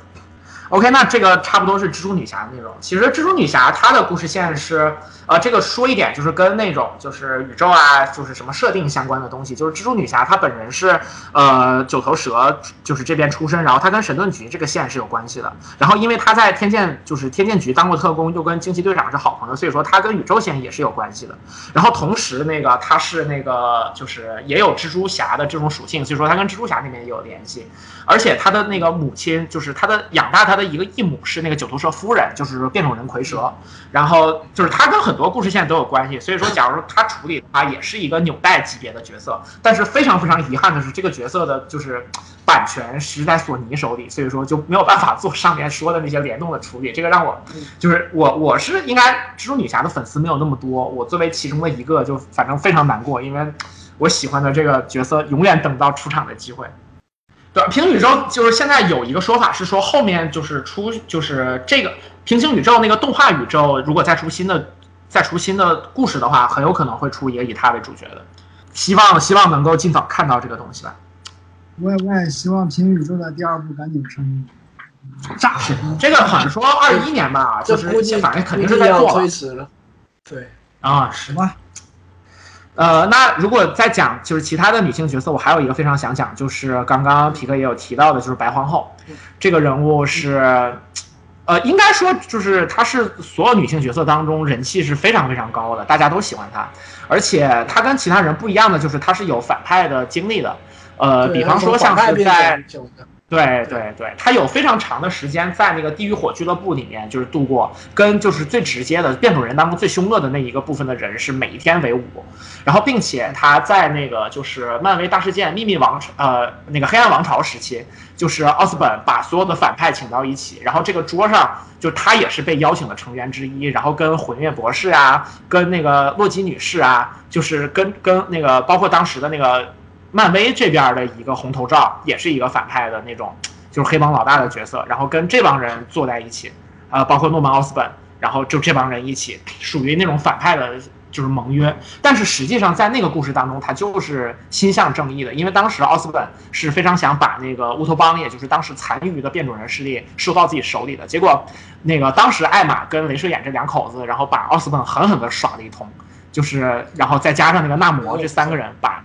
OK，那这个差不多是蜘蛛女侠的内容。其实蜘蛛女侠她的故事线是，呃，这个说一点就是跟那种就是宇宙啊，就是什么设定相关的东西。就是蜘蛛女侠她本人是呃九头蛇就是这边出身，然后她跟神盾局这个线是有关系的。然后因为她在天剑就是天剑局当过特工，又跟惊奇队长是好朋友，所以说她跟宇宙线也是有关系的。然后同时那个她是那个就是也有蜘蛛侠的这种属性，所以说她跟蜘蛛侠那边也有联系。而且她的那个母亲就是她的养大她的一个义母是那个九头蛇夫人，就是变种人蝰蛇。然后就是他跟很多故事线都有关系，所以说假如他处理的话，也是一个纽带级别的角色。但是非常非常遗憾的是，这个角色的就是版权是在索尼手里，所以说就没有办法做上面说的那些联动的处理。这个让我就是我我是应该蜘蛛女侠的粉丝没有那么多，我作为其中的一个，就反正非常难过，因为我喜欢的这个角色永远等不到出场的机会。对，平行宇宙就是现在有一个说法是说后面就是出就是这个平行宇宙那个动画宇宙，如果再出新的再出新的故事的话，很有可能会出一个以他为主角的。希望希望能够尽早看到这个东西吧。我也我也希望平行宇宙的第二部赶紧上映。炸！这个好像说二一年吧，就是估计反正肯定是在做了推迟了。对，啊，是什么？呃，那如果再讲就是其他的女性角色，我还有一个非常想讲，就是刚刚皮克也有提到的，就是白皇后。这个人物是，呃，应该说就是她是所有女性角色当中人气是非常非常高的，大家都喜欢她，而且她跟其他人不一样的就是她是有反派的经历的，呃，比方说像是在对对对，他有非常长的时间在那个地狱火俱乐部里面就是度过，跟就是最直接的变种人当中最凶恶的那一个部分的人是每一天为伍，然后并且他在那个就是漫威大事件秘密王呃那个黑暗王朝时期，就是奥斯本把所有的反派请到一起，然后这个桌上就他也是被邀请的成员之一，然后跟毁灭博士啊，跟那个洛基女士啊，就是跟跟那个包括当时的那个。漫威这边的一个红头罩，也是一个反派的那种，就是黑帮老大的角色，然后跟这帮人坐在一起，呃，包括诺曼奥斯本，然后就这帮人一起，属于那种反派的，就是盟约。但是实际上在那个故事当中，他就是心向正义的，因为当时奥斯本是非常想把那个乌托邦，也就是当时残余的变种人势力收到自己手里的。结果，那个当时艾玛跟镭射眼这两口子，然后把奥斯本狠狠地耍了一通，就是然后再加上那个纳摩这三个人把。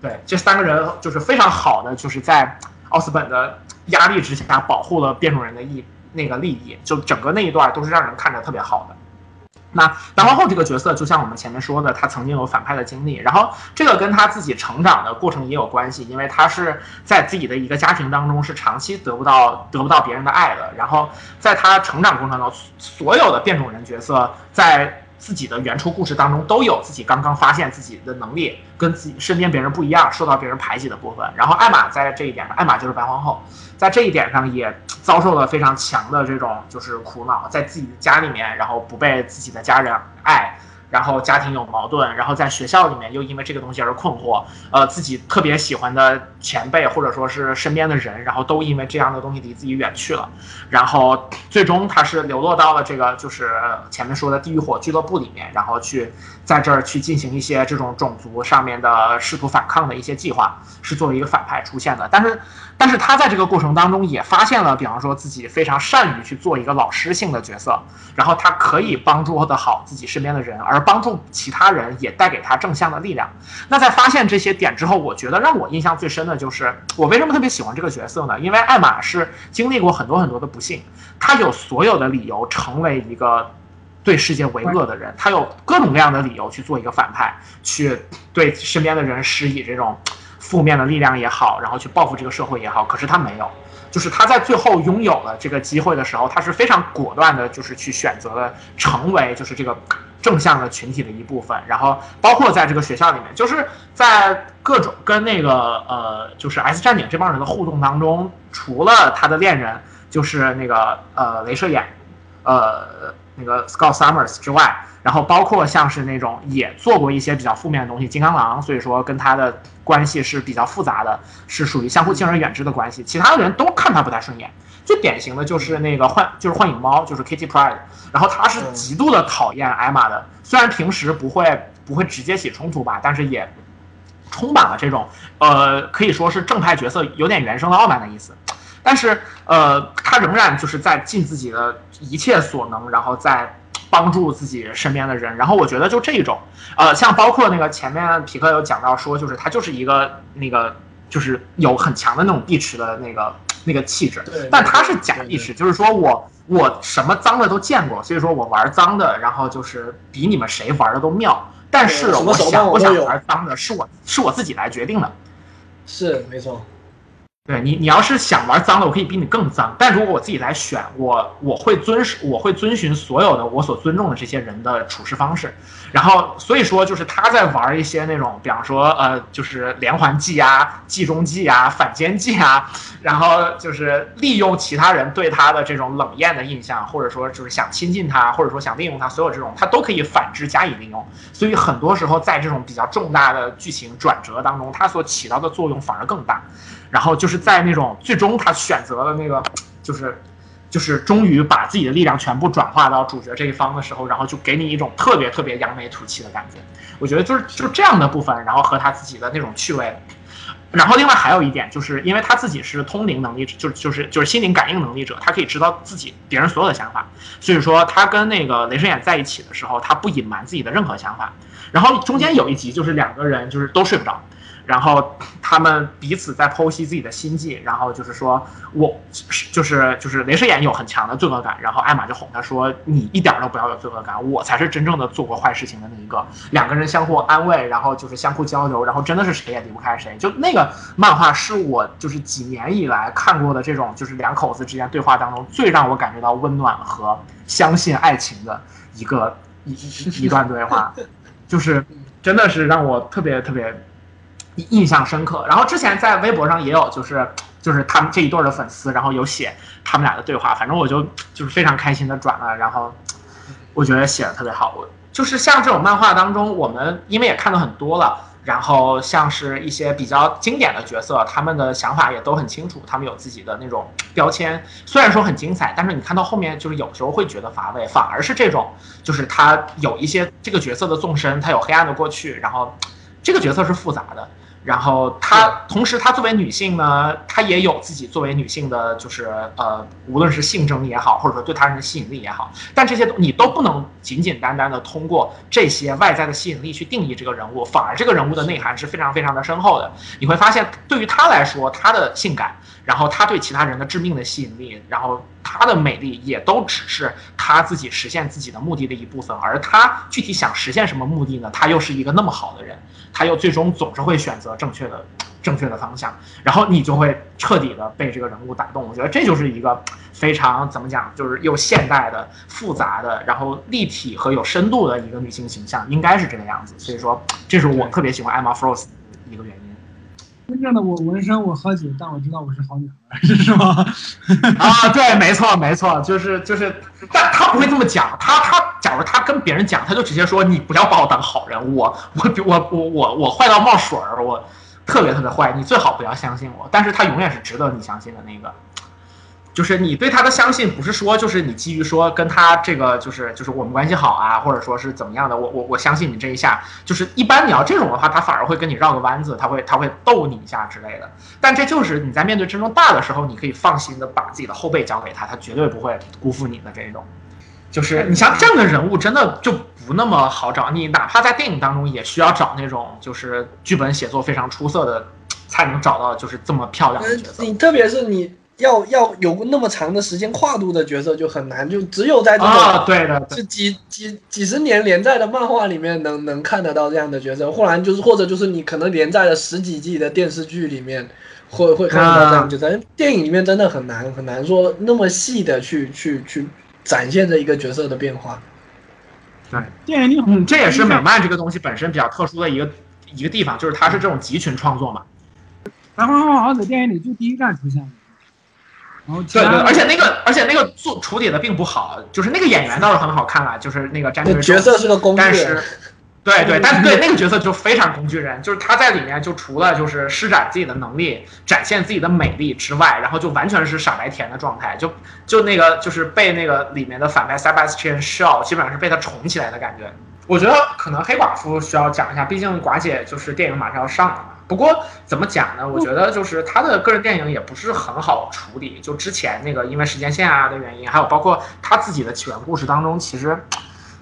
对，这三个人就是非常好的，就是在奥斯本的压力之下保护了变种人的利那个利益，就整个那一段都是让人看着特别好的。那白皇后这个角色，就像我们前面说的，她曾经有反派的经历，然后这个跟她自己成长的过程也有关系，因为她是在自己的一个家庭当中是长期得不到得不到别人的爱的，然后在她成长过程当中，所有的变种人角色在自己的原初故事当中都有自己刚刚发现自己的能力跟自己身边别人不一样，受到别人排挤的部分。然后艾玛在这一点上，艾玛就是白皇后，在这一点上也遭受了非常强的这种就是苦恼，在自己的家里面，然后不被自己的家人爱。然后家庭有矛盾，然后在学校里面又因为这个东西而困惑，呃，自己特别喜欢的前辈或者说是身边的人，然后都因为这样的东西离自己远去了，然后最终他是流落到了这个就是前面说的地狱火俱乐部里面，然后去在这儿去进行一些这种种族上面的试图反抗的一些计划，是作为一个反派出现的，但是但是他在这个过程当中也发现了，比方说自己非常善于去做一个老师性的角色，然后他可以帮助的好自己身边的人，而帮助其他人也带给他正向的力量。那在发现这些点之后，我觉得让我印象最深的就是我为什么特别喜欢这个角色呢？因为艾玛是经历过很多很多的不幸，他有所有的理由成为一个对世界为恶的人，他有各种各样的理由去做一个反派，去对身边的人施以这种负面的力量也好，然后去报复这个社会也好。可是他没有。就是他在最后拥有了这个机会的时候，他是非常果断的，就是去选择了成为就是这个正向的群体的一部分，然后包括在这个学校里面，就是在各种跟那个呃，就是 S 战警这帮人的互动当中，除了他的恋人就是那个呃镭射眼，呃那个 Scott Summers 之外，然后包括像是那种也做过一些比较负面的东西，金刚狼，所以说跟他的关系是比较复杂的，是属于相互敬而远之的关系。其他的人都看他不太顺眼，最典型的就是那个幻，就是幻影猫，就是 Kitty Pride，然后他是极度的讨厌艾玛的，虽然平时不会不会直接起冲突吧，但是也充满了这种呃可以说是正派角色有点原生的傲慢的意思。但是呃，他仍然就是在尽自己的一切所能，然后在帮助自己身边的人。然后我觉得就这一种，呃，像包括那个前面皮克有讲到说，就是他就是一个那个就是有很强的那种碧池的那个那个气质对，但他是假碧池，就是说我我什么脏的都见过，所以说我玩脏的，然后就是比你们谁玩的都妙。但是我想我想玩脏的，是我是我自己来决定的。是没错，对你，你要是想玩脏的，我可以比你更脏。但如果我自己来选，我我会遵守，我会遵循所有的我所尊重的这些人的处事方式。然后，所以说就是他在玩一些那种，比方说呃，就是连环计啊、计中计啊、反间计啊，然后就是利用其他人对他的这种冷艳的印象，或者说就是想亲近他，或者说想利用他，所有这种他都可以反之加以利用。所以很多时候在这种比较重大的剧情转折当中，他所起到的作用反而更大。然后就是在那种最终他选择了那个，就是就是终于把自己的力量全部转化到主角这一方的时候，然后就给你一种特别特别扬眉吐气的感觉。我觉得就是就是这样的部分，然后和他自己的那种趣味。然后另外还有一点，就是因为他自己是通灵能力者，就是就是就是心灵感应能力者，他可以知道自己别人所有的想法，所以说他跟那个雷神眼在一起的时候，他不隐瞒自己的任何想法。然后中间有一集就是两个人就是都睡不着，然后他们彼此在剖析自己的心计，然后就是说我就是就是雷射眼有很强的罪恶感，然后艾玛就哄他说你一点都不要有罪恶感，我才是真正的做过坏事情的那一个。两个人相互安慰，然后就是相互交流，然后真的是谁也离不开谁。就那个漫画是我就是几年以来看过的这种就是两口子之间对话当中最让我感觉到温暖和相信爱情的一个一一一段对话，就是真的是让我特别特别印印象深刻。然后之前在微博上也有，就是就是他们这一对儿的粉丝，然后有写他们俩的对话，反正我就就是非常开心的转了，然后我觉得写的特别好。我就是像这种漫画当中，我们因为也看的很多了。然后像是一些比较经典的角色，他们的想法也都很清楚，他们有自己的那种标签。虽然说很精彩，但是你看到后面就是有时候会觉得乏味，反而是这种，就是他有一些这个角色的纵深，他有黑暗的过去，然后这个角色是复杂的。然后她同时，她作为女性呢，她也有自己作为女性的，就是呃，无论是性征也好，或者说对他人的吸引力也好，但这些你都不能简简单单的通过这些外在的吸引力去定义这个人物，反而这个人物的内涵是非常非常的深厚的。你会发现，对于她来说，她的性感，然后她对其他人的致命的吸引力，然后她的美丽，也都只是她自己实现自己的目的的一部分。而她具体想实现什么目的呢？她又是一个那么好的人。他又最终总是会选择正确的、<tsk> 正确的方向，然后你就会彻底的被这个人物打动。我觉得这就是一个非常怎么讲，就是又现代的、复杂的，然后立体和有深度的一个女性形象，应该是这个样子。所以说，这是我特别喜欢 Emma Frost 一个原因。真正的我纹身，我喝酒，但我知道我是好女孩，是吗？<laughs> 啊，对，没错，没错，就是就是，但他不会这么讲，他他，假如他跟别人讲，他就直接说你不要把我当好人，我 <laughs> 我我我我我坏到冒水儿，我特别特别坏，你最好不要相信我。但是他永远是值得你相信的那个，就是你对他的相信，不是说就是你基于说跟他这个就是就是我们关系好啊，或者说是怎么样的，我我我相信你这一下，就是一般你要这种的话，他反而会跟你绕个弯子，他会他会逗你一下之类的。但这就是你在面对真正大的时候，你可以放心的把自己的后背交给他，他绝对不会辜负你的这种。就是你像这样的人物，真的就不那么好找。你哪怕在电影当中，也需要找那种就是剧本写作非常出色的，才能找到就是这么漂亮的角色。你特别是你要要有那么长的时间跨度的角色就很难，就只有在这啊，种对的，对是几几几十年连载的漫画里面能能看得到这样的角色，忽然就是或者就是你可能连载了十几季的电视剧里面会会看得到这样的角色，电影里面真的很难很难说那么细的去去去展现这一个角色的变化。对电影里嗯，这也是美漫这个东西本身比较特殊的一个一个地方，就是它是这种集群创作嘛。然后好像在电影里就第一站出现了，对对，而且那个而且那个做处理的并不好，就是那个演员倒是很好看了，就是那个詹姆斯角色是个工具但是人，对对，但是对那个角色就非常工具人，就是他在里面就除了就是施展自己的能力、展现自己的美丽之外，然后就完全是傻白甜的状态，就就那个就是被那个里面的反派 Sebastian Shaw 基本上是被他宠起来的感觉。我觉得可能黑寡妇需要讲一下，毕竟寡姐就是电影马上要上了嘛，不过怎么讲呢？我觉得就是他的个人电影也不是很好处理。就之前那个因为时间线啊的原因，还有包括他自己的起源故事当中，其实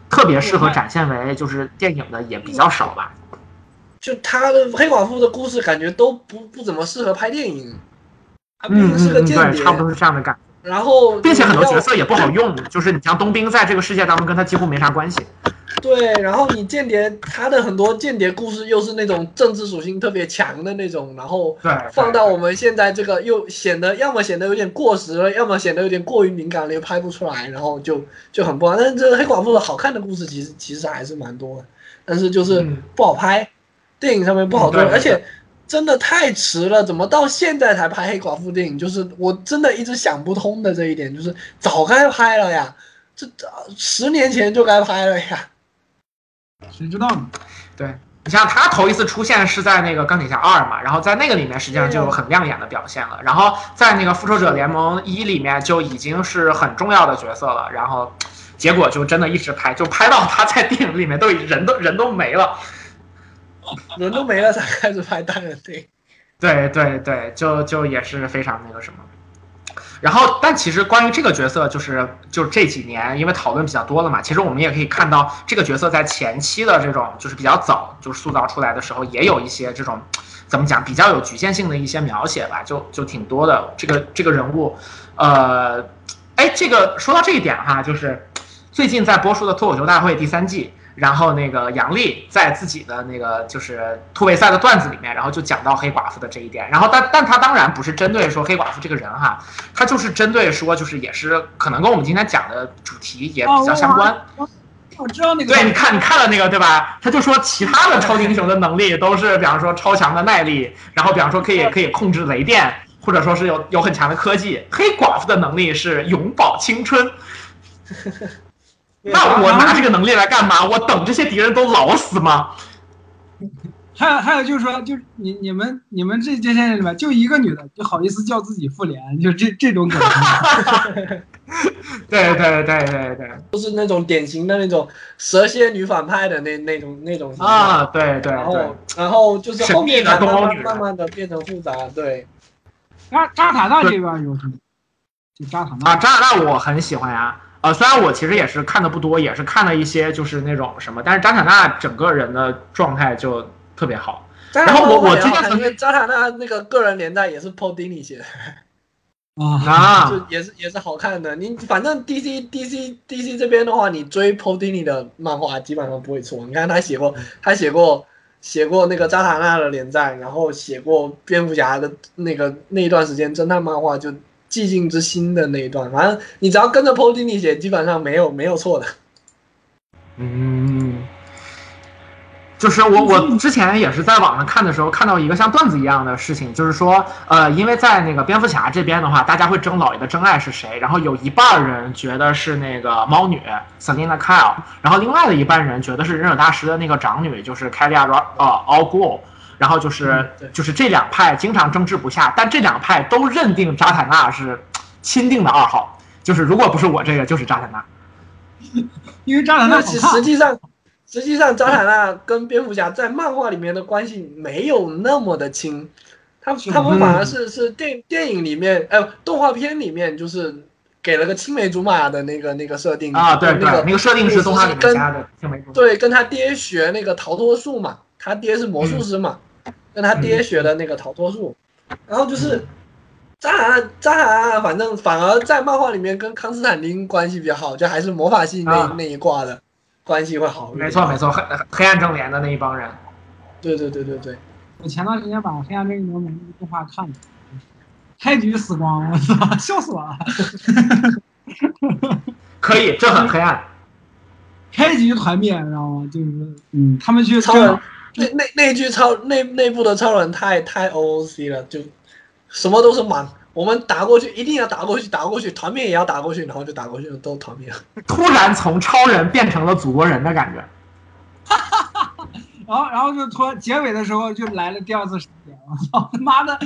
特别适合展现为就是电影的也比较少吧。就他的黑寡妇的故事，感觉都不不怎么适合拍电影，他毕嗯竟是嗯嗯，对，差不多是这样的感觉。然后并且很多角色也不好用，就是你像冬兵在这个世界当中跟他几乎没啥关系。对，然后你间谍他的很多间谍故事又是那种政治属性特别强的那种，然后，放到我们现在这个又显得要么显得有点过时了，要么显得有点过于敏感了，又拍不出来，然后就就很不好。但是这个黑寡妇的好看的故事其实其实还是蛮多的，但是就是嗯不好拍，电影上面不好做，而且真的太迟了，怎么到现在才拍黑寡妇电影？就是我真的一直想不通的这一点，就是早该拍了呀，这这十年前就该拍了呀。谁知道呢？对你像他头一次出现是在那个钢铁侠二嘛，然后在那个里面实际上就有很亮眼的表现了，然后在那个复仇者联盟一里面就已经是很重要的角色了，然后结果就真的一直拍，就拍到他在电影里面都已人都人都没了。<laughs> 人都没了才开始拍单人电影。对对对，就就也是非常那个什么。然后，但其实关于这个角色，就是就这几年因为讨论比较多了嘛，其实我们也可以看到这个角色在前期的这种就是比较早就是塑造出来的时候，也有一些这种怎么讲比较有局限性的一些描写吧，就就挺多的。这个这个人物，呃，哎，这个说到这一点哈，就是最近在播出的《脱口秀大会》第三季，然后那个杨笠在自己的那个就是突围赛的段子里面，然后就讲到黑寡妇的这一点，然后但但他当然不是针对说黑寡妇这个人哈，他就是针对说就是也是可能跟我们今天讲的主题也比较相关。我知道那个。对，你看你看了那个对吧？他就说其他的超级英雄的能力都是，比方说超强的耐力，然后比方说可以可以控制雷电，或者说是有有很强的科技。黑寡妇的能力是永葆青春。<laughs> 那我拿这个能力来干嘛？我等这些敌人都老死吗？还有还有就是说，就是你你们你们这这些人里面，就一个女的就好意思叫自己妇联，就这这种梗。<laughs> 对对对对对就是那种典型的那种蛇蝎女反派的那那种那种啊，对对对然后，然后就是后面的慢慢慢慢的变成复杂，对，扎扎塔纳这边有什么？就扎塔纳啊，扎塔纳我很喜欢呀。呃，虽然我其实也是看的不多，也是看了一些就是那种什么，但是扎塔纳整个人的状态就特别好。然后我我今天因为扎塔纳那个个人连载也是 Paul Dini 写的，啊，啊 <laughs> 就也是也是好看的。你反正 DC DC DC 这边的话，你追 Paul Dini 的漫画基本上不会错。你看他写过，他写过写过那个扎塔纳的连载，然后写过蝙蝠侠的那个那一段时间侦探漫画，就寂静之心的那一段。反正你只要跟着 Paul Dini 写，基本上没有没有错的。嗯，就是我我之前也是在网上看的时候，看到一个像段子一样的事情，就是说，呃，因为在那个蝙蝠侠这边的话，大家会争老爷的真爱是谁，然后有一半人觉得是那个猫女 Selina Kyle，然后另外的一半人觉得是忍者大师的那个长女，就是 Kalia Al Ghul。然后就是就是这两派经常争执不下，但这两派都认定扎塔纳是钦定的二号，就是如果不是我这个，就是扎塔纳。<laughs> 因为扎塔纳好那其实。际上，实际上扎塔纳跟蝙蝠侠在漫画里面的关系没有那么的亲，他他们反而是是电电影里面，呃，动画片里面就是给了个青梅竹马的那个那个设定啊，对对，那个那个设定是动画里面跟加的，青梅竹马。对，跟他爹学那个逃脱术嘛，他爹是魔术师嘛，跟他爹学的那个逃脱术，然后就是扎塔纳扎塔纳，反正反而在漫画里面跟康斯坦丁关系比较好，就还是魔法系那、啊那一挂的关系会好一点。没错没错，黑黑暗正联的那一帮人，对对对对对，我前段时间把《黑暗正义联盟》动画看了，开局死光，我操，<laughs> 笑死我了！<laughs> 可以，这很黑暗。开局团灭，你知道吗？就是嗯，他们去超人那那那句超内内部的超人太太 OOC 了，就什么都是满，我们打过去一定要打过去，打过去，团灭也要打过去，然后就打过去，都团灭了。突然从超人变成了祖国人的感觉。<laughs> 然后然后就突然结尾的时候就来了第二次实验，我操他妈的！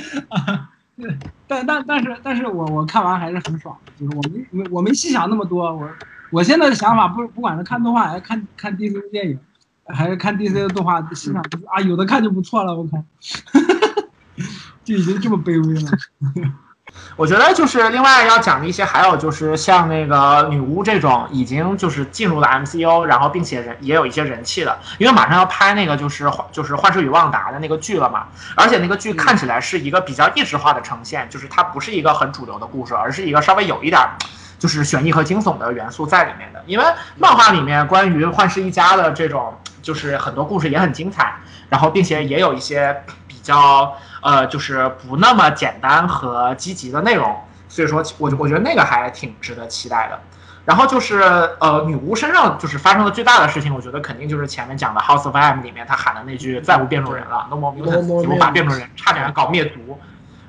<laughs> 但但但是但是我我看完还是很爽，就是我没没我没细想那么多，我我现在的想法不不管是看动画还是看看电影，还是看 DC 的动画，欣赏啊，有的看就不错了，我靠，<laughs> 就已经这么卑微了。<laughs> 我觉得就是另外要讲的一些，还有就是像那个女巫这种已经就是进入了 MCU，然后并且人也有一些人气的，因为马上要拍那个就是就是《幻视与旺达》的那个剧了嘛，而且那个剧看起来是一个比较意识化的呈现，就是它不是一个很主流的故事，而是一个稍微有一点就是悬疑和惊悚的元素在里面的。因为漫画里面关于幻视一家的这种就是很多故事也很精彩，然后并且也有一些比较。呃，就是不那么简单和积极的内容，所以说，我我觉得那个还挺值得期待的。然后就是呃，女巫身上就是发生的最大的事情，我觉得肯定就是前面讲的《House of M》里面她喊的那句“再无变种人了 ”，No more 法变种人，差点搞灭族。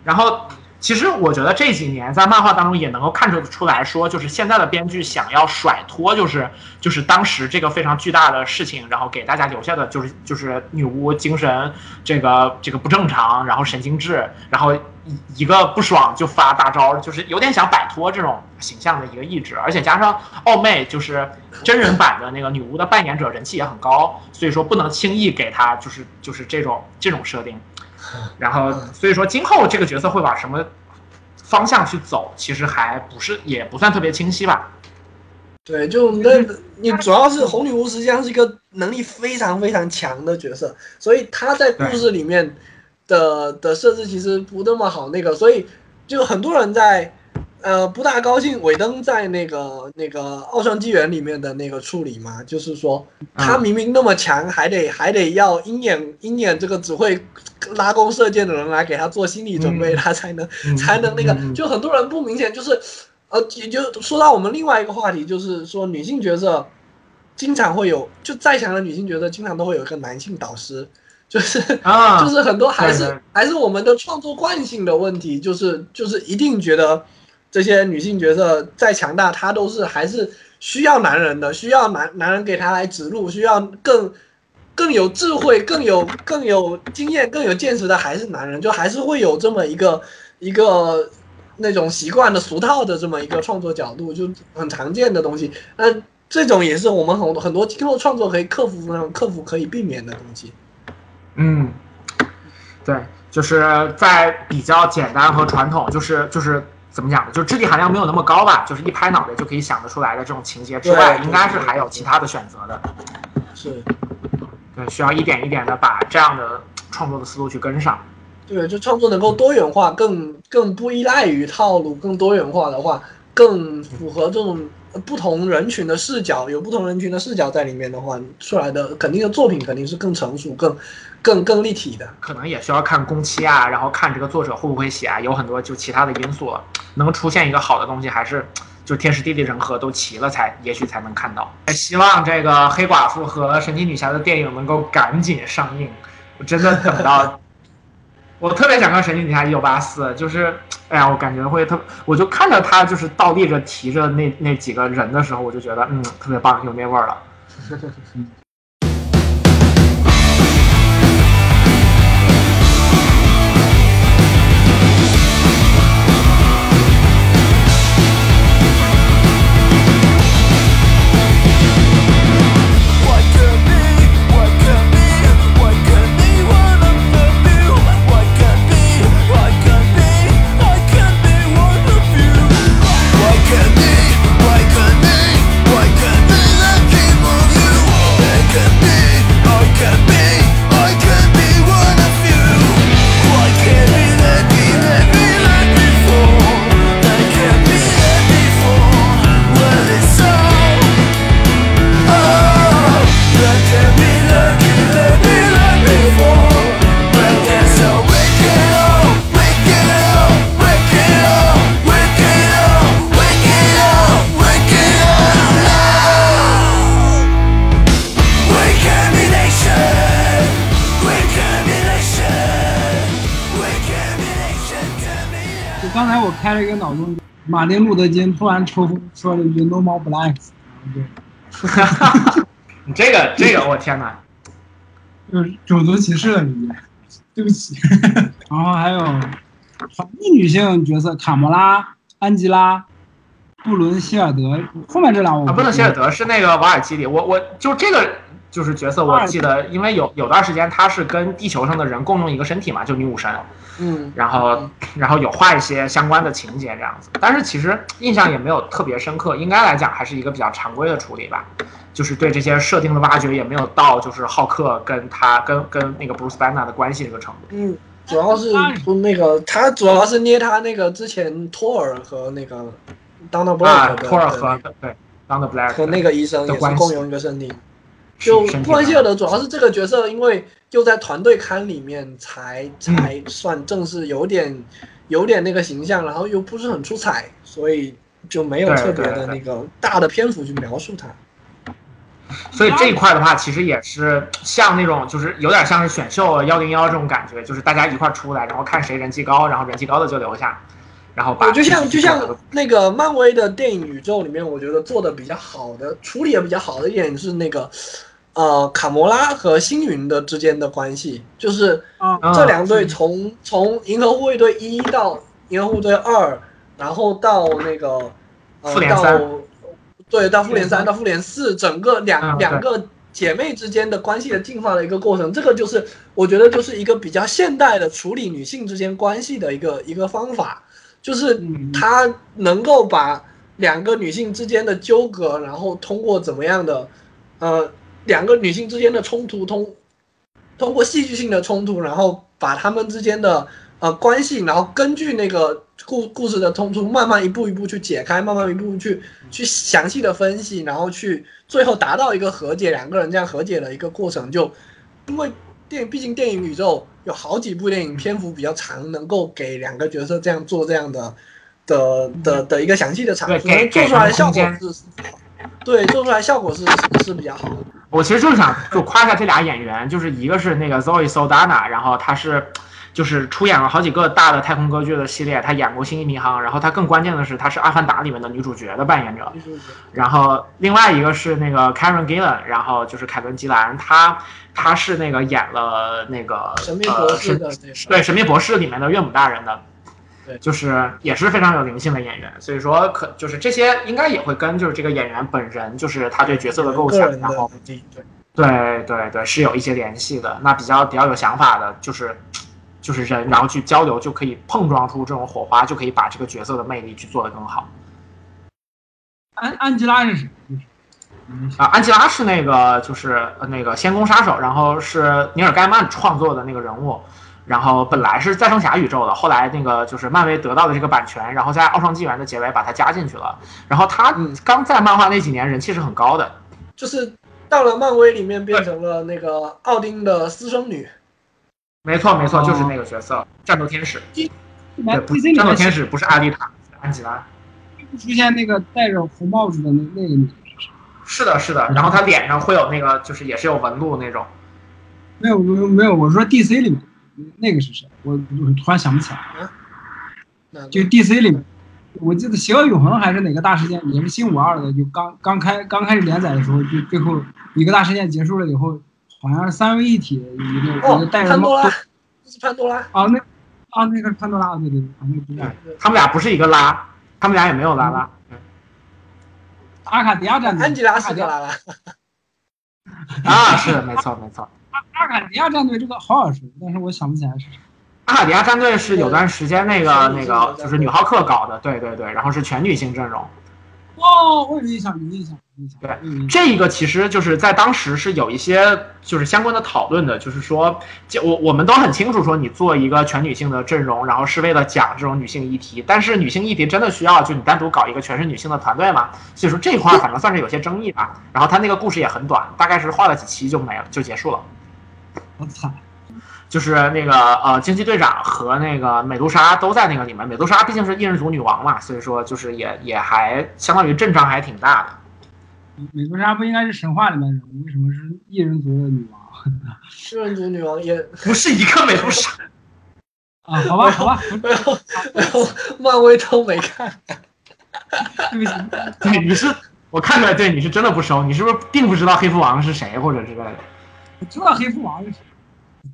然后。其实我觉得这几年在漫画当中也能够看出出来说，就是现在的编剧想要甩脱，就是就是当时这个非常巨大的事情，然后给大家留下的就是就是女巫精神这个这个不正常，然后神经质，然后一一个不爽就发大招，就是有点想摆脱这种形象的一个意志，而且加上奥妹就是真人版的那个女巫的扮演者人气也很高，所以说不能轻易给她就是就是这种这种设定。然后，所以说今后这个角色会往什么方向去走，其实还不是也不算特别清晰吧。对，就那，你主要是红女巫实际上是一个能力非常非常强的角色，所以她在故事里面的的设置其实不那么好。那个，所以就很多人在呃不大高兴尾灯在那个那个奥创纪元里面的那个处理嘛，就是说他明明那么强，还得还得要鹰眼鹰眼这个只会。拉弓射箭的人来给他做心理准备，他才能才能那个。就很多人不明显，就是呃，也就说到我们另外一个话题，就是说女性角色经常会有，就再强的女性角色经常都会有一个男性导师，就是啊，就是很多还是还是我们的创作惯性的问题，就是就是一定觉得这些女性角色再强大，她都是还是需要男人的，需要男男人给她来指路，需要更。更有智慧、更有更有经验、更有见识的还是男人，就还是会有这么一个一个那种习惯的俗套的这么一个创作角度，就很常见的东西。那这种也是我们很很多今后创作可以克服克服可以避免的东西。嗯，对，就是在比较简单和传统，就是就是怎么讲呢？就是质地含量没有那么高吧，就是一拍脑袋就可以想得出来的这种情节之外，应该是还有其他的选择的。是。对，需要一点一点的把这样的创作的思路去跟上。对，就创作能够多元化，更更不依赖于套路，更多元化的话，更符合这种不同人群的视角，有不同人群的视角在里面的话，出来的肯定的作品肯定是更成熟、更更更立体的。可能也需要看工期啊，然后看这个作者会不会写啊，有很多就其他的因素，能出现一个好的东西还是。就天时地利人和都齐了，才也许才能看到。希望这个黑寡妇和神奇女侠的电影能够赶紧上映。我真的等到，我特别想看神奇女侠一九八四，就是哎呀，我感觉会特，我就看着他就是倒立着提着那那几个人的时候，我就觉得嗯，特别棒，有那味儿了。<laughs> 开了一个脑洞，马丁路德金突然抽风说了一句 “No more blacks”，<laughs> 哈哈，你这个这个我天哪，就是种族歧视了你，对不起。然后还有反义女性角色卡莫拉、安吉拉、布伦希尔德，后面这俩我啊，布伦希尔德是那个瓦尔基里，我我就这个就是角色，我记得，因为有有段时间他是跟地球上的人共用一个身体嘛，就女武神，嗯，然后然后有画一些相关的情节这样子，但是其实印象也没有特别深刻，应该来讲还是一个比较常规的处理吧，就是对这些设定的挖掘也没有到就是浩克跟他跟跟那个 Bruce Banner 的关系这个程度。嗯，主要是不那个他主要是捏他那个之前托尔和那个 Donna 啊，Black 的托尔和对 Don the Black 和那个医生的关系也是共用一个身体。就布兰希尔德主要是这个角色，因为就在团队刊里面才才算正式有点有点那个形象，然后又不是很出彩，所以就没有特别的那个大的篇幅去描述他。所以这一块的话，其实也是像那种，就是有点像是选秀幺零幺这种感觉，就是大家一块出来，然后看谁人气高，然后人气高的就留下，然后把我就像就像那个漫威的电影宇宙里面，我觉得做的比较好的、处理的比较好的一点是那个，呃，卡魔拉和星云的之间的关系，就是这两队从从银河护卫队一到银河护卫队二，然后到那个呃到对到复联三到复联四，整个两、嗯两个姐妹之间的关系的进化的一个过程，这个就是我觉得就是一个比较现代的处理女性之间关系的一个一个方法，就是嗯它能够把两个女性之间的纠葛，然后通过怎么样的呃两个女性之间的冲突通通过戏剧性的冲突，然后把她们之间的呃关系，然后根据那个故故事的冲突，慢慢一步一步去解开，慢慢一步步去去详细的分析，然后去最后达到一个和解，两个人这样和解的一个过程。就因为电影，毕竟电影宇宙有好几部电影篇幅比较长，能够给两个角色这样做这样的的的的一个详细的阐述，对给做出来的效果是 <laughs> 对，做出来效果是是是比较好的。我其实就是想就夸一下这俩演员，就是一个是那个 Zoe Saldana，然后她是就是出演了好几个大的太空歌剧的系列，她演过《星际迷航》，然后她更关键的是她是《阿凡达》里面的女主角的扮演者。然后另外一个是那个 Karen Gillan，然后就是凯伦吉兰，她她是那个演了那个神秘博士的对《神秘博士》里面的岳母大人的对，就是也是非常有灵性的演员，所以说可就是这些应该也会跟就是这个演员本人，就是他对角色的构想，然后对。对对对是有一些联系的。那比较比较有想法的，就是就是人，然后去交流，就可以碰撞出这种火花，就可以把这个角色的魅力去做得更好。安安吉拉是谁？啊，安吉拉是那个就是呃那个仙宫杀手，然后是尼尔盖曼创作的那个人物，然后本来是再生侠宇宙的，后来那个就是漫威得到的这个版权，然后在奥创纪元的结尾把它加进去了，然后他嗯。刚在漫画那几年人气是很高的，就是到了漫威里面变成了那个奥丁的私生女。没错没错，哦。就是那个角色，战斗天使，对，战斗天使不是阿丽塔，是安吉拉，出现那个戴着红帽子的那那个女的是的是的，然后他脸上会有那个就是也是有纹路那种，没有没有没有，我说 DC 里面那个是谁？我我突然想不起来。了就 DC 里面，我记得《邪恶永恒》还是哪个大事件，也是新五二的，就刚刚开刚开始连载的时候，就最后一个大事件结束了以后，好像是三位一体的一个、一哦个，戴着潘多拉是潘多拉。啊那啊那个是潘多拉，对对对，啊那个主角他们俩不是一个拉，他们俩也没有拉拉，嗯阿卡迪亚战队，安吉拉阿卡迪亚是克拉拉，啊是没错没错。阿卡迪亚战队这个好耳熟，但是我想不起来是谁。阿卡迪亚战队是有段时间那个那个就是女浩克搞的，对对对，然后是全女性阵容。哦，我有印象，有印象，有印象。对这一个其实就是在当时是有一些就是相关的讨论的，就是说，就我我们都很清楚说你做一个全女性的阵容，然后是为了讲这种女性议题，但是女性议题真的需要就你单独搞一个全是女性的团队吗？所以说这块儿反正算是有些争议吧。然后他那个故事也很短，大概是画了几期就没了，就结束了。我操，就是那个呃，惊奇队长和那个美杜莎都在那个里面。美杜莎毕竟是异人族女王嘛，所以说就是也也还相当于阵仗还挺大的。美杜莎不应该是神话里面的人物，为什么是异人族的女王？异人族女王也不是一个美杜莎，啊，好吧，好吧，<laughs> 然后然后，漫威都没看。<laughs> 对不起，对，你是我看出来，对你是真的不熟，你是不是并不知道黑蝠王是谁或者之类的？我知道黑蝠王就行，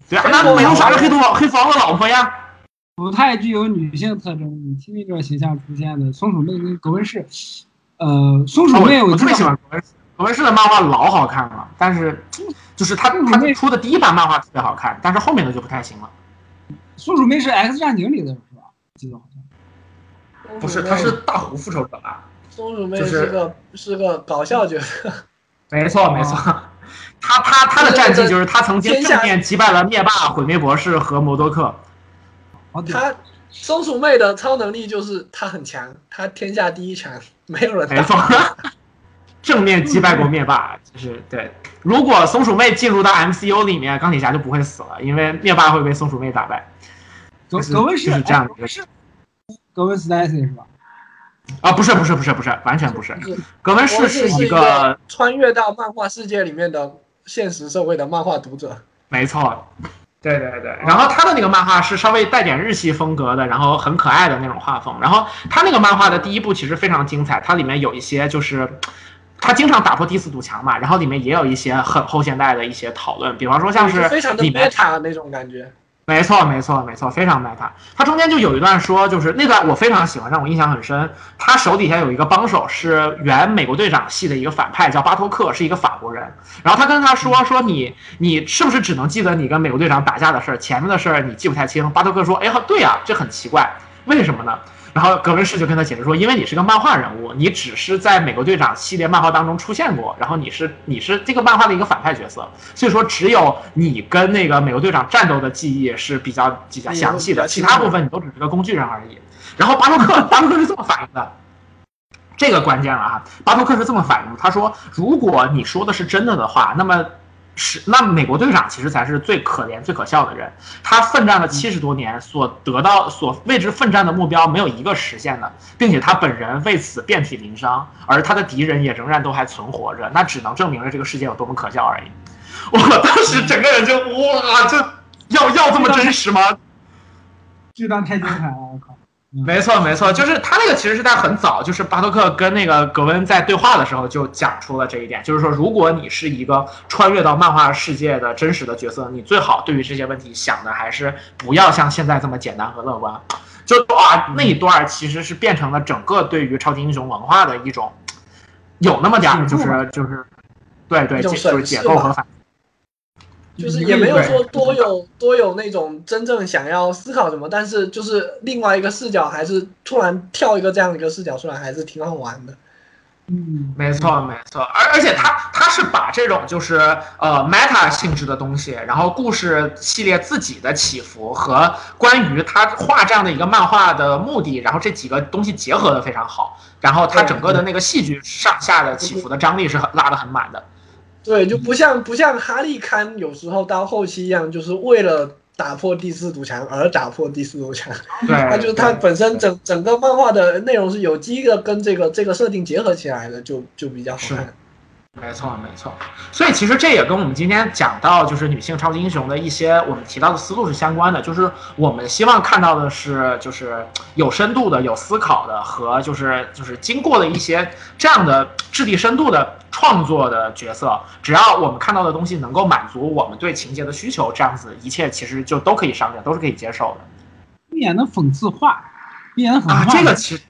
对啊，那美杜莎是黑蝠王黑蝠王的老婆呀。不太具有女性特征，以 TV 这个形象出现的松鼠妹跟格温氏，呃，松鼠妹我我特别喜欢格温斯，葛文士的漫画老好看了，但是 <laughs> 就是他他出的第一版漫画特别好看，但是后面的就不太行了。松鼠妹是 X 战警里的是吧？记得好像。不是，他是大胡复仇者吧？松鼠妹就是是个是个搞笑角色，没错没错，他他他的战绩就是他曾经正面击败了灭霸、毁灭博士和摩多克。哦，对，她松鼠妹的超能力就是她很强，她天下第一强，没有人打没错，<laughs> 正面击败过灭霸，就是对。如果松鼠妹进入到 MCU 里面，钢铁侠就不会死了，因为灭霸会被松鼠妹打败。就是格格温是就是这样的一个格温是格温斯黛西是吧？啊，不是不是不是不是，完全不是。是格温士是一个穿越到漫画世界里面的现实社会的漫画读者。没错，对对对。然后他的那个漫画是稍微带点日系风格的，然后很可爱的那种画风。然后他那个漫画的第一部其实非常精彩，它里面有一些就是。他经常打破第四堵墙嘛，然后里面也有一些很后现代的一些讨论，比方说像是非常的里面 meta 那种感觉。没错，没错，没错，非常 meta。他中间就有一段说，就是那段我非常喜欢，让我印象很深。他手底下有一个帮手，是原美国队长系的一个反派，叫巴托克，是一个法国人。然后他跟他说说你你是不是只能记得你跟美国队长打架的事儿，前面的事儿你记不太清？巴托克说，哎呀，对呀、这很奇怪，为什么呢？然后格温士就跟他解释说，因为你是个漫画人物，你只是在美国队长系列漫画当中出现过，然后你是你是这个漫画的一个反派角色，所以说只有你跟那个美国队长战斗的记忆是比较比较详细的，其他部分你都只是个工具人而已。然后巴托克，<laughs> 巴托克是这么反应的。这个关键了啊！巴托克是这么反应的，他说：“如果你说的是真的的话，那么是那美国队长其实才是最可怜、最可笑的人。他奋战了七十多年，所得到、所为之奋战的目标没有一个实现的，并且他本人为此遍体鳞伤，而他的敌人也仍然都还存活着，那只能证明了这个世界有多么可笑而已。”我当时整个人就哇，这要要这么真实吗？这段太精彩了！没错，没错，就是他那个其实是在很早，就是巴托克跟那个格温在对话的时候就讲出了这一点，就是说，如果你是一个穿越到漫画世界的真实的角色，你最好对于这些问题想的还是不要像现在这么简单和乐观。<laughs> 就啊，那一段其实是变成了整个对于超级英雄文化的一种，有那么点儿就是就是，对对，就是解构和反。就是也没有说多有 <laughs> 多有那种真正想要思考什么，但是就是另外一个视角，还是突然跳一个这样的一个视角出来，还是挺好玩的。嗯，没错，没错，而而且他他是把这种就是呃 meta 性质的东西，然后故事系列自己的起伏和关于他画这样的一个漫画的目的，然后这几个东西结合的非常好，然后他整个的那个戏剧上下的起伏的张力是很拉的很满的。对，就不像不像哈利堪有时候到后期一样，就是为了打破第四堵墙而打破第四堵墙。<laughs> 对，它就是它本身整整个漫画的内容是有机的跟这个这个设定结合起来的，就就比较好看。没错，没错。所以其实这也跟我们今天讲到就是女性超级英雄的一些我们提到的思路是相关的，就是我们希望看到的是就是有深度的、有思考的和就是就是经过了一些这样的质地深度的创作的角色。只要我们看到的东西能够满足我们对情节的需求，这样子一切其实就都可以商量，都是可以接受的。闭眼的讽刺画，闭眼的讽刺啊，这个其实，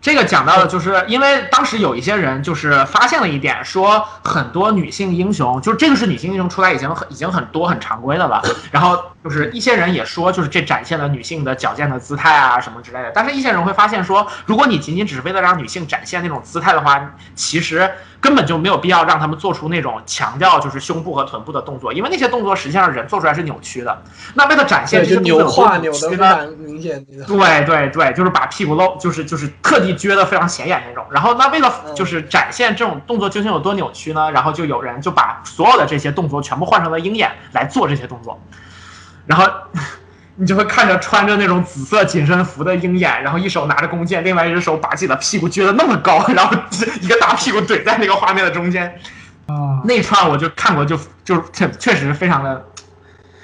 这个讲到了就是因为当时有一些人就是发现了一点，说很多女性英雄，就这个是女性英雄出来已经很已经很多很常规的了。然后就是一些人也说，就是这展现了女性的矫健的姿态啊什么之类的。但是一些人会发现说，如果你仅仅只是为了让女性展现那种姿态的话，其实根本就没有必要让他们做出那种强调就是胸部和臀部的动作，因为那些动作实际上人做出来是扭曲的。那为了展现，就这些扭胯有扭的非常明显。对对对，就是把屁股露，就是就是特地撅的非常显眼那种。然后那为了嗯就是展现这种动作究竟有多扭曲呢？然后就有人就把所有的这些动作全部换成了鹰眼来做这些动作，然后。你就会看着穿着那种紫色紧身服的鹰眼，然后一手拿着弓箭，另外一只手把自己的屁股撅得那么高，然后一个大屁股怼在那个画面的中间。啊，那一串我就看过就，就确确实非常的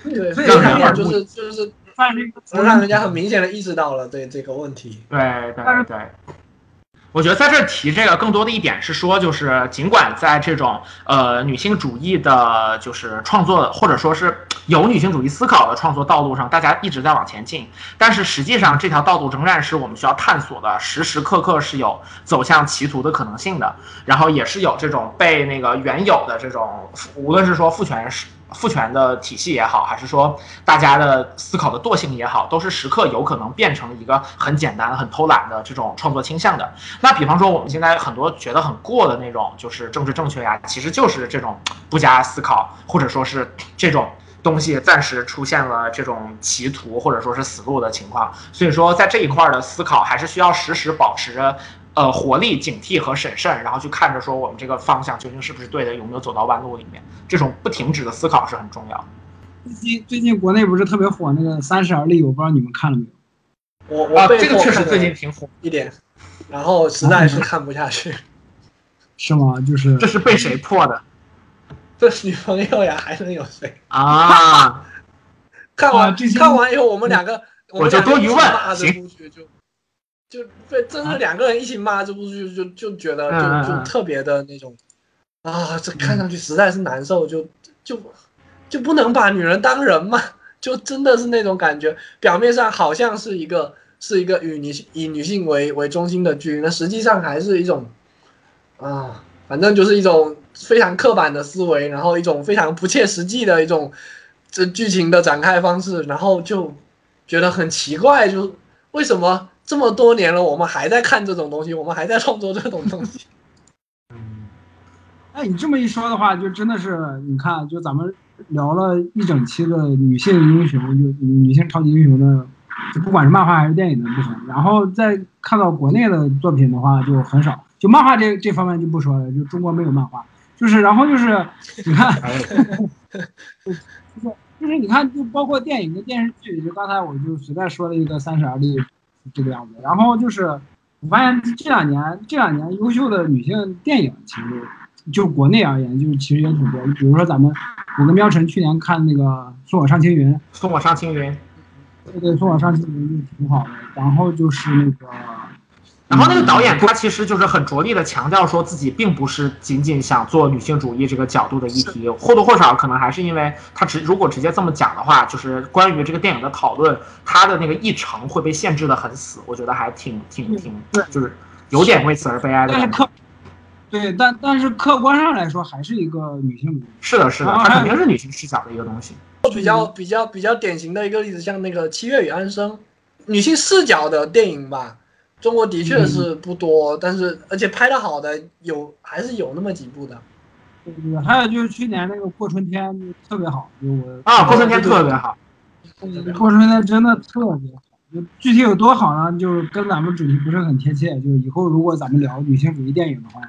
对，所以非常让人就是就是犯这个责能任让人家很明显的意识到了对这个问题。对对对，我觉得在这儿提这个更多的一点是说，就是尽管在这种呃女性主义的，就是创作或者说是有女性主义思考的创作道路上，大家一直在往前进，但是实际上这条道路仍然是我们需要探索的，时时刻刻是有走向歧途的可能性的，然后也是有这种被那个原有的这种，无论是说父权是。父权的体系也好，还是说大家的思考的惰性也好，都是时刻有可能变成一个很简单、很偷懒的这种创作倾向的。那比方说，我们现在很多觉得很过的那种，就是政治正确呀，其实就是这种不加思考，或者说是这种东西暂时出现了这种歧途或者说是死路的情况。所以说，在这一块的思考，还是需要时时保持着。呃，活力、警惕和审慎，然后去看着说我们这个方向究竟是不是对的，有没有走到弯路里面，这种不停止的思考是很重要。最近最近国内不是特别火那个《三十而立》，我不知道你们看了没有？啊，我我被这个确实最近挺火，一点，然后实在是 <laughs> 看不下去。是吗？就是这是被谁破的 <laughs> 这是女朋友呀，还能有谁？啊？<laughs> 看完、啊看完以后，我们两个我就多余问行就就被真是两个人一起骂这部剧，就就觉得就就嗯特别的那种啊，这看上去实在是难受，就就就不能把女人当人吗？就真的是那种感觉，表面上好像是一个是一个以女性以女性为为中心的剧，那实际上还是一种啊，反正就是一种非常刻板的思维，然后一种非常不切实际的一种这剧情的展开方式，然后就觉得很奇怪，就为什么这么多年了，我们还在看这种东西，我们还在创作这种东西？嗯 <laughs> 哎，你这么一说的话，就真的是你看，就咱们聊了一整期的女性英雄，就女性超级英雄的，就不管是漫画还是电影的部分，然后再看到国内的作品的话，就很少。就漫画这这方面就不说了，就中国没有漫画，就是然后就是你看，就是就是你看，就包括电影跟电视剧，就刚才我就随便说了一个《三十而立》这个样子，然后就是我发现这两年这两年优秀的女性电影其实。就国内而言，就是其实也挺多。比如说咱们，我跟喵晨去年看那个《送我上青云》，送我上青云。对对，《送我上青云》就挺好的。然后就是那个，然后那个导演他其实就是很着力的强调说自己并不是仅仅想做女性主义这个角度的议题，或多或少可能还是因为他直如果直接这么讲的话，就是关于这个电影的讨论，他的那个议程会被限制的很死，我觉得还挺挺挺对，就是有点为此而悲哀的感觉。但是客，对，但但是客观上来说，还是一个女性主义。是的，是的，啊它肯定是女性视角的一个东西。比较比较比较典型的一个例子，像那个《七月与安生》，女性视角的电影吧，中国的确是不多，但是而且拍的好的有还是有那么几部的。对对对，还有就是去年那个《过春天》特别好，就我啊，过春天特别好。过春天真的特别好。就具体有多好呢？就是跟咱们主题不是很贴切。就是以后如果咱们聊女性主义电影的话，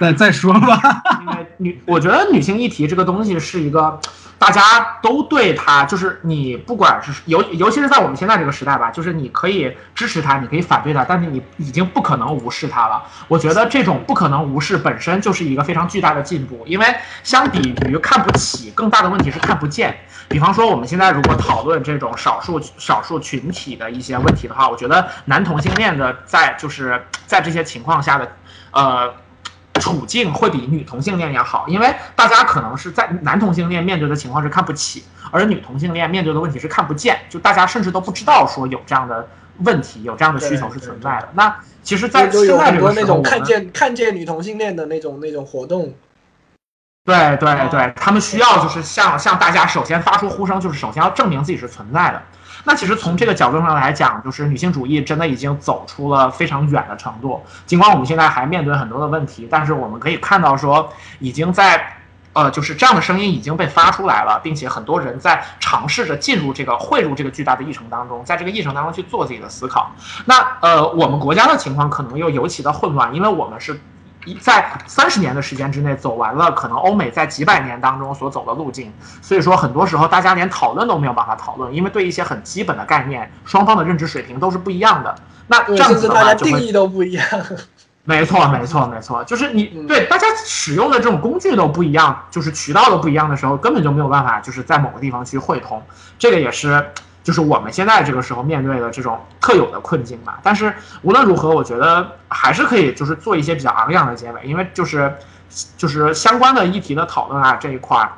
再再说吧。因 <laughs> 为女，我觉得女性议题这个东西是一个大家都对它，就是你不管是尤尤其是在我们现在这个时代吧，就是你可以支持它，你可以反对它，但是你已经不可能无视它了。我觉得这种不可能无视本身就是一个非常巨大的进步，因为相比于看不起，更大的问题是看不见。比方说，我们现在如果讨论这种少数少数群体的一些问题的话，我觉得男同性恋的在就是在这些情况下的，呃。处境会比女同性恋要好，因为大家可能是在男同性恋面对的情况是看不起，而女同性恋面对的问题是看不见，就大家甚至都不知道说有这样的问题，有这样的需求是存在的。那其实，在现在这很多那种个时候看见看见女同性恋的那种那种活动，对对对，他们需要就是向向大家首先发出呼声，就是首先要证明自己是存在的。那其实从这个角度上来讲，就是女性主义真的已经走出了非常远的程度。尽管我们现在还面对很多的问题，但是我们可以看到说，已经在。呃，就是这样的声音已经被发出来了，并且很多人在尝试着进入这个汇入这个巨大的议程当中，在这个议程当中去做自己的思考。那呃，我们国家的情况可能又尤其的混乱，因为我们是一在三十年的时间之内走完了可能欧美在几百年当中所走的路径，所以说很多时候大家连讨论都没有办法讨论，因为对一些很基本的概念，双方的认知水平都是不一样的。那这，样子大的话定义都不一样。<laughs> 没错，没错，没错，就是你嗯对大家使用的这种工具都不一样，就是渠道都不一样的时候，根本就没有办法就是在某个地方去汇通，这个也是就是我们现在这个时候面对的这种特有的困境吧。但是无论如何，我觉得还是可以就是做一些比较昂扬的结尾，因为就是就是相关的议题的讨论啊这一块儿。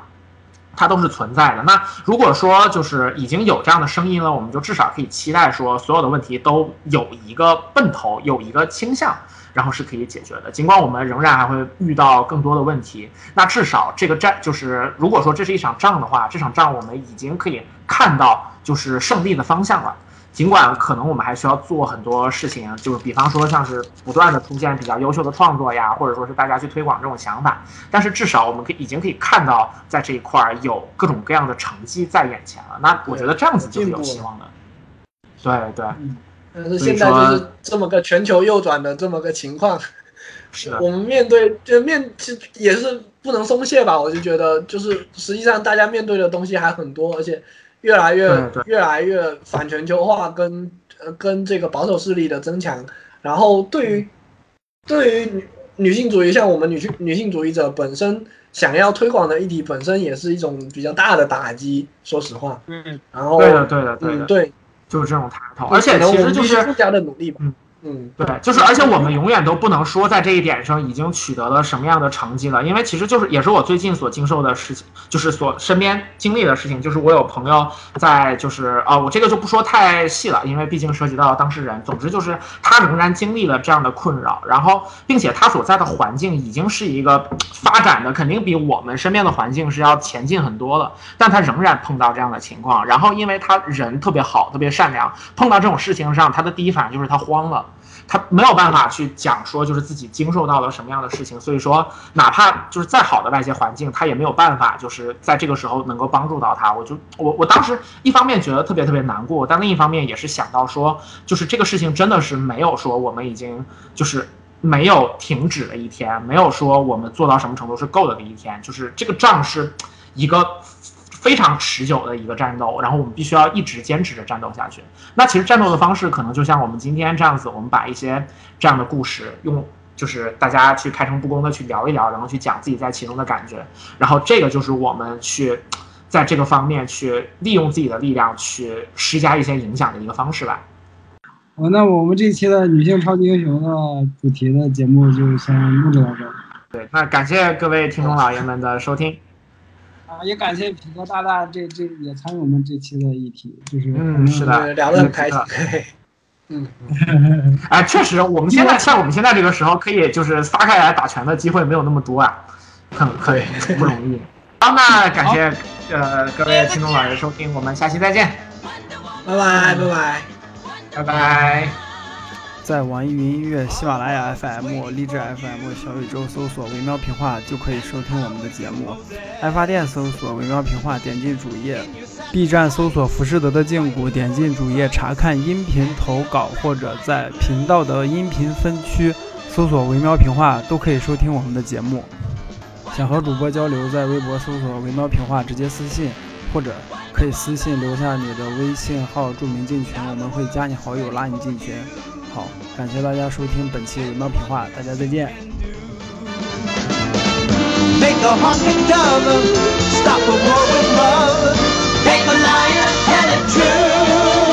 它都是存在的。那如果说就是已经有这样的声音了，我们就至少可以期待说，所有的问题都有一个奔头，有一个倾向，然后是可以解决的。尽管我们仍然还会遇到更多的问题，那至少这个战就是，如果说这是一场仗的话，这场仗我们已经可以看到就是胜利的方向了。尽管可能我们还需要做很多事情，就是比方说像是不断的出现比较优秀的创作呀，或者说是大家去推广这种想法，但是至少我们可以已经可以看到，在这一块儿有各种各样的成绩在眼前了。那我觉得这样子就是有希望的。对对，但是现在就是这么个全球右转的这么个情况，是，我们面对就面其实也是不能松懈吧。我就觉得就是实际上大家面对的东西还很多，而且越来越越来越反全球化跟呃跟这个保守势力的增强，然后对于对于女女性主义，像我们女性女性主义者本身想要推广的议题本身也是一种比较大的打击，说实话。嗯，然后对的对的对的，嗯对，就是这种探讨，而且其实就是更加的努力吧。嗯嗯，对，就是而且我们永远都不能说在这一点上已经取得了什么样的成绩了，因为其实就是也是我最近所经受的事情，就是所身边经历的事情，就是我有朋友在就是啊、我这个就不说太细了，因为毕竟涉及到当事人。总之就是他仍然经历了这样的困扰，然后并且他所在的环境已经是一个发展的肯定比我们身边的环境是要前进很多了，但他仍然碰到这样的情况，然后因为他人特别好，特别善良，碰到这种事情上，他的第一反应就是他慌了。他没有办法去讲说就是自己经受到了什么样的事情，所以说哪怕就是再好的外界环境，他也没有办法就是在这个时候能够帮助到他。我就我我当时一方面觉得特别特别难过，但另一方面也是想到说，就是这个事情真的是没有说我们已经就是没有停止的一天，没有说我们做到什么程度是够的的一天，就是这个仗是一个。非常持久的一个战斗，然后我们必须要一直坚持着战斗下去。那其实战斗的方式可能就像我们今天这样子，我们把一些这样的故事用，就是大家去开诚布公的去聊一聊，然后去讲自己在其中的感觉，然后这个就是我们去在这个方面去利用自己的力量去施加一些影响的一个方式吧。好，那我们这期的女性超级英雄的主题的节目就先录制到这儿。对，那感谢各位听众老爷们的收听。啊，也感谢匹哥大大这这也参与我们这期的议题，就是嗯是的聊得很开心嗯，<laughs> 哎，确实，我们现在像我们现在这个时候，可以就是撒开来打拳的机会没有那么多啊，很可以不容易。好，那感谢呃各位听众老爷收听，我们下期再见，拜拜拜拜。拜拜。在网易云音乐、喜马拉雅 FM、荔枝 FM、小宇宙搜索“微喵评话”就可以收听我们的节目。爱发电搜索“微喵评话”，点进主页；B 站搜索“浮士德的胫骨”，点进主页查看音频投稿，或者在频道的音频分区搜索“微喵评话”都可以收听我们的节目。想和主播交流，在微博搜索“微喵评话”直接私信，或者可以私信留下你的微信号，注明进群，我们会加你好友，拉你进群。好，感谢大家收听本期《微喵评话》，大家再见。Make a honking dove, stop a war with love. Take a lion, tell it true.